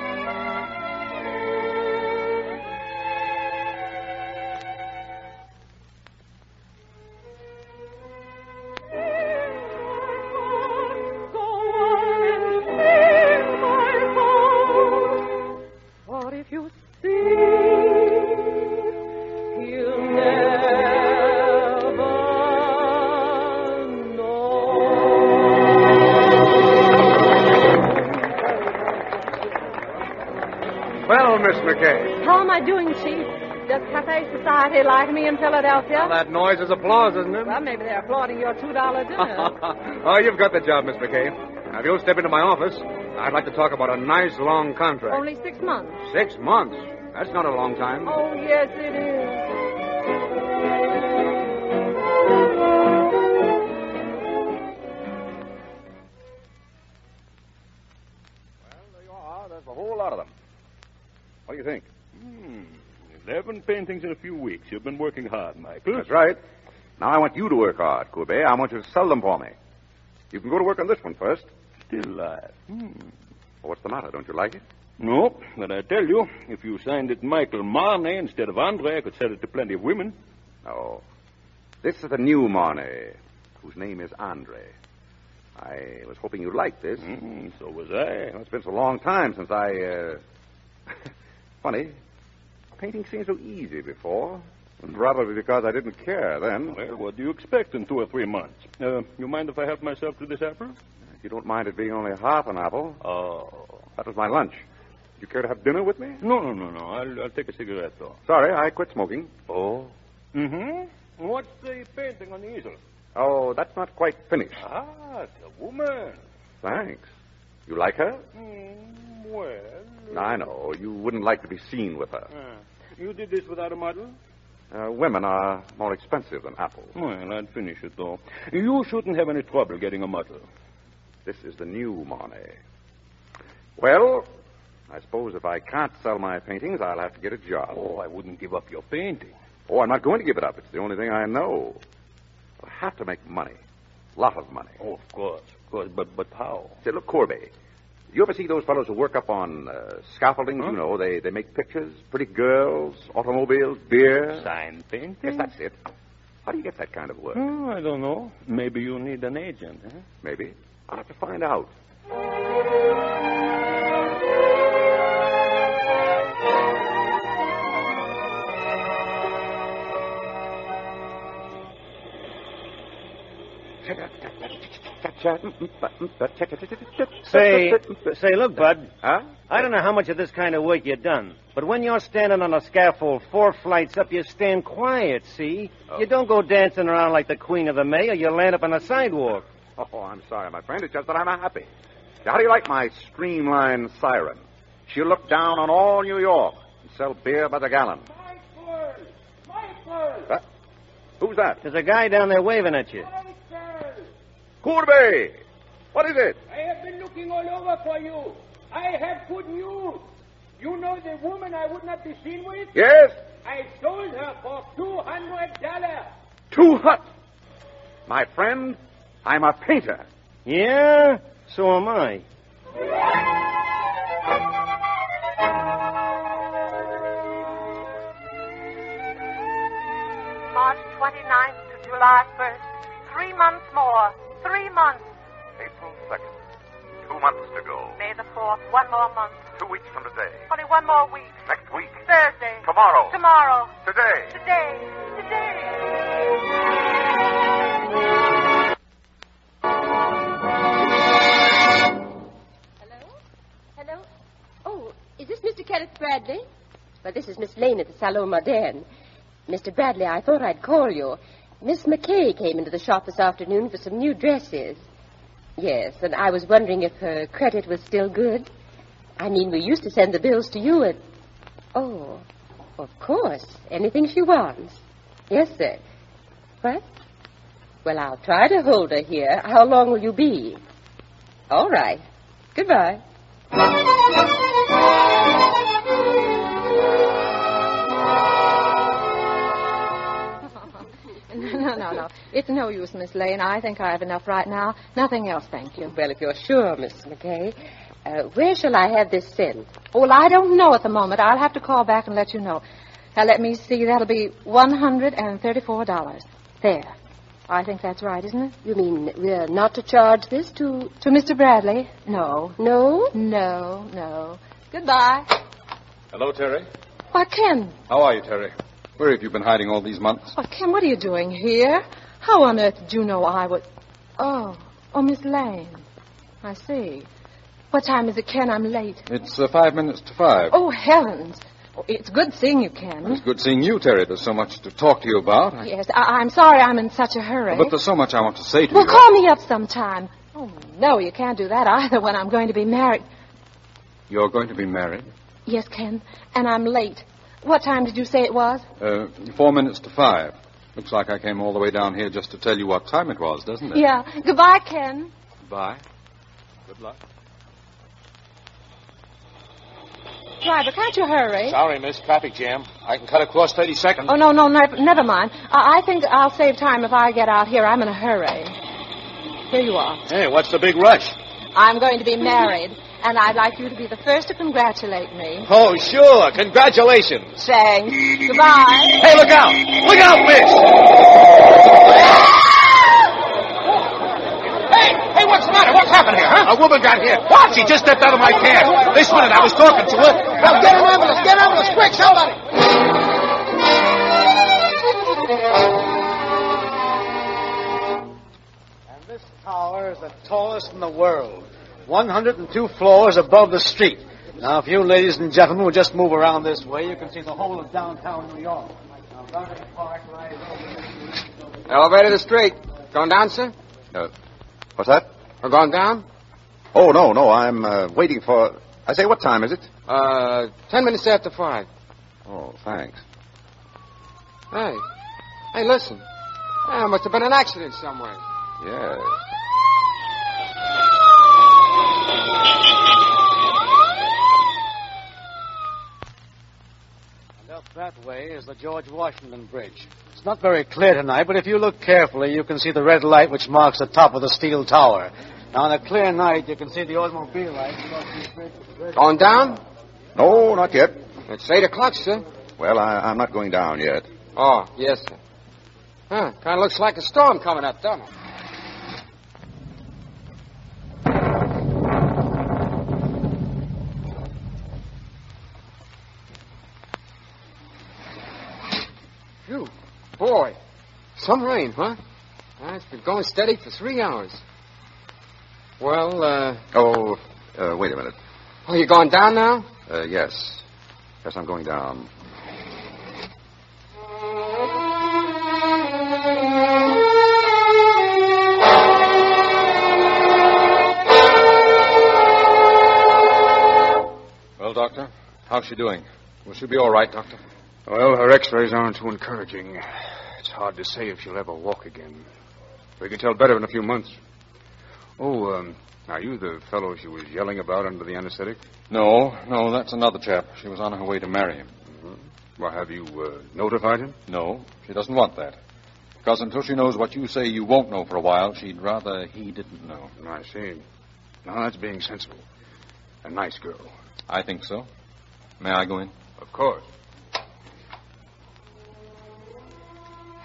S42: Cafe Society like me in Philadelphia?
S52: Well, that noise is applause, isn't it?
S42: Well, maybe they're applauding your $2 dinner. *laughs*
S52: oh, you've got the job, Miss McKay. Now, if you'll step into my office, I'd like to talk about a nice long contract.
S42: Only six months.
S52: Six months? That's not a long time.
S42: Oh, yes, it is. Well, there you are.
S41: There's a whole lot of them. What do you think?
S53: Hmm. Eleven paintings in a few weeks. You've been working hard, Michael.
S41: That's right. Now I want you to work hard, Courbet. I want you to sell them for me. You can go to work on this one first.
S53: Still alive. Hmm.
S41: What's the matter? Don't you like it?
S53: No, but I tell you, if you signed it Michael Marney instead of Andre, I could sell it to plenty of women.
S41: No. This is the new Marney, whose name is Andre. I was hoping you'd like this.
S53: Mm, so was I.
S41: Well, it's been so long time since I. Uh... *laughs* Funny. Painting seemed so easy before. And probably because I didn't care then.
S53: Well, what do you expect in two or three months? Uh, you mind if I help myself to this apple?
S41: If you don't mind it being only half an apple.
S53: Oh.
S41: That was my lunch. You care to have dinner with me?
S53: No, no, no, no. I'll, I'll take a cigarette, though.
S41: Sorry, I quit smoking.
S53: Oh? Mm-hmm. What's the painting on the easel?
S41: Oh, that's not quite finished.
S53: Ah, it's a woman.
S41: Thanks. You like her?
S53: Mm, well...
S41: I know. You wouldn't like to be seen with her.
S53: Ah. You did this without a model?
S41: Uh, women are more expensive than apples.
S53: Well, I'd finish it, though. You shouldn't have any trouble getting a model.
S41: This is the new Marney. Well, I suppose if I can't sell my paintings, I'll have to get a job.
S53: Oh, I wouldn't give up your painting.
S41: Oh, I'm not going to give it up. It's the only thing I know. I have to make money. A lot of money.
S53: Oh, of course, of course. But but how?
S41: Say, look, Courbet. You ever see those fellows who work up on uh, scaffolding?
S53: Huh?
S41: You know, they, they make pictures, pretty girls, automobiles, beer.
S53: Sign painting?
S41: Yes, that's it. How do you get that kind of work?
S53: Oh, I don't know. Maybe you need an agent, huh?
S41: Maybe. I'll have to find out.
S54: Say, say, look, Bud. Huh? I don't know how much of this kind of work you've done, but when you're standing on a scaffold four flights up, you stand quiet, see? You oh. don't go dancing around like the queen of the May, or you land up on the sidewalk.
S41: Oh, I'm sorry, my friend. It's just that I'm happy. How do you like my streamlined siren? She'll look down on all New York and sell beer by the gallon. Huh? Who's that?
S54: There's a guy down there waving at you.
S41: Courbet! What is it?
S55: I have been looking all over for you. I have good news. You know the woman I would not be seen with?
S41: Yes?
S55: I sold her for two hundred dollars.
S41: Two hut. My friend, I'm a painter.
S54: Yeah? So am I.
S56: March 29th to July 1st. Three months more. Three months.
S41: April 2nd. Two months to go.
S56: May the 4th. One more month.
S41: Two weeks from today.
S56: Only one more week.
S41: Next week.
S56: Thursday.
S41: Tomorrow.
S56: Tomorrow.
S41: Today.
S56: Today. Today.
S21: Hello? Hello? Oh, is this Mr. Kenneth Bradley? Well, this is Miss Lane at the Salon Moderne. Mr. Bradley, I thought I'd call you. Miss McKay came into the shop this afternoon for some new dresses. Yes, and I was wondering if her credit was still good. I mean, we used to send the bills to you at. Oh, of course. Anything she wants. Yes, sir. What? Well, I'll try to hold her here. How long will you be? All right. Goodbye.
S42: No, no, no. It's no use, Miss Lane. I think I have enough right now. Nothing else, thank you.
S21: Well, if you're sure, Miss McKay. Uh, where shall I have this sent?
S42: Well, I don't know at the moment. I'll have to call back and let you know. Now, let me see. That'll be $134. There. I think that's right, isn't it?
S21: You mean we're not to charge this to...
S42: To Mr. Bradley? No.
S21: No?
S42: No, no. Goodbye.
S52: Hello, Terry.
S42: Why, Ken.
S52: How are you, Terry? Where have you been hiding all these months?
S42: Why, Ken, what are you doing here? How on earth did you know I would... Oh, oh, Miss Lane. I see. What time is it, Ken? I'm late.
S52: It's uh, five minutes to five.
S42: Oh, heavens. Oh, it's good seeing you, Ken.
S52: It's good seeing you, Terry. There's so much to talk to you about. I-
S42: Yes, I- I'm sorry I'm in such a hurry.
S52: But there's so much I want to say to
S42: Well,
S52: you.
S42: Well, call me up sometime. Oh, no, you can't do that either when I'm going to be married.
S52: You're going to be married?
S42: Yes, Ken, and I'm late. What time did you say it was?
S52: Uh, four minutes to five. Looks like I came all the way down here just to tell you what time it was, doesn't it?
S42: Yeah. Goodbye, Ken.
S52: Bye. Good luck.
S42: Driver, can't you hurry?
S57: Sorry, miss. Traffic jam. I can cut across 30 seconds.
S42: Oh, no, no, never, never mind. I, I think I'll save time if I get out here. I'm in a hurry. Here you are.
S57: Hey, what's the big rush?
S42: I'm going to be married, and I'd like you to be the first to congratulate me.
S57: Oh, sure. Congratulations.
S42: Thanks. Goodbye.
S57: Hey, look out! Look out, miss! Hey, hey, what's the matter? What's happened here, huh? A woman got here. What? She just stepped out of my cab. This minute I was talking to her.
S55: Now get an ambulance. Get an ambulance. Quick, somebody.
S58: And this tower is the tallest in the world. 102 floors above the street. Now, if you ladies and gentlemen will just move around this way, you can see the whole of downtown New York. Now, Garden Park lies over
S43: Elevator to street. Going down, sir?
S41: Uh, what's that?
S43: Or going down?
S41: Oh, no, no. I'm uh, waiting for. I say, what time is it?
S43: Uh, ten minutes after five.
S41: Oh, thanks.
S43: Hey. Hey, listen. There must have been an accident somewhere.
S41: Yes.
S58: And up that way is the George Washington Bridge. It's not very clear tonight, but if you look carefully, you can see the red light which marks the top of the steel tower. Now, on a clear night, you can see the automobile lights.
S43: Going down?
S41: No, not yet.
S43: It's eight o'clock, sir.
S41: Well, I, I'm not going down yet.
S43: Oh, yes, sir. Huh, kind of looks like a storm coming up, doesn't it? boy. Some rain, huh? Uh, it's been going steady for three hours. Well, uh...
S59: Oh, uh, wait a minute.
S43: Oh, you're going down now?
S59: Uh, yes. Yes, I'm going down.
S52: Well, Doctor, how's she doing? Will she be all right, Doctor?
S53: Well, her x-rays aren't too encouraging. Hard to say if she'll ever walk again. We can tell better in a few months. Oh, um, are you the fellow she was yelling about under the anesthetic?
S52: No, no, that's another chap. She was on her way to marry him.
S53: Mm-hmm. Well, have you uh, notified him?
S52: No, she doesn't want that. Because until she knows what you say you won't know for a while, she'd rather he didn't know.
S53: I see. Now, that's being sensible. A nice girl.
S52: I think so. May I go in?
S53: Of course.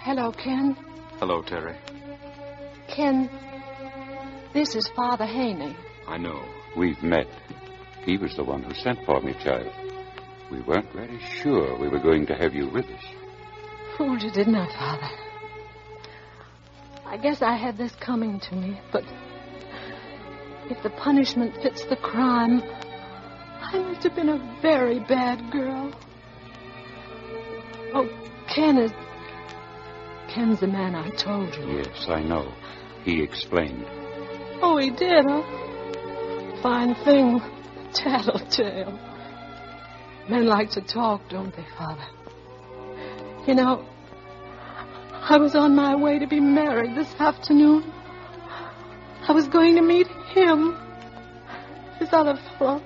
S42: Hello, Ken.
S52: Hello, Terry.
S42: Ken, this is Father Haney.
S60: I know. We've met. He was the one who sent for me, child. We weren't very sure we were going to have you with us.
S42: Fooled you, didn't I, Father? I guess I had this coming to me, but if the punishment fits the crime, I must have been a very bad girl. Oh, Ken is. Ken's the man I told you.
S60: Yes, I know. He explained.
S42: Oh, he did, huh? Fine thing. Tattletale. Men like to talk, don't they, Father? You know, I was on my way to be married this afternoon. I was going to meet him. This other fellow.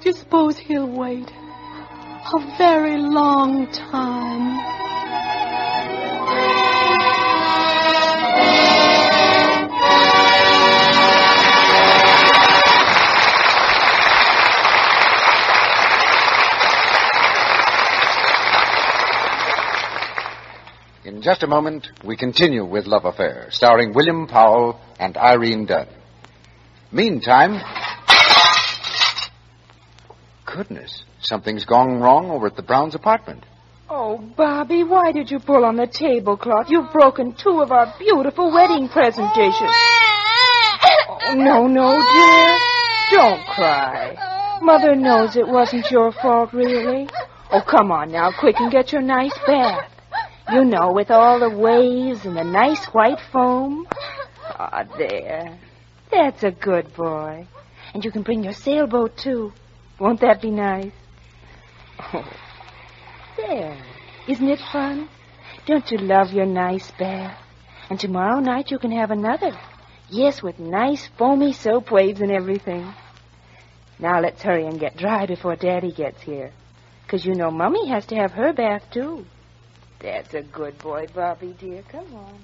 S42: Do you suppose he'll wait? A very long time.
S41: Just a moment, we continue with Love Affair, starring William Powell and Irene Dunne. Meantime, goodness, something's gone wrong over at the Browns' apartment.
S21: Oh, Bobby, why did you pull on the tablecloth? You've broken two of our beautiful wedding presentations. Oh, no, no, dear. Don't cry. Mother knows it wasn't your fault, really. Oh, come on now, quick and get your nice bath. You know, with all the waves and the nice white foam. Ah, there. That's a good boy. And you can bring your sailboat, too. Won't that be nice? Oh, *laughs* there. Isn't it fun? Don't you love your nice bath? And tomorrow night you can have another. Yes, with nice foamy soap waves and everything. Now let's hurry and get dry before Daddy gets here. Because you know Mummy has to have her bath, too. That's a good boy, Bobby, dear. Come on.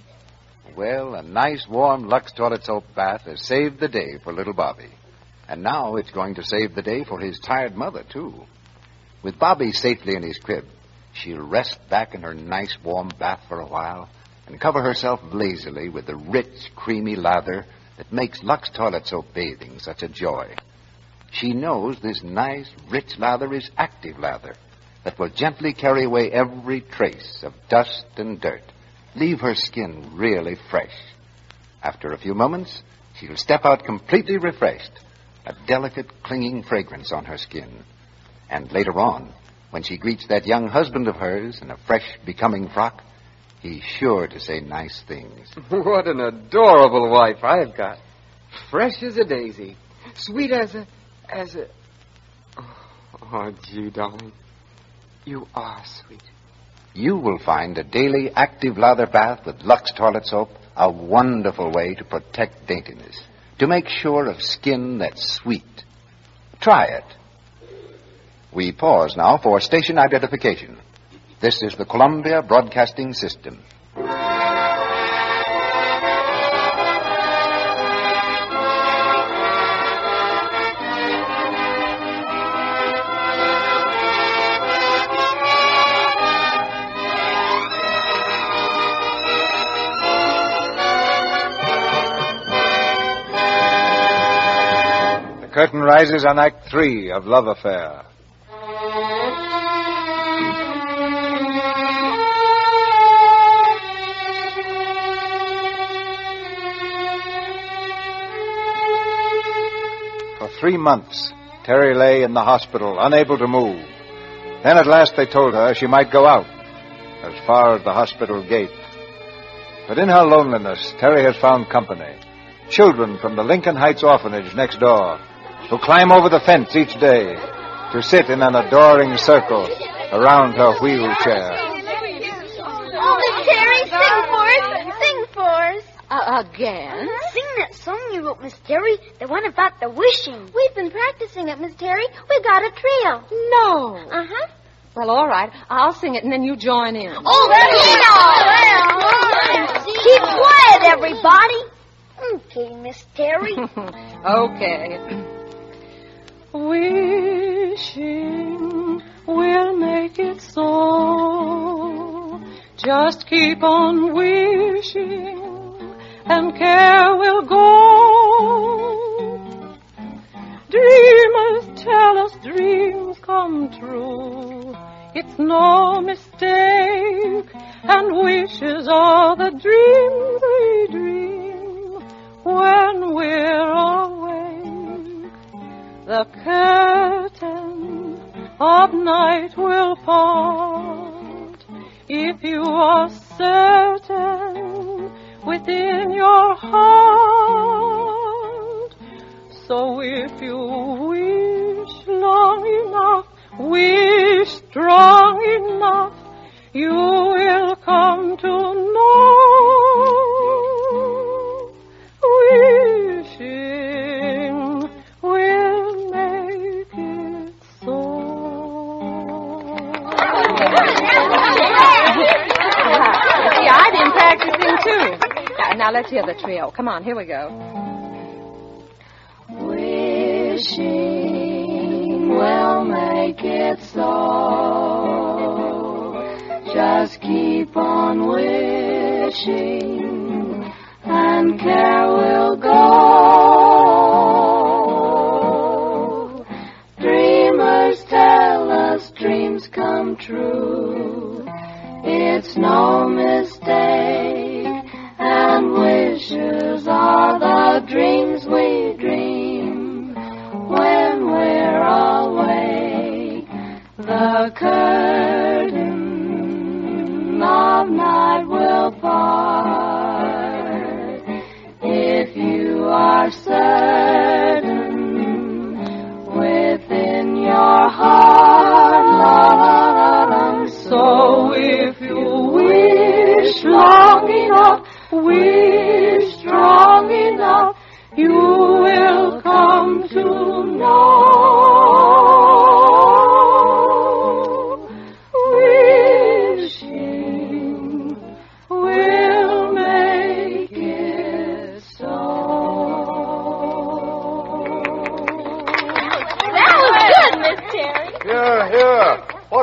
S41: Well, a nice warm Lux toilet soap bath has saved the day for little Bobby. And now it's going to save the day for his tired mother, too. With Bobby safely in his crib, she'll rest back in her nice warm bath for a while and cover herself lazily with the rich, creamy lather that makes Lux toilet soap bathing such a joy. She knows this nice, rich lather is active lather that will gently carry away every trace of dust and dirt, leave her skin really fresh. After a few moments, she'll step out completely refreshed, a delicate, clinging fragrance on her skin. And later on, when she greets that young husband of hers in a fresh, becoming frock, he's sure to say nice things. *laughs*
S43: What an adorable wife I've got. Fresh as a daisy. Sweet as a. as a. Oh, gee, darling. You are sweet.
S41: You will find a daily active lather bath with Lux toilet soap a wonderful way to protect daintiness, to make sure of skin that's sweet. Try it. We pause now for station identification. This is the Columbia Broadcasting System.
S38: curtain rises on Act Three of Love Affair. For three months, Terry lay in the hospital, unable to move. Then at last they told her she might go out, as far as the hospital gate. But in her loneliness, Terry has found company. Children from the Lincoln Heights orphanage next door who climb over the fence each day to sit in an adoring circle around her wheelchair.
S5: Oh, Miss Terry, sing for us. Sing for us.
S42: Uh, again?
S5: Sing that song you wrote, Miss Terry. The one about the wishing. We've been practicing it, Miss Terry. We got a trio.
S42: No.
S5: Uh-huh.
S42: Well, all right. I'll sing it and then you join in.
S5: Oh, well, Keep quiet, everybody. *laughs* Okay, Miss Terry.
S42: okay. *clears throat* Wishing will make it so. Just keep on wishing and care will go. Dreamers tell us dreams come true. It's no mistake, and wishes are the dreams we dream when we're awake. The curtain of night will part if you are certain within your heart. So if you wish long enough, wish strong enough, you will come to know. Wishing practicing too. *laughs* Now, now let's hear the trio. Come on, here we go. Wishing will make it so. Just keep on wishing, and care will go. Dreamers tell us dreams come true. It's no mistake, and wishes are the dreams we dream when we're awake. The curtain of night will part if you are certain within your heart. La. So if you wish long enough, wish strong enough, you will come to know.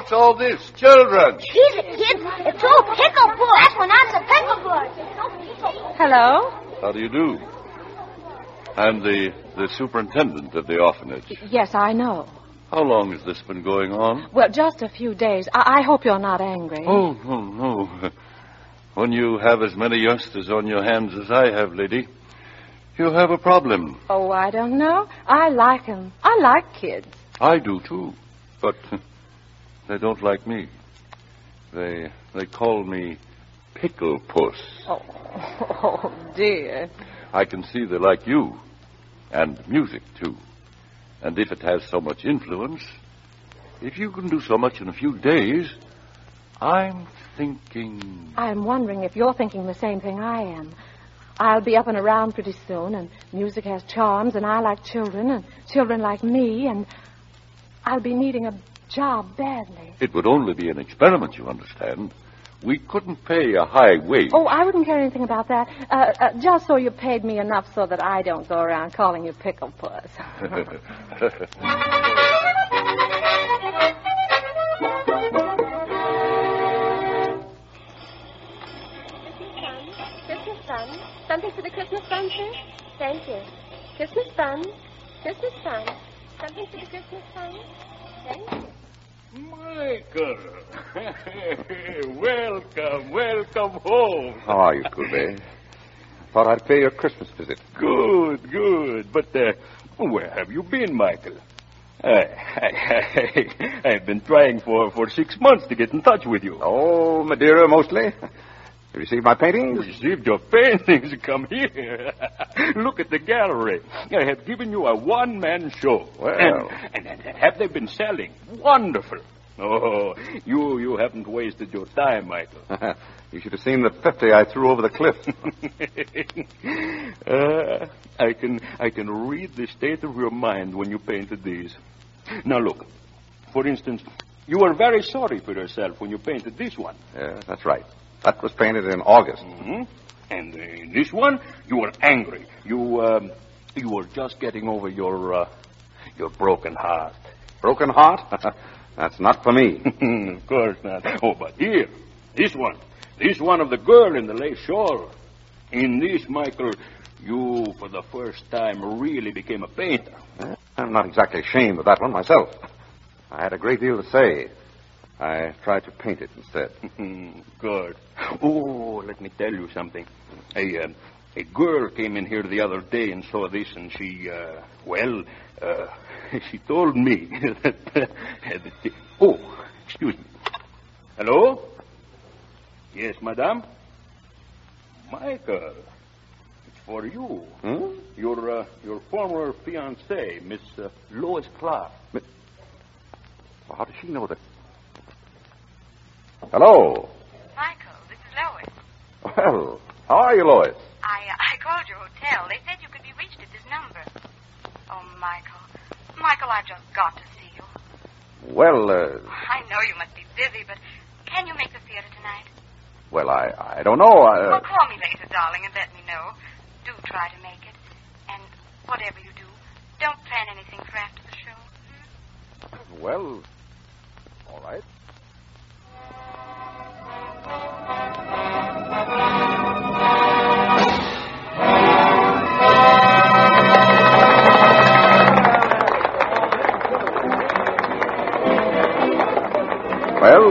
S53: What's all this? Children.
S5: He's a kid. It's old Pickle Puss. That's when I'm the Pickle Puss.
S42: Hello?
S53: How do you do? I'm the, the superintendent of the orphanage.
S42: Yes, I know.
S53: How long has this been going on?
S42: Well, just a few days. I, I hope you're not angry.
S53: Oh, no, no. When you have as many youngsters on your hands as I have, lady, you have a problem.
S42: Oh, I don't know. I like 'em. I like kids.
S53: I do, too. But they don't like me. They they call me Pickle Puss.
S42: Oh, *laughs* oh dear.
S53: I can see they like you. And music, too. And if it has so much influence, if you can do so much in a few days, I'm thinking.
S42: I'm wondering if you're thinking the same thing I am. I'll be up and around pretty soon, and music has charms, and I like children, and children like me, and I'll be needing a job badly.
S53: It would only be an experiment, you understand. We couldn't pay a high wage.
S42: Oh, I wouldn't care anything about that. Uh, uh, just so you paid me enough so that I don't go around calling you Pickle Puss.
S21: Christmas fun. Christmas fun? Something for the Christmas fun, sir? Thank you. Christmas fun. Christmas fun. Something for the Christmas fun?
S61: Michael. welcome, welcome home.
S41: How are you, Courbet? Thought I'd pay your Christmas visit.
S53: Good, good. But uh, where have you been, Michael? I, I, I, have been trying for, for six months to get in touch with you.
S41: Oh, Madeira mostly. You received my paintings?
S53: Received your paintings? *laughs* Come here. *laughs* Look at the gallery. I have given you a one-man show.
S41: Well.
S53: And, and, and have they been selling? Wonderful. Oh, you you haven't wasted your time, Michael. *laughs*
S41: you should have seen the fifty I threw over the cliff.
S53: uh, I can I can read the state of your mind when you painted these. Now look, for instance, you were very sorry for yourself when you painted this one.
S41: Yeah, that's right. That was painted in August.
S53: Mm-hmm. And uh, in this one, you were angry. You um, you were just getting over your uh, your broken heart.
S41: Broken heart? *laughs* That's not for me. *laughs*
S53: of course not. Oh, but here, this one. This one of the girl in the lace shawl. In this, Michael, you, for the first time, really became a painter.
S41: I'm not exactly ashamed of that one myself. I had a great deal to say. I tried to paint it instead. *laughs*
S53: Good. Oh, let me tell you something. A, uh, a girl came in here the other day and saw this, and she, uh, well, uh, *laughs* she told me *laughs* that, that. Oh, excuse me. Hello? Yes, madame? Michael, it's for you.
S41: Hmm?
S53: Your, uh, your former fiancée, Miss uh, Lois Clark.
S41: Well, how does she know that? Hello.
S62: Michael, this is Lois.
S41: Well, how are you, Lois?
S62: I uh, I called your hotel. They said you could be reached at this number. Oh, Michael. Michael, I've just got to see you.
S41: Well, uh,
S62: I know you must be busy, but can you make the theater tonight?
S41: well, I I don't know. I,
S62: Well, call me later, darling, and let me know. Do try to make it. And whatever you do, don't plan anything for after the show.
S41: well, all right.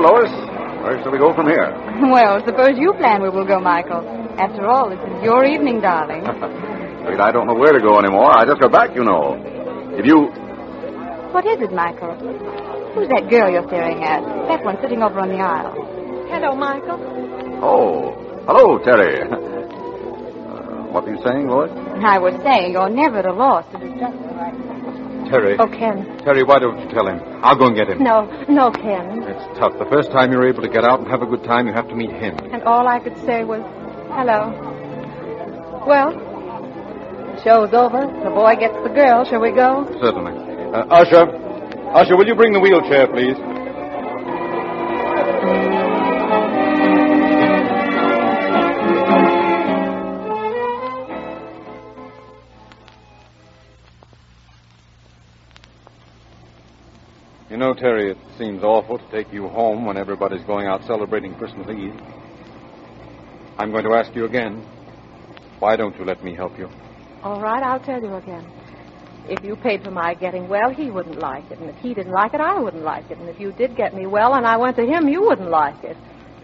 S41: Lois, where shall we go from here? *laughs*
S63: Well, suppose you plan where we'll go, Michael. After all, this is your evening, darling. *laughs*
S41: Afraid I don't know where to go anymore. I just got back, you know. If you.
S63: What is it, Michael? Who's that girl you're staring at? That one sitting over on the aisle.
S42: Hello, Michael.
S41: Oh, hello, Terry. *laughs* Uh, what were you saying, Lois?
S63: I was saying you're never at a loss to discuss the right
S64: Terry.
S42: Oh, Ken.
S64: Terry, why don't you tell him? I'll go and get him.
S42: No, no, Ken.
S64: It's tough. The first time you're able to get out and have a good time, you have to meet him.
S42: And all I could say was, hello. Well, the show's over. The boy gets the girl. Shall we go?
S64: Certainly. Uh, Usher. Usher, will you bring the wheelchair, please? Terry, it seems awful to take you home when everybody's going out celebrating Christmas Eve. I'm going to ask you again. Why don't you let me help you?
S42: All right, I'll tell you again. If you paid for my getting well, he wouldn't like it. And if he didn't like it, I wouldn't like it. And if you did get me well and I went to him, you wouldn't like it.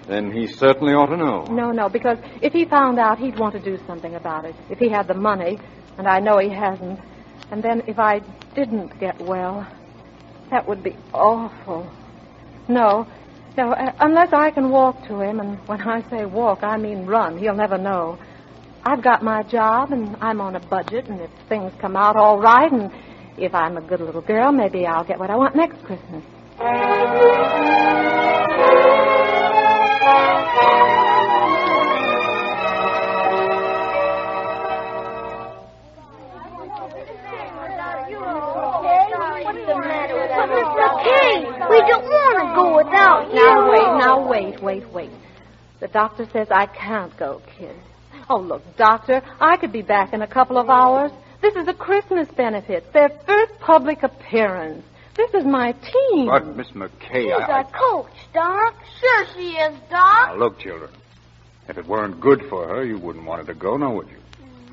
S64: Then he certainly ought to know.
S42: No, no, because if he found out, he'd want to do something about it. If he had the money, and I know he hasn't. And then if I didn't get well, that would be awful. No, no, uh, unless I can walk to him, and when I say walk, I mean run. He'll never know. I've got my job, and I'm on a budget, and if things come out all right, and if I'm a good little girl, maybe I'll get what I want next Christmas.
S30: We don't want to go without you.
S42: Now wait, now wait, wait, wait. The doctor says I can't go, kid. Oh, look, doctor, I could be back in a couple of hours. This is a Christmas benefit, their first public appearance. This is my team.
S64: But, Miss McKay,
S30: She's
S64: I, I...
S30: our coach, Doc. Sure she is, Doc.
S64: Now, look, children. If it weren't good for her, you wouldn't want her to go, now would you?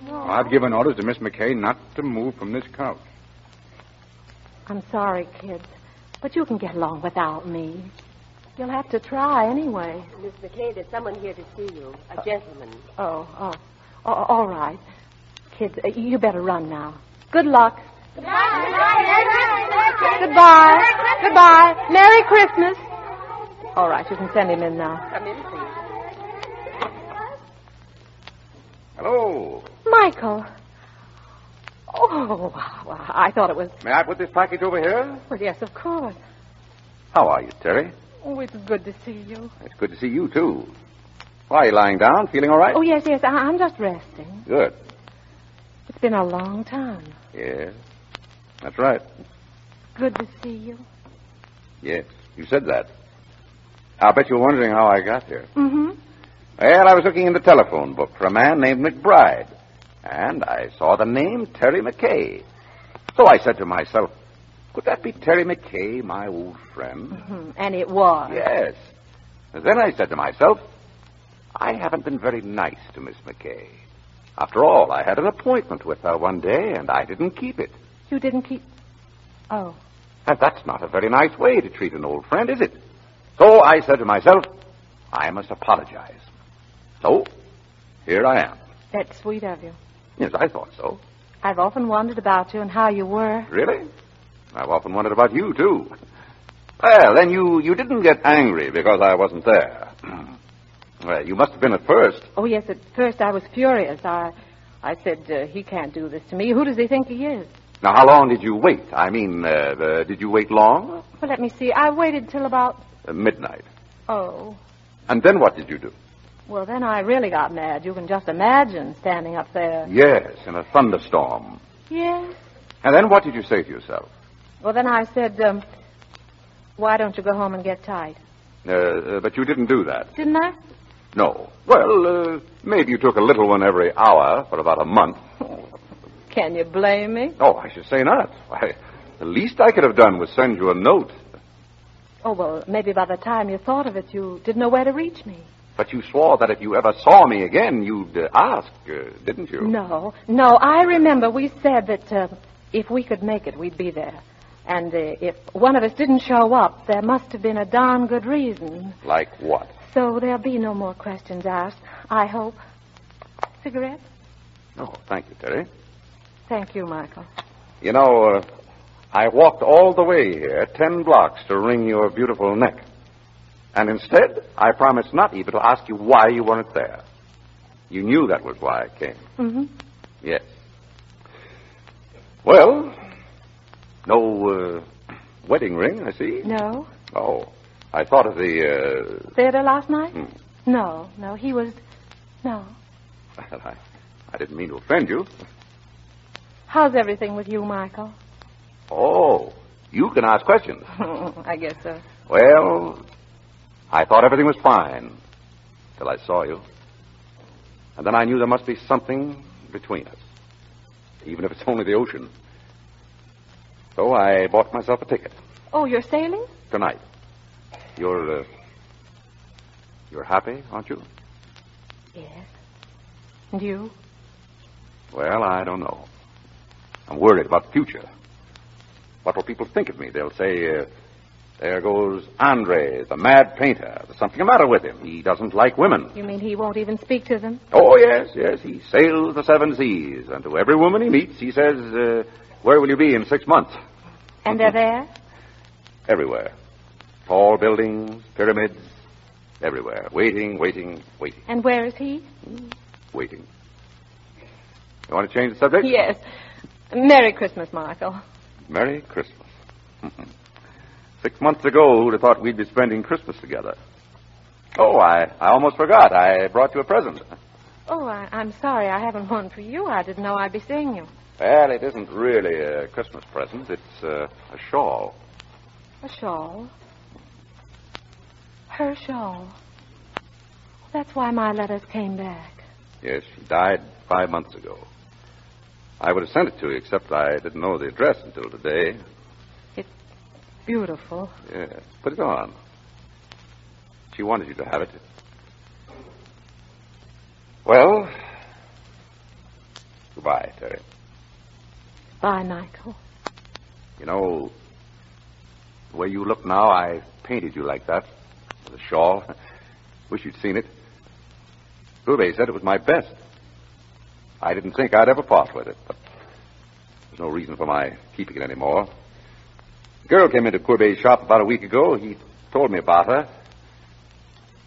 S30: No.
S64: I've given orders to Miss McKay not to move from this couch.
S42: I'm sorry, kids, but you can get along without me. You'll have to try anyway.
S65: Miss McKay, there's someone here to see you. A gentleman.
S42: Oh, oh. A- all right. Kids, uh, you better run now. Good luck. Goodbye. Goodbye. Merry Christmas. All right, you can send him in now.
S43: Come in, please.
S41: Hello.
S42: Michael. Oh, well, I thought it was.
S41: May I put this package over here?
S42: Well, yes, of course.
S41: How are you, Terry?
S42: Oh, it's good to see you.
S41: It's good to see you, too. Why, are you lying down? Feeling all right?
S42: Oh, yes, yes. I- I'm just resting.
S41: Good.
S42: It's been a long time.
S41: Yes. That's right.
S42: Good to see you.
S41: Yes. You said that. I'll bet you're wondering how I got here.
S42: Mm-hmm.
S41: Well, I was looking in the telephone book for a man named McBride, and I saw the name Terry McKay. So I said to myself, could that be Terry McKay, my old friend?
S42: hmm And it was.
S41: Yes. Then I said to myself, I haven't been very nice to Miss McKay. After all, I had an appointment with her one day, and I didn't keep it.
S42: You didn't keep. Oh.
S41: And that's not a very nice way to treat an old friend, is it? So I said to myself, I must apologize. So, here I am.
S42: That's sweet of you.
S41: Yes, I thought so.
S42: I've often wondered about you and how you were.
S41: Really? I've often wondered about you, too. Well, then you, you didn't get angry because I wasn't there. *clears throat* well, you must have been at first.
S42: Oh, yes, at first I was furious. I I said, uh, he can't do this to me. Who does he think he is?
S41: Now, how long did you wait? I mean, uh, uh, did you wait long?
S42: Well, let me see. I waited till about.
S41: Uh, midnight.
S42: Oh.
S41: And then what did you do?
S42: Well, then I really got mad. You can just imagine standing up there.
S41: Yes, in a thunderstorm.
S42: Yes.
S41: And then what did you say to yourself?
S42: Well, then I said, um, why don't you go home and get tight?
S41: Uh, uh, but you didn't do that.
S42: Didn't I?
S41: No. Well, uh, maybe you took a little one every hour for about a month. *laughs*
S42: Can you blame me?
S41: Oh, I should say not. Why, the least I could have done was send you a note.
S42: Oh, well, maybe by the time you thought of it, you didn't know where to reach me.
S41: But you swore that if you ever saw me again, you'd uh, ask, uh, didn't you?
S42: No, no, I remember we said that uh, if we could make it, we'd be there. And uh, if one of us didn't show up, there must have been a darn good reason.
S41: Like what?
S42: So there'll be no more questions asked, I hope. Cigarette?
S41: Oh, thank you, Terry.
S42: Thank you, Michael.
S41: You know, uh, I walked all the way here, ten blocks, to wring your beautiful neck. And instead, I promised not even to ask you why you weren't there. You knew that was why I came.
S42: Mm-hmm.
S41: Yes. Well, no uh, wedding ring, I see.
S42: No?
S41: Oh, I thought of the. Uh...
S42: Theater last night?
S41: Hmm.
S42: No, no, he was. No.
S41: Well, I, I didn't mean to offend you.
S42: How's everything with you, Michael?
S41: Oh, you can ask questions. *laughs*
S42: I guess so.
S41: Well, I thought everything was fine till I saw you. And then I knew there must be something between us, even if it's only the ocean. So I bought myself a ticket
S42: Oh, you're sailing?
S41: tonight. You're, uh, you're happy, aren't you?
S42: Yes. And you?
S41: Well, I don't know. I'm worried about the future. What will people think of me? They'll say, uh, there goes Andre, the mad painter. There's something the matter with him. He doesn't like women.
S42: You mean he won't even speak to them?
S41: Oh, yes, yes. He sails the seven seas. And to every woman he meets, he says, uh, Where will you be in six months?
S42: And they're there?
S41: Everywhere. Tall buildings, pyramids, everywhere. Waiting, waiting, waiting,
S42: And where is he?
S41: waiting. You want to change the subject?
S42: Yes. Merry Christmas, Michael.
S41: Merry Christmas. Six months ago, who'd have thought we'd be spending Christmas together? Oh, I, I almost forgot. I brought you a present.
S42: Oh, I, I'm sorry I haven't one for you. I didn't know I'd be seeing you.
S41: Well, it isn't really a Christmas present. It's uh, a shawl.
S42: A shawl. Her shawl. That's why my letters came back.
S41: Yes, she died five months ago. I would have sent it to you, except I didn't know the address until today.
S42: Beautiful.
S41: Yes, put it on. She wanted you to have it. Well, goodbye, Terry.
S42: Bye, Michael.
S41: You know, the way you look now, I painted you like that, with a shawl. *laughs* Wish you'd seen it. Ube said it was my best. I didn't think I'd ever part with it, but there's no reason for my keeping it anymore. Girl came into Courbet's shop about a week ago. He told me about her.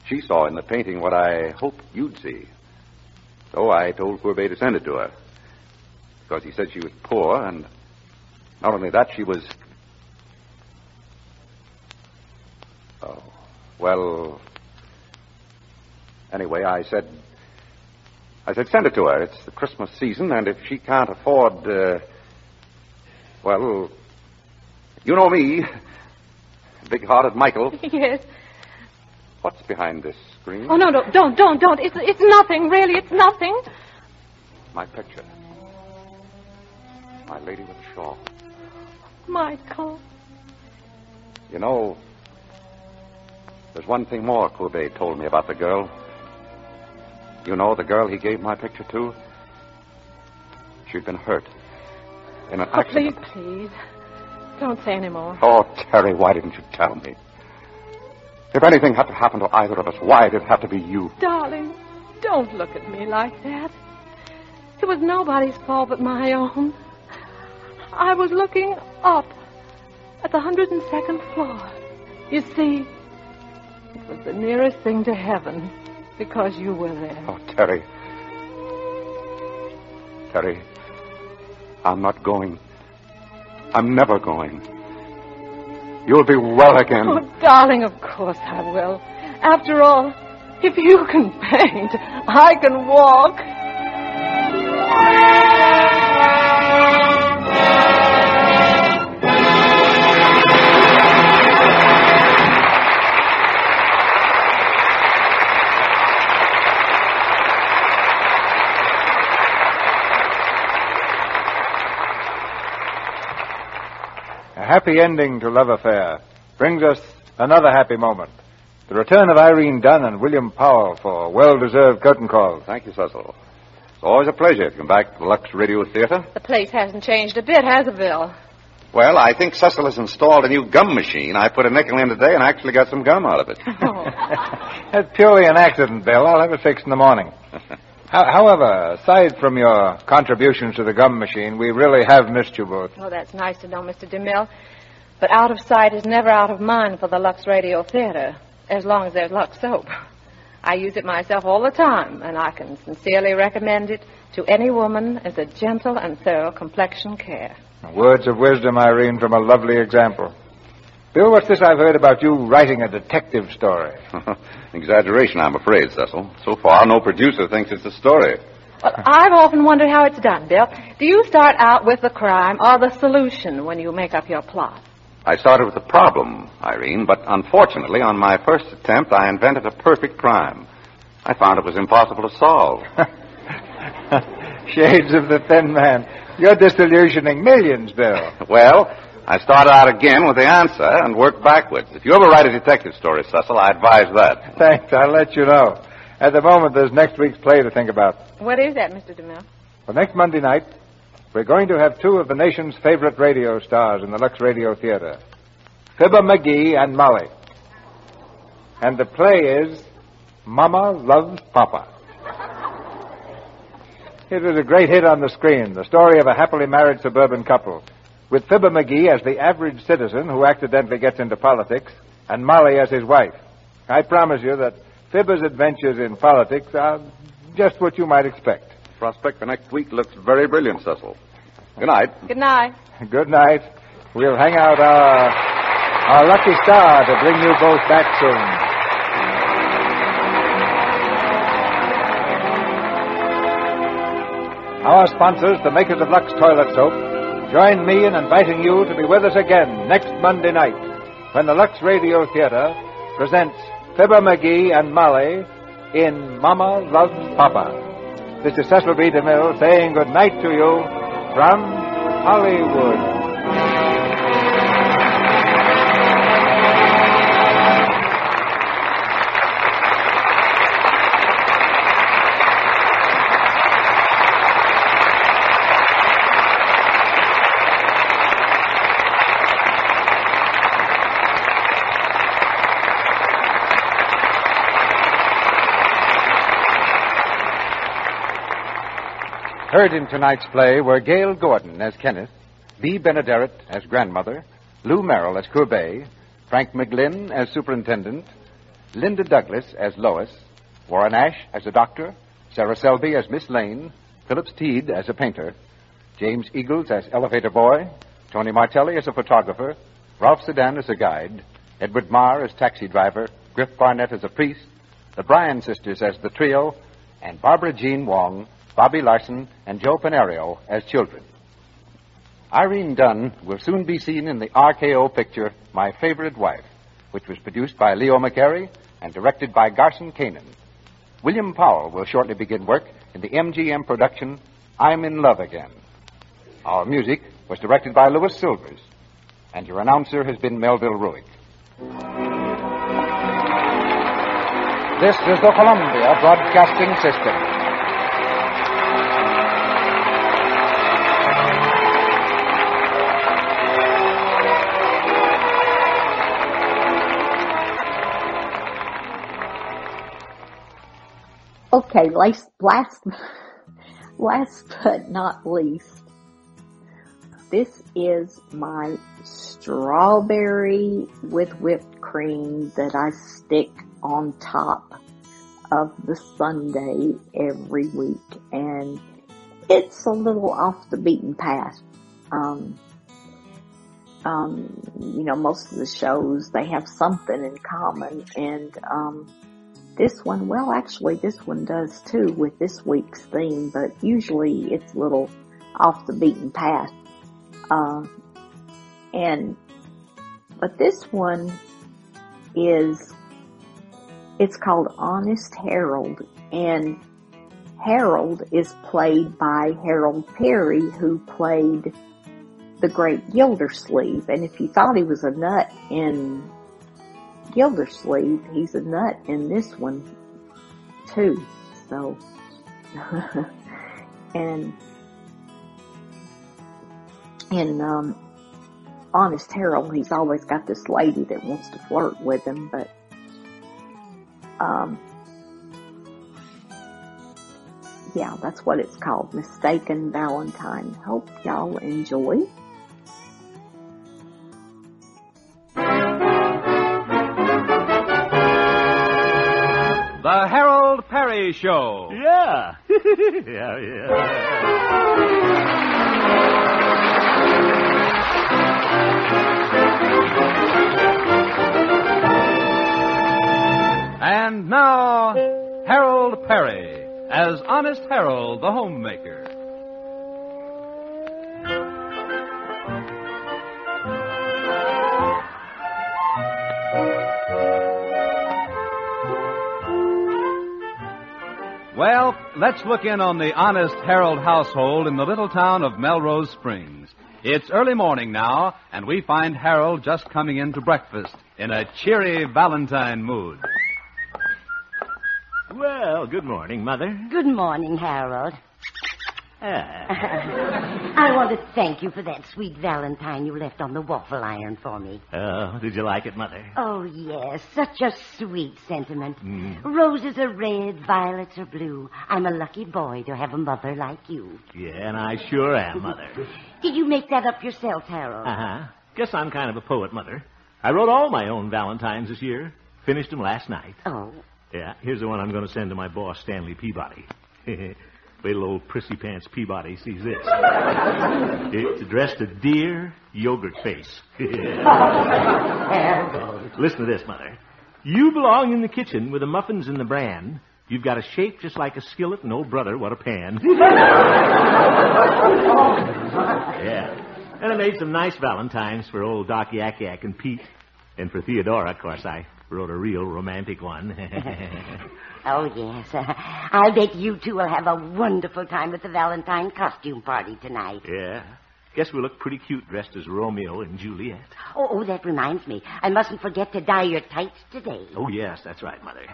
S41: She saw in the painting what I hoped you'd see. So I told Courbet to send it to her. Because he said she was poor, and not only that, she was. Oh. Well. Anyway, I said. I said, send it to her. It's the Christmas season, and if she can't afford. Uh, well. You know me. Big hearted Michael. *laughs*
S42: yes.
S41: What's behind this screen?
S42: Oh, no, no, don't, don't, don't. It's, it's nothing, really. It's nothing.
S41: My picture. My lady with the shawl.
S42: Michael.
S41: You know, there's one thing more Courbet told me about the girl. You know the girl he gave my picture to? She'd been hurt in an
S42: Oh,
S41: accident.
S42: please, please. Don't say any more.
S41: Oh, Terry, why didn't you tell me? If anything had to happen to either of us, why did it have to be you?
S42: Darling, don't look at me like that. It was nobody's fault but my own. I was looking up at the 102nd floor. You see, it was the nearest thing to heaven because you were there.
S41: Oh, Terry. Terry, I'm not going. I'm never going. You'll be well again.
S42: Oh, darling, of course I will. After all, if you can paint, I can walk.
S38: Happy ending to Love Affair brings us another happy moment. The return of Irene Dunne and William Powell for well-deserved curtain calls.
S41: Thank you, Cecil. It's always a pleasure to come back to the Lux Radio Theater.
S42: The place hasn't changed a bit, has it, Bill?
S41: Well, I think Cecil has installed a new gum machine. I put a nickel in today and actually got some gum out of it. Oh. *laughs*
S38: That's purely an accident, Bill. I'll have it fixed in the morning. *laughs* Ho- However, aside from your contributions to the gum machine, we really have missed you both.
S42: Oh, that's nice to know, Mr. DeMille. But out of sight is never out of mind for the Lux Radio Theater, as long as there's Lux soap. I use it myself all the time, and I can sincerely recommend it to any woman as a gentle and thorough complexion care.
S38: Words of wisdom, Irene, from a lovely example. Bill, what's this I've heard about you writing a detective story? *laughs*
S41: Exaggeration, I'm afraid, Cecil. So far, no producer thinks it's a story.
S42: Well, I've often wondered how it's done, Bill. Do you start out with the crime or the solution when you make up your plot?
S41: I started with the problem, Irene, but unfortunately, on my first attempt, I invented a perfect crime. I found it was impossible to solve. *laughs*
S38: Shades of the thin man. You're disillusioning millions, Bill. *laughs*
S41: well, I start out again with the answer and work backwards. If you ever write a detective story, Cecil, I advise that. *laughs*
S38: Thanks. I'll let you know. At the moment, there's next week's play to think about.
S42: What is that, Mr. DeMille?
S38: For next Monday night, we're going to have two of the nation's favorite radio stars in the Lux Radio Theater Fibber McGee and Molly. And the play is Mama Loves Papa. It was a great hit on the screen, the story of a happily married suburban couple, with Fibber McGee as the average citizen who accidentally gets into politics, and Molly as his wife. I promise you that Fibber's adventures in politics are just what you might expect.
S41: Prospect for next week looks very brilliant, Cecil. Good night.
S42: Good night.
S38: Good night. We'll hang out our, our lucky star to bring you both back soon. Our sponsors, the makers of Lux Toilet Soap, join me in inviting you to be with us again next Monday night when the Lux Radio Theater presents Fibber McGee and Molly in Mama Loves Papa. This is Cecil B. DeMille saying good night to you from Hollywood. Heard in tonight's play were Gale Gordon as Kenneth, Bea Benaderet as grandmother, Lou Merrill as Courbet, Frank McGlynn as superintendent, Linda Douglas as Lois, Warren Ash as a doctor, Sarah Selby as Miss Lane, Phillips Tead as a painter, James Eagles as elevator boy, Tony Martelli as a photographer, Ralph Sedan as a guide, Edward Marr as taxi driver, Griff Barnett as a priest, the Bryan sisters as the trio, and Barbara Jean Wong, Bobby Larson, and Joe Panerio as children. Irene Dunne will soon be seen in the RKO picture My Favorite Wife, which was produced by Leo McCarey and directed by Garson Kanin. William Powell will shortly begin work in the MGM production I'm in Love Again. Our music was directed by Louis Silvers, and your announcer has been Melville Ruick. This is the Columbia Broadcasting System.
S1: Okay, last, last, last but not least, this is my strawberry with whipped cream that I stick on top of the sundae every week. And it's a little off the beaten path. Um, um, you know, most of the shows, they have something in common and, um, this one, well actually this one does too with this week's theme, but usually it's a little off the beaten path. Uh, and, but this one is, it's called Honest Harold and Harold is played by Harold Peary who played the great Gildersleeve. And if you thought he was a nut in Gildersleeve, he's a nut in this one too. So, *laughs* and in um, Honest Harold, he's always got this lady that wants to flirt with him, but um, yeah, that's what it's called, Mistaken Valentine. Hope y'all enjoy.
S28: Show. *laughs*
S66: Yeah. yeah,
S28: And now, Harold Peary as Honest Harold the Homemaker. Well, let's look in on the honest Harold household in the little town of Melrose Springs. It's early morning now, and we find Harold just coming in to breakfast in a cheery Valentine mood.
S66: Well, good morning, Mother.
S67: Good morning, Harold. *laughs* I want to thank you for that sweet valentine you left on the waffle iron for me.
S66: Oh, did you like it, Mother?
S67: Oh, yes, such a sweet sentiment.
S66: Mm.
S67: Roses are red, violets are blue. I'm a lucky boy to have a mother like you.
S66: Yeah, and I sure am, Mother. *laughs*
S67: Did you make that up yourself, Harold?
S66: Uh huh. Guess I'm kind of a poet, Mother. I wrote all my own Valentines this year. Finished them last night.
S67: Oh.
S66: Yeah, here's the one I'm going to send to my boss, Stanley Peabody. *laughs* Wait till old Prissy Pants Peabody sees this. it's addressed to Dear Yogurt Face. *laughs* Listen to this, Mother. You belong in the kitchen with the muffins and the bran. You've got a shape just like a skillet, and old brother, what a pan. *laughs* yeah. And I made some nice valentines for old Doc Yak Yak and Pete. And for Theodora, of course, I wrote a real romantic one. *laughs*
S67: Oh, yes. *laughs* I'll bet you two will have a wonderful time at the Valentine costume party tonight.
S66: yeah. Guess we look pretty cute dressed as Romeo and Juliet.
S67: Oh, oh, that reminds me. I mustn't forget to dye your tights today.
S66: Oh, yes, that's right, Mother.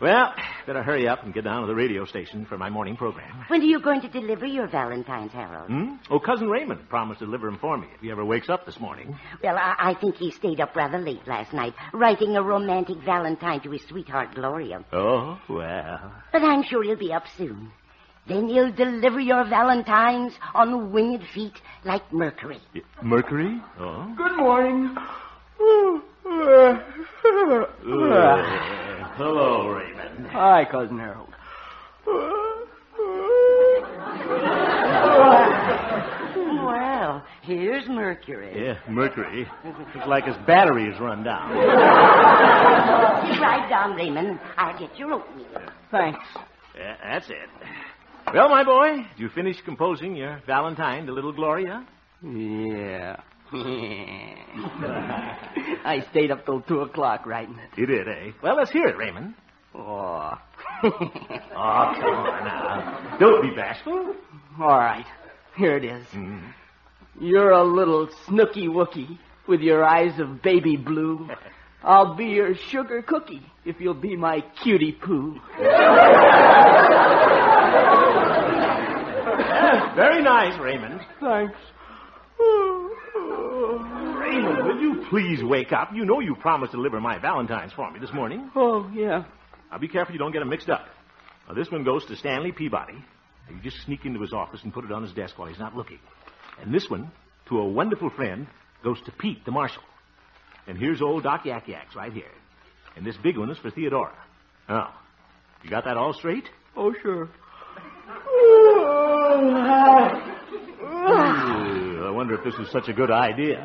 S66: Well, better hurry up and get down to the radio station for my morning program.
S67: When are you going to deliver your Valentines, Harold?
S66: Hmm? Oh, Cousin Raymond promised to deliver them for me if he ever wakes up this morning.
S67: Well, I, I think he stayed up rather late last night, writing a romantic Valentine to his sweetheart, Gloria.
S66: Oh, well.
S67: But I'm sure he'll be up soon. Then you'll deliver your valentines on winged feet like Mercury.
S68: Mercury? Oh.
S21: Good morning. *laughs*
S68: Hello, Raymond.
S21: Hi, Cousin Harold.
S67: Well, here's Mercury.
S68: Yeah, Mercury. Looks like his battery is run down.
S67: Sit right down, Raymond. I'll get your oatmeal.
S21: Thanks.
S68: Yeah, that's it. Well, my boy, did you finish composing your Valentine to little Gloria?
S21: Yeah. *laughs* I stayed up till two o'clock writing it.
S68: You did, eh? Well, let's hear it, Raymond.
S21: Oh.
S68: Oh, come on now. Don't be bashful.
S21: All right. Here it is. You're a little snooky wookie with your eyes of baby blue. *laughs* I'll be your sugar cookie if you'll be my cutie poo. *laughs*
S68: Very nice, Raymond.
S21: Thanks.
S68: Raymond, will you please wake up? You know you promised to deliver my Valentines for me this morning.
S21: Oh, yeah.
S68: Now be careful you don't get them mixed up. Now this one goes to Stanley Peabody. Now, you just sneak into his office and put it on his desk while he's not looking. And this one, to a wonderful friend, goes to Pete, the marshal. And here's old Doc Yak Yaks right here. And this big one is for Theodora. Now, you got that all straight?
S21: Oh, sure.
S68: Ooh, I wonder if this is such a good idea.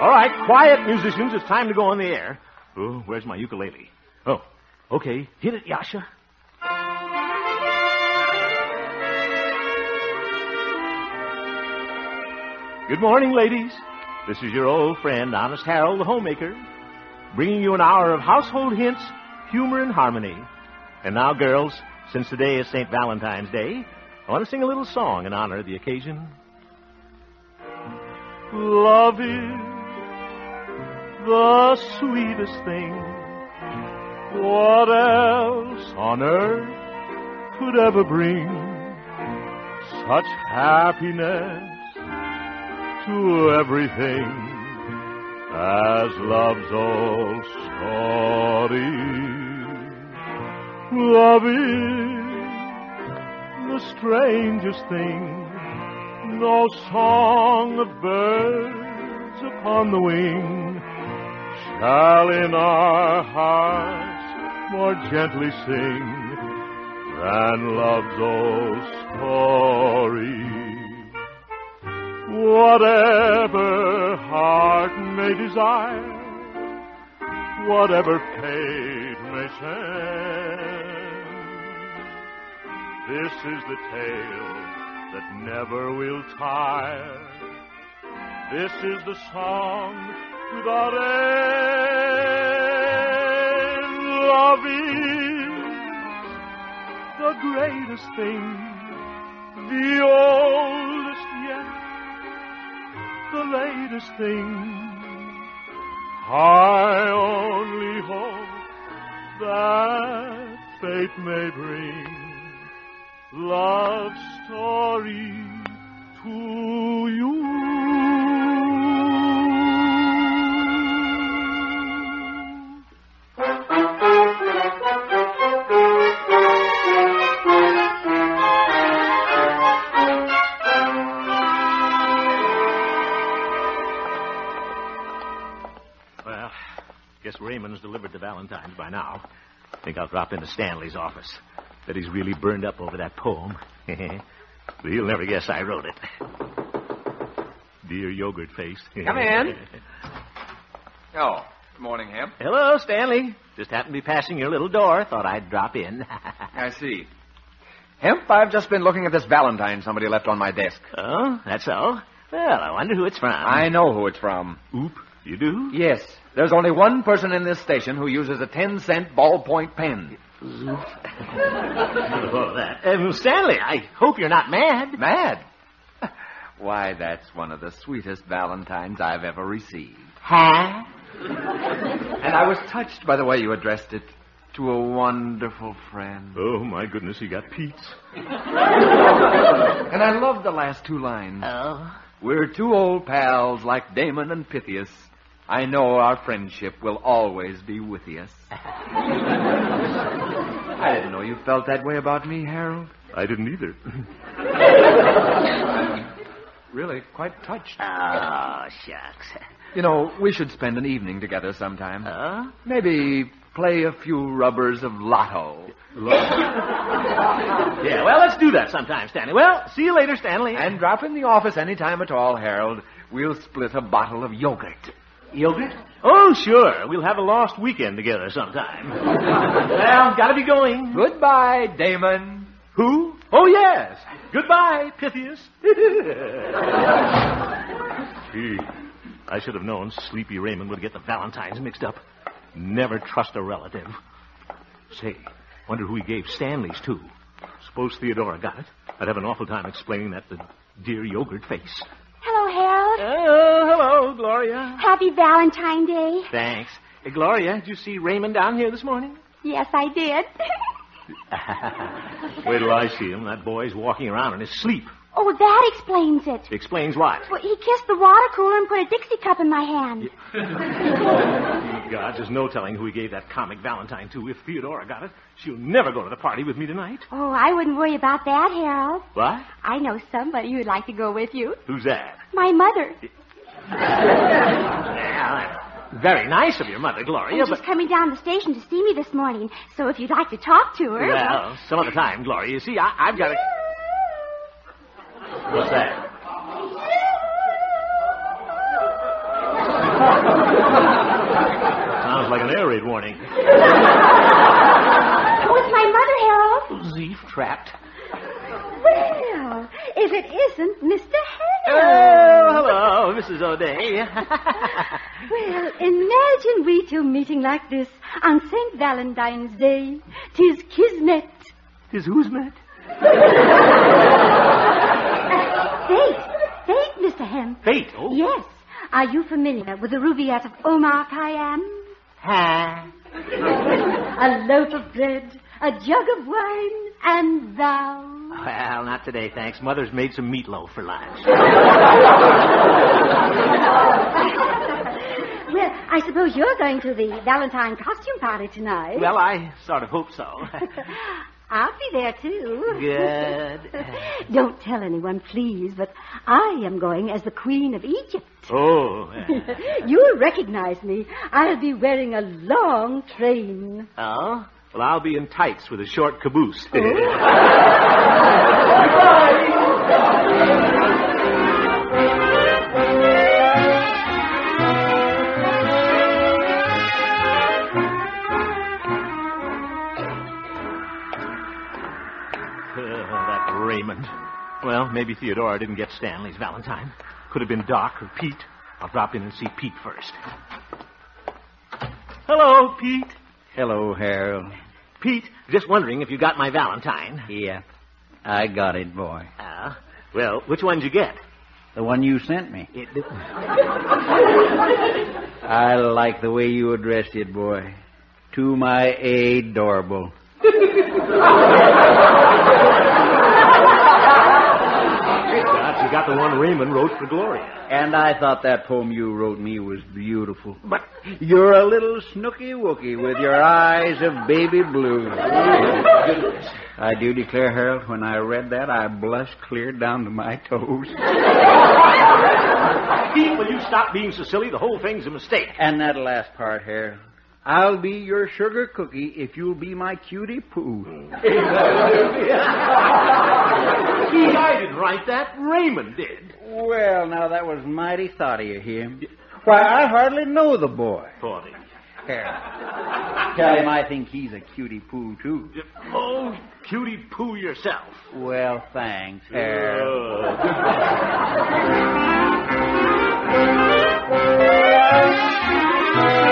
S68: All right, quiet, musicians. It's time to go on the air. Oh, where's my ukulele? Oh, okay. Hit it, Yasha. Good morning, ladies. This is your old friend, Honest Harold, the homemaker, bringing you an hour of household hints, humor, and harmony. And now, girls, since today is St. Valentine's Day, I want to sing a little song in honor of the occasion. Love is the sweetest thing. What else on earth could ever bring such happiness to everything as love's old story? Love is the strangest thing. No song of birds upon the wing shall in our hearts more gently sing than love's old story. Whatever heart may desire, whatever fate may send, this is the tale that never will tire. This is the song without end. Love is the greatest thing, the oldest yet, the latest thing. I only hope that fate may bring love story to you. Guess Raymond's delivered the Valentines by now. Think I'll drop into Stanley's office. Bet he's really burned up over that poem. *laughs* but he'll never guess I wrote it. Dear yogurt face. *laughs*
S69: Come in. Oh, good morning, Hemp.
S68: Hello, Stanley. Just happened to be passing your little door. Thought I'd drop in. *laughs*
S69: I see. Hemp, I've just been looking at this Valentine somebody left on my desk.
S68: Oh, that's so? Well, I wonder who it's from.
S69: I know who it's from.
S68: Oop, you do?
S69: Yes. There's only one person in this station who uses a 10 cent ballpoint pen.
S68: that. Stanley, I hope you're not mad.
S69: Mad? *laughs* Why, that's one of the sweetest Valentines I've ever received.
S67: Huh?
S69: And I was touched by the way you addressed it to a wonderful friend.
S68: Oh, my goodness, he got Pete's.
S69: And I love the last two lines.
S67: Oh.
S69: We're two old pals like Damon and Pythias. I know our friendship will always be with us. *laughs* I didn't know you felt that way about me, Harold.
S66: I didn't either. *laughs*
S69: really quite touched.
S70: Oh, shucks.
S69: You know, we should spend an evening together sometime.
S70: Huh?
S69: Maybe play a few rubbers of lotto. *laughs*
S66: yeah, well, let's do that sometime, Stanley. Well, see you later, Stanley.
S69: And drop in the office any time at all, Harold. We'll split a bottle of yogurt.
S66: Yogurt? Oh, sure. We'll have a lost weekend together sometime. *laughs* well, gotta be going.
S69: Goodbye, Damon.
S66: Who? Oh, yes. Goodbye, Pythias. *laughs* Gee, I should have known Sleepy Raymond would get the Valentines mixed up. Never trust a relative. Say, wonder who he gave Stanley's to. Suppose Theodora got it. I'd have an awful time explaining that to dear yogurt face.
S30: Hello, Harold.
S66: Oh, hello, Gloria.
S30: Happy Valentine Day.
S66: Thanks. Hey, Gloria, did you see Raymond down here this morning?
S30: Yes, I did. *laughs*
S66: Wait till I see him. That boy's walking around in his sleep.
S30: Oh, that explains it.
S66: Explains what?
S30: Well, he kissed the water cooler and put a Dixie cup in my hand. *laughs*
S66: God, there's no telling who he gave that comic Valentine to. If Theodora got it, she'll never go to the party with me tonight.
S30: Oh, I wouldn't worry about that, Harold.
S66: What?
S30: I know somebody who'd like to go with you.
S66: Who's that?
S30: My mother.
S66: Yeah, that's very nice of your mother, Gloria,
S30: And
S66: but...
S30: she's coming down the station to see me this morning. So if you'd like to talk to her.
S66: Well, some other time, Gloria. You see, I, I've got to... What's that? Sounds like an air raid warning.
S30: Oh, it's my mother, Harold.
S66: Zeef trapped.
S30: If it isn't Mr.
S66: Oh, hello, Mrs. O'Day. *laughs*
S30: Well, imagine we two meeting like this on St. Valentine's Day. Tis kismet.
S66: Tis who's met?
S30: Uh, fate. Fate, Mr. Hem.
S66: Fate, oh.
S30: Yes. Are you familiar with the Rubaiyat of Omar Khayyam?
S70: Ha. *laughs*
S30: A loaf of bread, a jug of wine, and thou.
S66: Well, not today, thanks. Mother's made some meatloaf for lunch.
S30: Well, I suppose you're going to the Valentine costume party tonight.
S66: well, I sort of hope so. *laughs*
S30: I'll be there too.
S66: Good. *laughs*
S30: Don't tell anyone, please, but I am going as the Queen of Egypt.
S66: Oh. *laughs*
S30: You'll recognize me. I'll be wearing a long train.
S66: Oh? Well, I'll be in tights with a short caboose. *laughs* Uh, that Raymond. Well, maybe Theodora didn't get Stanley's Valentine. Could have been Doc or Pete. I'll drop in and see Pete first. Hello, Pete.
S71: Hello, Harold.
S66: Pete, just wondering if you got my Valentine.
S71: Yeah, I got it, boy.
S66: Ah, well, which one did you get?
S71: The one you sent me.
S66: It,
S71: I like the way you addressed it, boy. To my adorable. *laughs*
S66: You got the one Raymond wrote for Gloria.
S71: And I thought that poem you wrote me was beautiful. But you're a little snooky wookie with your eyes of baby blue. I do declare, Harold, when I read that, I blushed clear down to my toes.
S66: Pete, will you stop being so silly? The whole thing's a mistake.
S71: And that last part, Harold. I'll be your sugar cookie if you'll be my cutie poo. *laughs*
S66: I didn't write that. Raymond did.
S71: Well, now that was mighty thoughty of him. Why, I hardly know the boy. Harold. Tell him I think he's a cutie poo, too.
S66: Oh, cutie poo yourself.
S71: Well, thanks, Harold. *laughs*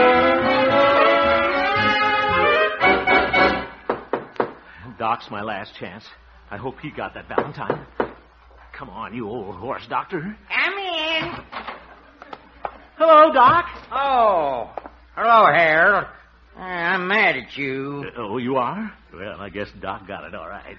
S66: Doc's my last chance. I hope he got that Valentine. Come on, you old horse doctor.
S67: Come in.
S66: Hello, Doc.
S72: Oh, hello, Harold.
S73: I'm mad at you.
S66: Uh, oh, you are? Well, I guess Doc got it all right.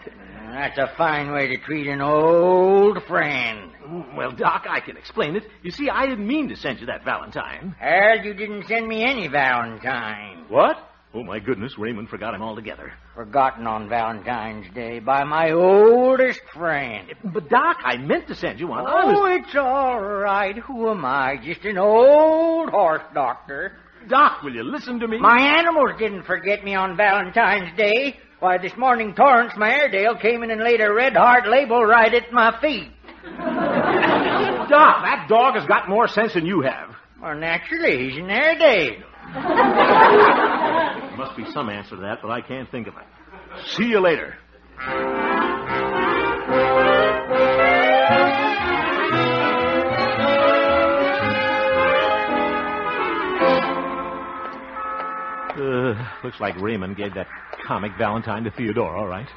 S73: That's a fine way to treat an old friend.
S66: Well, Doc, I can explain it. You see, I didn't mean to send you that Valentine.
S73: Harold, you didn't send me any Valentine.
S66: What? Oh, my goodness, Raymond forgot him altogether.
S73: Forgotten on Valentine's Day by my oldest friend.
S66: But, Doc, I meant to send you one.
S73: Oh, it's all right. Who am I? Just an old horse doctor.
S66: Doc, will you listen to me?
S73: My animals didn't forget me on Valentine's Day. Why, this morning Torrance, my Airedale, came in and laid a red heart label right at my feet. *laughs*
S66: Doc, that dog has got more sense than you have.
S73: Well, naturally, he's an Airedale.
S66: There *laughs* must be some answer to that, but I can't think of it. See you later. Uh, looks like Raymond gave that comic Valentine to Theodora, all right.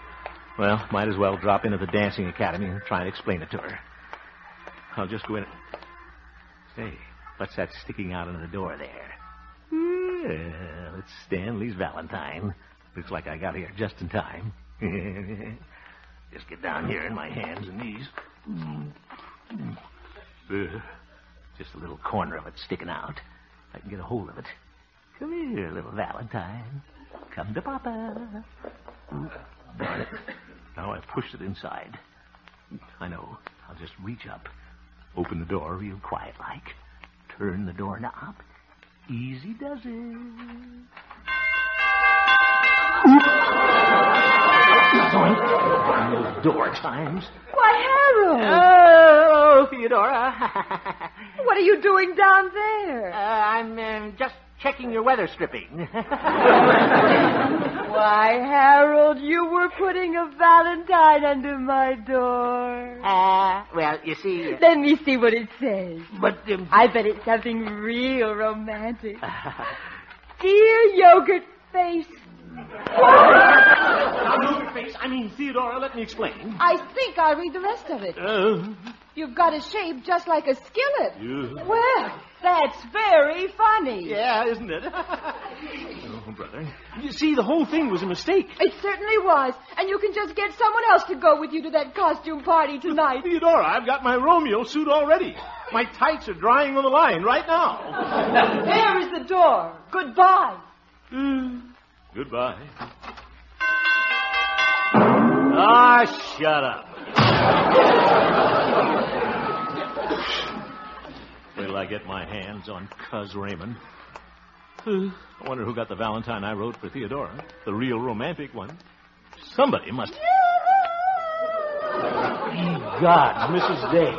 S66: Well, might as well drop in at the dancing academy and try and explain it to her. I'll just go in. Say, what's that sticking out of the door there? Well, it's Stanley's Valentine. Looks like I got here just in time. *laughs* just get down here in my hands and knees. Just a little corner of it sticking out. I can get a hold of it. Come here, little Valentine. Come to Papa. Darn it. Now I've pushed it inside. I know. I'll just reach up, open the door real quiet like, turn the doorknob. Easy does it. Zoink. Those door chimes.
S42: Why, Harold! Ah.
S66: Oh, Theodora. *laughs*
S42: What are you doing down there?
S66: Uh, I'm uh, just checking your weather stripping. *laughs*
S42: Why, Harold, you were putting a valentine under my door.
S66: Uh, well, you see.
S42: Let me see what it says.
S66: But um,
S42: I bet it's something real romantic. *laughs* Dear yogurt face.
S66: Now, yogurt face. I mean, Theodora, let me explain.
S42: I think I'll read the rest of it.
S66: Uh,
S42: You've got a shape just like a skillet.
S66: Yeah.
S42: Well, that's very funny.
S66: yeah, isn't it? *laughs* oh, brother. You see, the whole thing was a mistake.
S42: It certainly was. And you can just get someone else to go with you to that costume party tonight.
S66: Theodora, I've got my Romeo suit already. My tights are drying on the line right now. *laughs*
S42: there is the door. Goodbye.
S66: Goodbye. Ah, shut up. Wait till I get my hands on Cuz Raymond. I wonder who got the Valentine I wrote for Theodora. The real romantic one. Somebody must. God, Mrs. Day.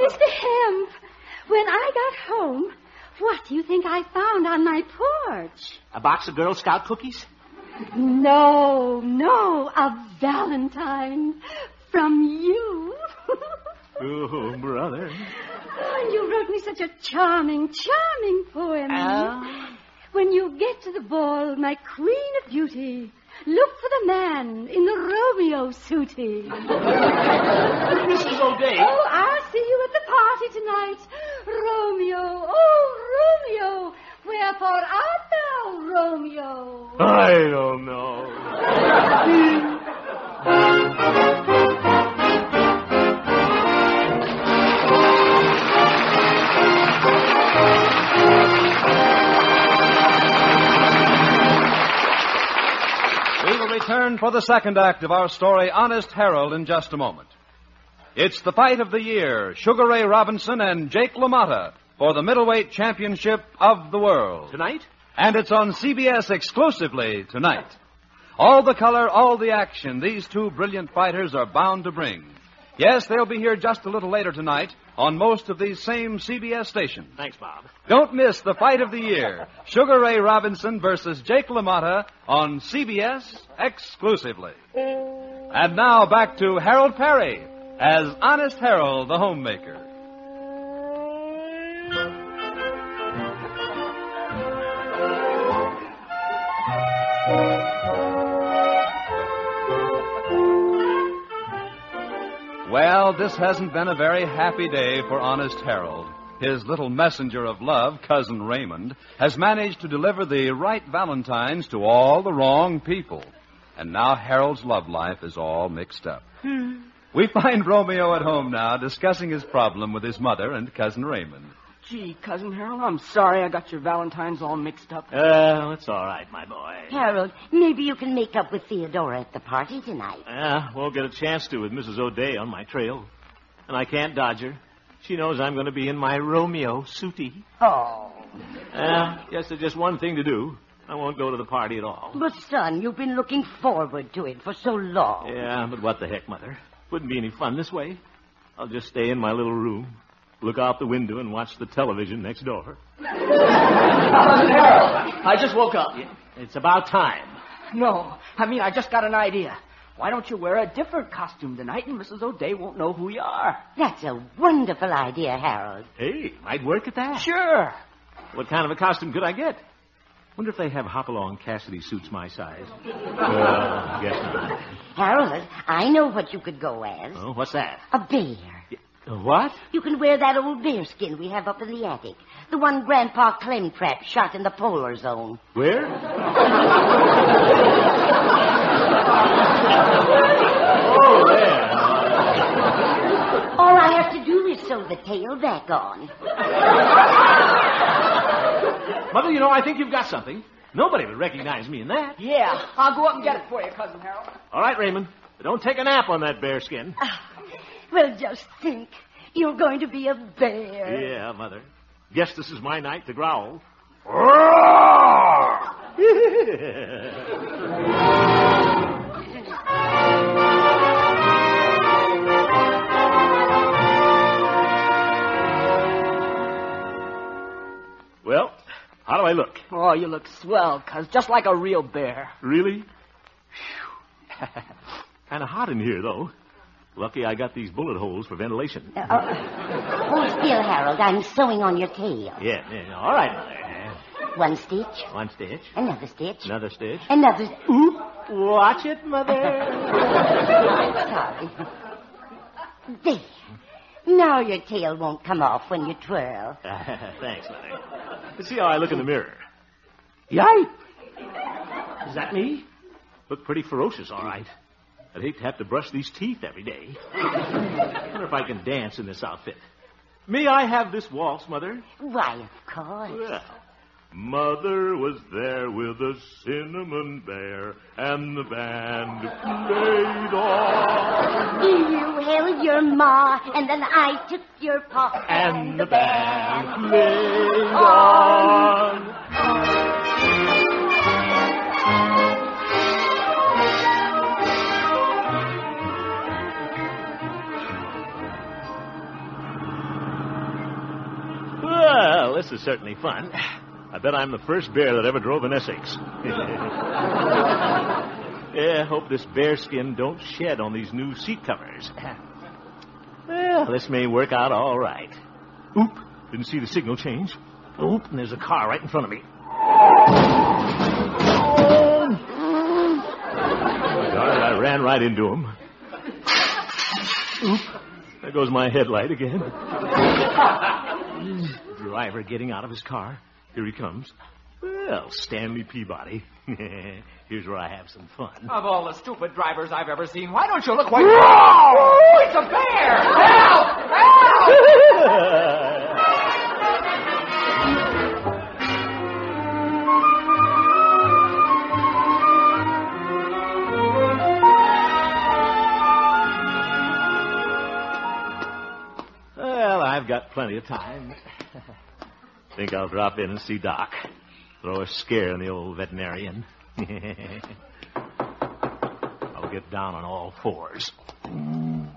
S30: Mr. Hemp, when I got home, what do you think I found on my porch?
S66: A box of Girl Scout cookies?
S30: No, no, a valentine from you. *laughs*
S66: Oh, brother.
S30: Oh, and you wrote me such a charming, charming poem.
S66: Oh.
S30: When you get to the ball, my queen of beauty, look for the man in the Romeo suitie.
S66: Mrs. O'Day.
S30: Oh, I'll see you at the party tonight. Romeo, oh, Romeo, wherefore art thou, Romeo?
S66: I don't know.
S28: We will return for the second act of our story, Honest Harold, in just a moment. It's the fight of the year, Sugar Ray Robinson and Jake LaMotta for the middleweight championship of the world.
S66: Tonight?
S28: And it's on CBS exclusively tonight. All the color, all the action these two brilliant fighters are bound to bring. Yes, they'll be here just a little later tonight on most of these same CBS stations.
S66: Thanks, Bob.
S28: Don't miss the fight of the year, Sugar Ray Robinson versus Jake LaMotta on CBS exclusively. And now back to Harold Peary as Honest Harold, the homemaker. Well, this hasn't been a very happy day for Honest Harold. his little messenger of love, Cousin Raymond, has managed to deliver the right Valentines to all the wrong people. And now Harold's love life is all mixed up. Hmm. We find Romeo at home now discussing his problem with his mother and Cousin Raymond.
S21: Gee, Cousin Harold, I'm sorry I got your Valentines all mixed up.
S66: Uh, it's all right, my boy.
S5: Harold, maybe you can make up with Theodora at the party tonight.
S66: Yeah, won't get a chance to with Mrs. O'Day on my trail. And I can't dodge her. She knows I'm going to be in my Romeo suitie.
S5: Oh.
S66: Uh, yes, there's just one thing to do. I won't go to the party at all.
S5: But, son, you've been looking forward to it for so long.
S66: Yeah, but what the heck, Mother? Wouldn't be any fun this way. I'll just stay in my little room, look out the window, and watch the television next door.
S21: Harold, I just woke up.
S66: It's about time.
S21: No, I mean, I just got an idea. Why don't you wear a different costume tonight and Mrs. O'Day won't know who you are?
S5: That's a wonderful idea, Harold.
S66: Hey, might work at that.
S21: Sure.
S66: What kind of a costume could I get? Wonder if they have Hopalong Cassidy suits my size. *laughs* Uh, well, guess not.
S5: Harold, I know what you could go as.
S66: Oh, what's that?
S5: A bear.
S66: A what?
S5: You can wear that old bearskin we have up in the attic. The one Grandpa Clemtrap shot in the polar zone.
S66: Where?
S5: oh, there. All I have to do is sew the tail back on.
S66: Mother, you know, I think you've got something. Nobody would recognize me in that.
S21: Yeah, I'll go up and get it for you, Cousin Harold.
S66: All right, Raymond. But don't take a nap on that bearskin. *laughs*
S5: Well, just think. You're going to be a bear.
S66: Yeah, Mother. Guess this is my night to growl. *laughs* well, how do I look?
S21: Oh, you look swell, cuz just like a real bear.
S66: Really? *laughs* kind of hot in here, though. Lucky I got these bullet holes for ventilation.
S5: Uh, uh, hold still, Harold. I'm sewing on your tail.
S66: Yeah, yeah, all right, Mother.
S5: One stitch.
S66: One stitch.
S5: Another stitch.
S66: Another stitch.
S5: Another.
S66: Oop! Watch it, Mother.
S5: Sorry. There. Now your tail won't come off when you twirl. *laughs*
S66: Thanks, Mother. Let's see how I look in the mirror. Yipe! Is that me? Look pretty ferocious, all right. I'd hate to have to brush these teeth every day. I wonder if I can dance in this outfit. May I have this waltz, Mother?
S5: Why, of course.
S66: Well, Mother was there with a cinnamon bear, and the band played on.
S5: You held your ma, and then I took your paw,
S66: and the band played on. This is certainly fun. I bet I'm the first bear that ever drove an Essex. *laughs* yeah, hope this bearskin don't shed on these new seat covers. Well, this may work out all right. Oop, didn't see the signal change. Oop, and there's a car right in front of me. Darn I ran right into him. Oop, there goes my headlight again. Driver getting out of his car. Here he comes. Well, Stanley Peabody. *laughs* Here's where I have some fun.
S74: Of all the stupid drivers I've ever seen, why don't you look like...
S66: Whoa!
S74: Oh, it's a bear! Help! Help!
S66: Well, I've got plenty of time. *laughs* Think I'll drop in and see Doc. Throw a scare in the old veterinarian. *laughs* I'll get down on all fours.
S73: Come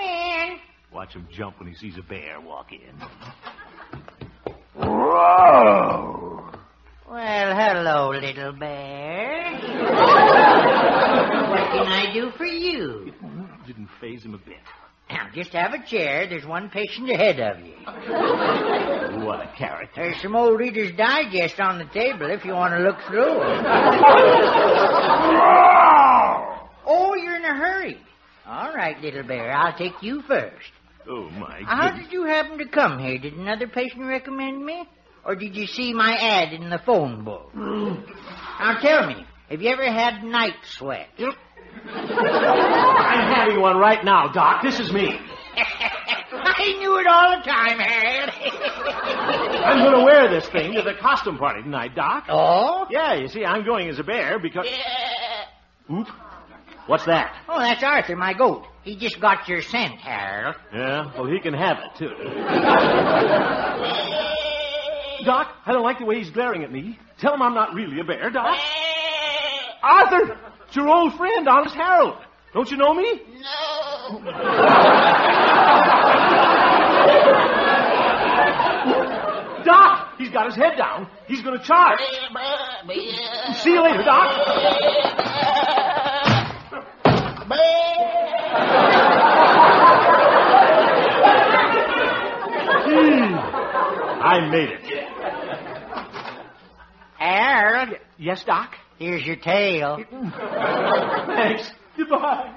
S73: in.
S66: Watch him jump when he sees a bear walk in.
S73: Whoa! Well, hello, little bear. *laughs* what can I do for you?
S66: Didn't phase him a bit.
S73: Now, just have a chair. There's one patient ahead of you. *laughs*
S66: What a character.
S73: There's some old Reader's Digest on the table if you want to look through it. *laughs* oh, you're in a hurry. All right, little bear. I'll take you first.
S66: Oh, my
S73: uh-huh.
S66: How
S73: did you happen to come here? Did another patient recommend me? Or did you see my ad in the phone book? Mm. now tell me, have you ever had night sweat?
S66: I'm having one right now, Doc. This is me. *laughs*
S73: I knew it all the time, Harold. *laughs*
S66: I'm going to wear this thing to the costume party tonight, Doc.
S73: Oh?
S66: Yeah, you see, I'm going as a bear because. Oop. What's that?
S73: Oh, that's Arthur, my goat. He just got your scent, Harold.
S66: Yeah, well, he can have it, too. *laughs* Doc, I don't like the way he's glaring at me. Tell him I'm not really a bear, Doc. Arthur! It's your old friend, Honest Harold. Don't you know me? No. Doc! He's got his head down. He's going to charge. See you later, Doc. Hmm. I made it.
S73: Harold?
S66: Yes, Doc?
S73: Here's your tail. *laughs*
S66: Thanks. Goodbye.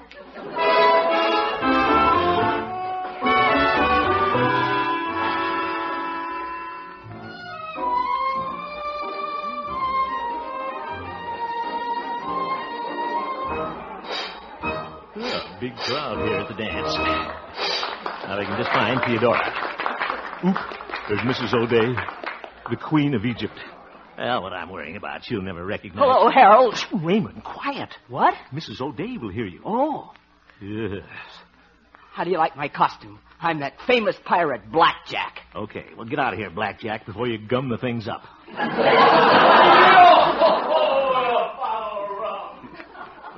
S66: A big crowd here at the dance. Now they can just find Theodora. Oop, there's Mrs. O'Day, the Queen of Egypt. Well, what I'm worrying about, she'll never recognize.
S70: Hello, Harold.
S66: Raymond, quiet.
S70: What?
S66: Mrs. O'Day will hear you.
S70: Oh,
S66: Yes.
S70: how do you like my costume? I'm that famous pirate, Blackjack.
S66: Okay, well, get out of here, Blackjack, before you gum the things up.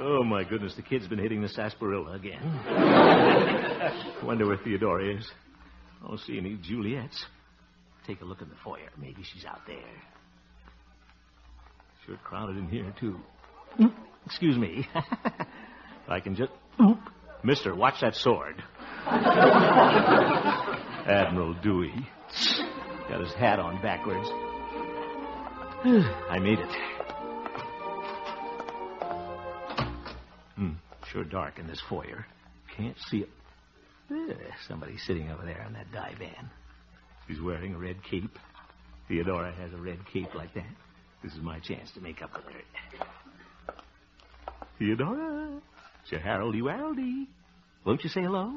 S66: Oh, my goodness, the kid's been hitting the sarsaparilla again. *laughs* Wonder where Theodora is. I don't see any Juliets. Take a look in the foyer. Maybe she's out there. Sure crowded in here, too. Oop, Excuse me. *laughs* I can just. Oop. Mister, watch that sword. *laughs* Admiral Dewey. Got his hat on backwards. I made it. Hmm, sure dark in this foyer. Can't see it. Eh, somebody's sitting over there on that divan. He's wearing a red cape. Theodora has a red cape like that. This is my chance to make up with her. Theodora, Sir Harold Haroldy. Won't you say hello?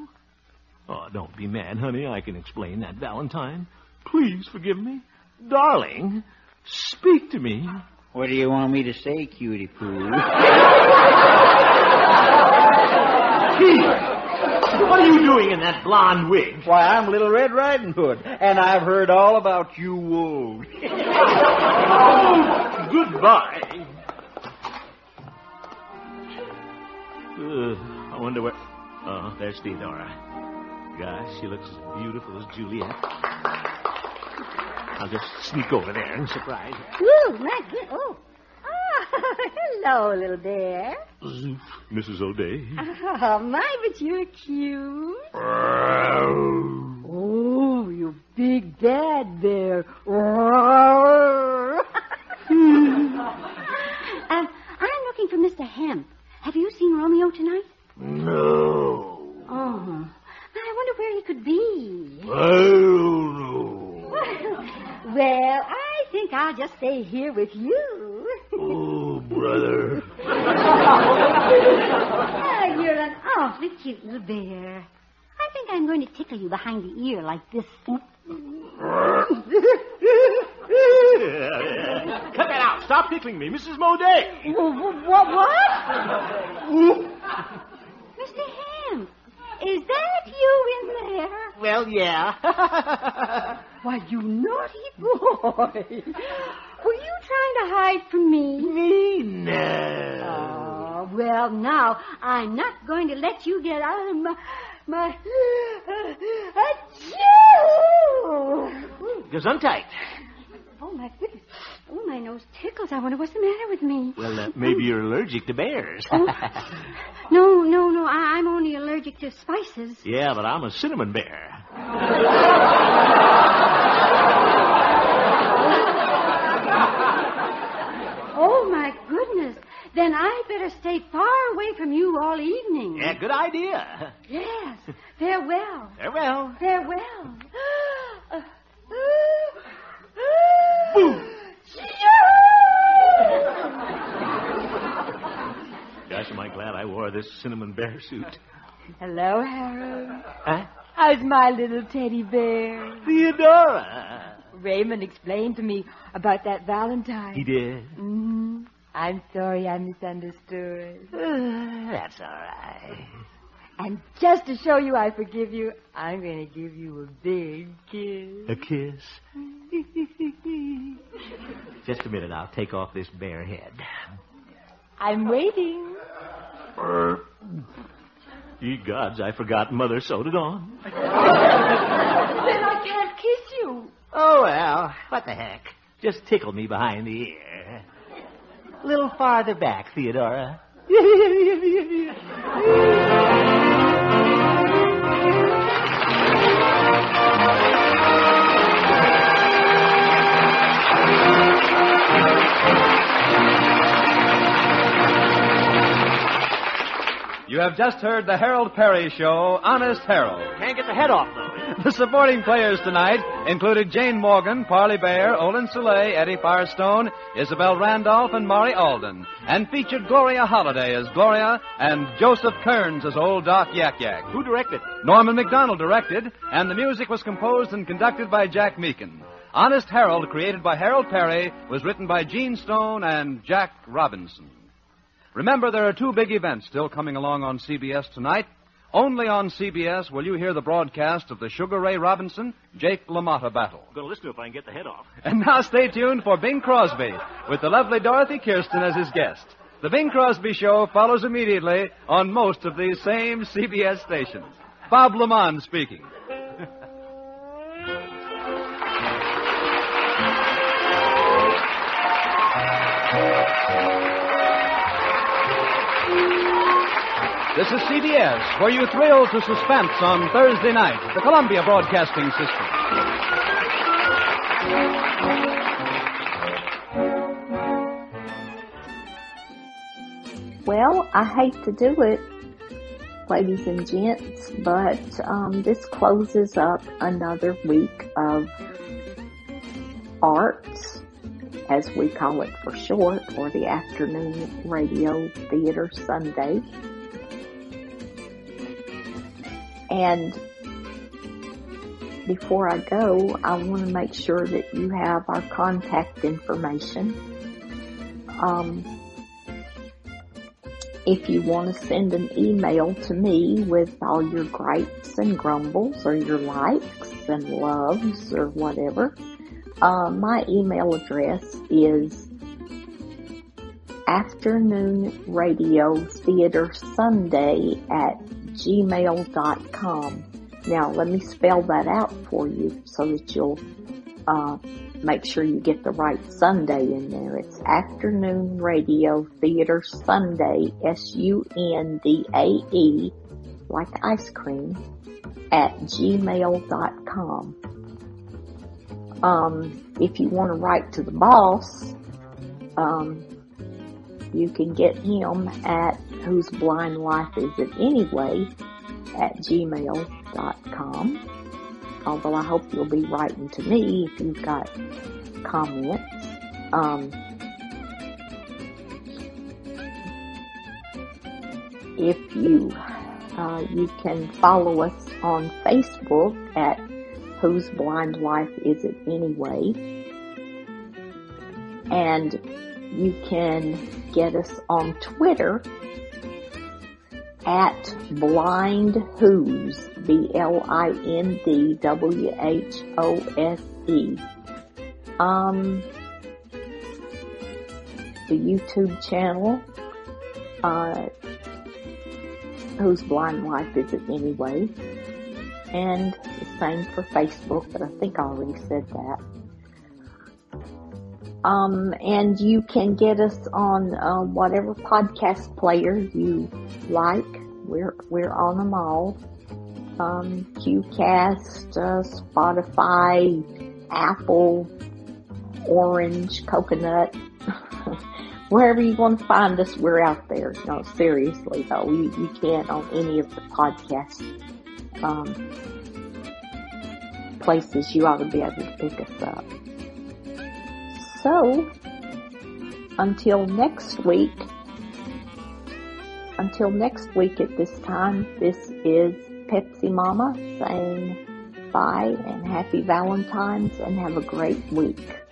S66: Oh, don't be mad, honey. I can explain that, Valentine. Please forgive me. Darling, speak to me.
S71: What do you want me to say, cutie poo? *laughs*
S66: What are you doing in that blonde wig?
S71: Why, I'm Little Red Riding Hood, and I've heard all about you wolves. *laughs*
S66: Oh, goodbye. Ugh, I wonder where. Uh, oh, there's Theodora. Gosh, she looks as beautiful as Juliet. I'll just sneak over there and surprise her.
S30: Ooh, my good. Oh. *laughs* Hello, little bear.
S66: Zoof, Mrs. O'Day.
S30: Oh, my, but you're cute. Oh, you big bad bear. *laughs* um, I'm looking for Mr. Hemp. Have you seen Romeo tonight?
S66: No.
S30: Oh, I wonder where he could be.
S66: I don't know. *laughs*
S30: well, I think I'll just stay here with you.
S66: Oh, brother.
S30: Oh, *laughs* you're an awfully cute little bear. I think I'm going to tickle you behind the ear like this. *laughs*
S66: Cut that out. Stop tickling me, Mrs. Moday.
S30: What? What? Mr. Ham, is that you in there?
S73: Well, yeah. *laughs*
S30: Why, you naughty boy. Were you trying to hide from me?
S73: Me? No.
S30: Oh, well, now, I'm not going to let you get out of my... my... Achoo!
S66: Gesundheit.
S30: Oh, my goodness. Oh, my nose tickles. I wonder what's the matter with me.
S66: Well, uh, maybe you're allergic to bears.
S30: Oh. *laughs* No, no, no. I, I'm only allergic to spices.
S66: yeah, but I'm a cinnamon bear. *laughs*
S30: Oh, my goodness. Then I'd better stay far away from you all evening.
S66: Yeah, good idea.
S30: Yes. Farewell.
S66: Farewell.
S30: Farewell. *laughs*
S66: Gosh, am I glad I wore this cinnamon bear suit.
S21: Hello, Harold.
S66: Huh?
S21: How's my little teddy bear?
S66: Theodora.
S21: Raymond explained to me about that Valentine.
S66: He did.
S21: hmm I'm sorry I misunderstood. *sighs*
S66: That's all right.
S21: And just to show you I forgive you, I'm going to give you a big kiss.
S66: A kiss. *laughs* Just a minute, I'll take off this bare head.
S21: I'm waiting.
S66: Ye gods, I forgot Mother sewed it on. *laughs*
S21: then I can't kiss you.
S66: Oh, well, what the heck? Just tickle me behind the ear. A little farther back, Theodora. *laughs*
S28: You have just heard the Harold Peary Show, Honest Harold.
S66: Can't get the head off, though.
S28: The supporting players tonight included Jane Morgan, Parley Baer, Olan Soulé, Eddie Firestone, Isabel Randolph, and Maury Alden, and featured Gloria Holliday as Gloria and Joseph Kearns as Old Doc Yak Yak.
S66: Who directed?
S28: Norman Macdonnell directed, and the music was composed and conducted by Jack Meakin. Honest Harold, created by Harold Peary, was written by Gene Stone and Jack Robinson. Remember, there are two big events still coming along on CBS tonight. Only on CBS will you hear the broadcast of the Sugar Ray Robinson Jake LaMotta battle.
S66: I'm going to listen to if I can get the head off. *laughs*
S28: And now stay tuned for Bing Crosby with the lovely Dorothy Kirsten as his guest. The Bing Crosby Show follows immediately on most of these same CBS stations. Bob LeMond speaking. This is CBS, where you thrill to suspense on Thursday night, the Columbia Broadcasting System.
S1: Well, I hate to do it, ladies and gents, but um, this closes up another week of arts, as we call it for short, or the afternoon radio theater Sundae. And before I go, I want to make sure that you have our contact information. Um, if you want to send an email to me with all your gripes and grumbles or your likes and loves or whatever, uh, my email address is afternoon radio theater sundae at gmail.com. Now let me spell that out for you so that you'll uh, make sure you get the right Sundae in there. It's Afternoon Radio Theater Sundae, S-U-N-D-A-E, like ice cream, at gmail.com. Um, if you want to write to the boss, um, you can get him at whose blind life is it anyway at gmail.com. Although I hope you'll be writing to me if you've got comments. Um, if you, uh, you can follow us on Facebook at Whose Blind Life Is It Anyway? And you can get us on Twitter at Blind Who's, B-L-I-N-D-W-H-O-S-E. Um, the YouTube channel, uh, Whose Blind Life Is It Anyway? And the same for Facebook, but I think I already said that. Um, and you can get us on uh, whatever podcast player you like. We're we're on them all. Um, QCast, uh, Spotify, Apple, Orange, Coconut. *laughs* wherever you want to find us, we're out there. No, seriously though, you, you can't on any of the podcast um, places. You ought to be able to pick us up. So, until next week, until next week at this time, this is Pepsi Mama saying bye and happy Valentine's and have a great week.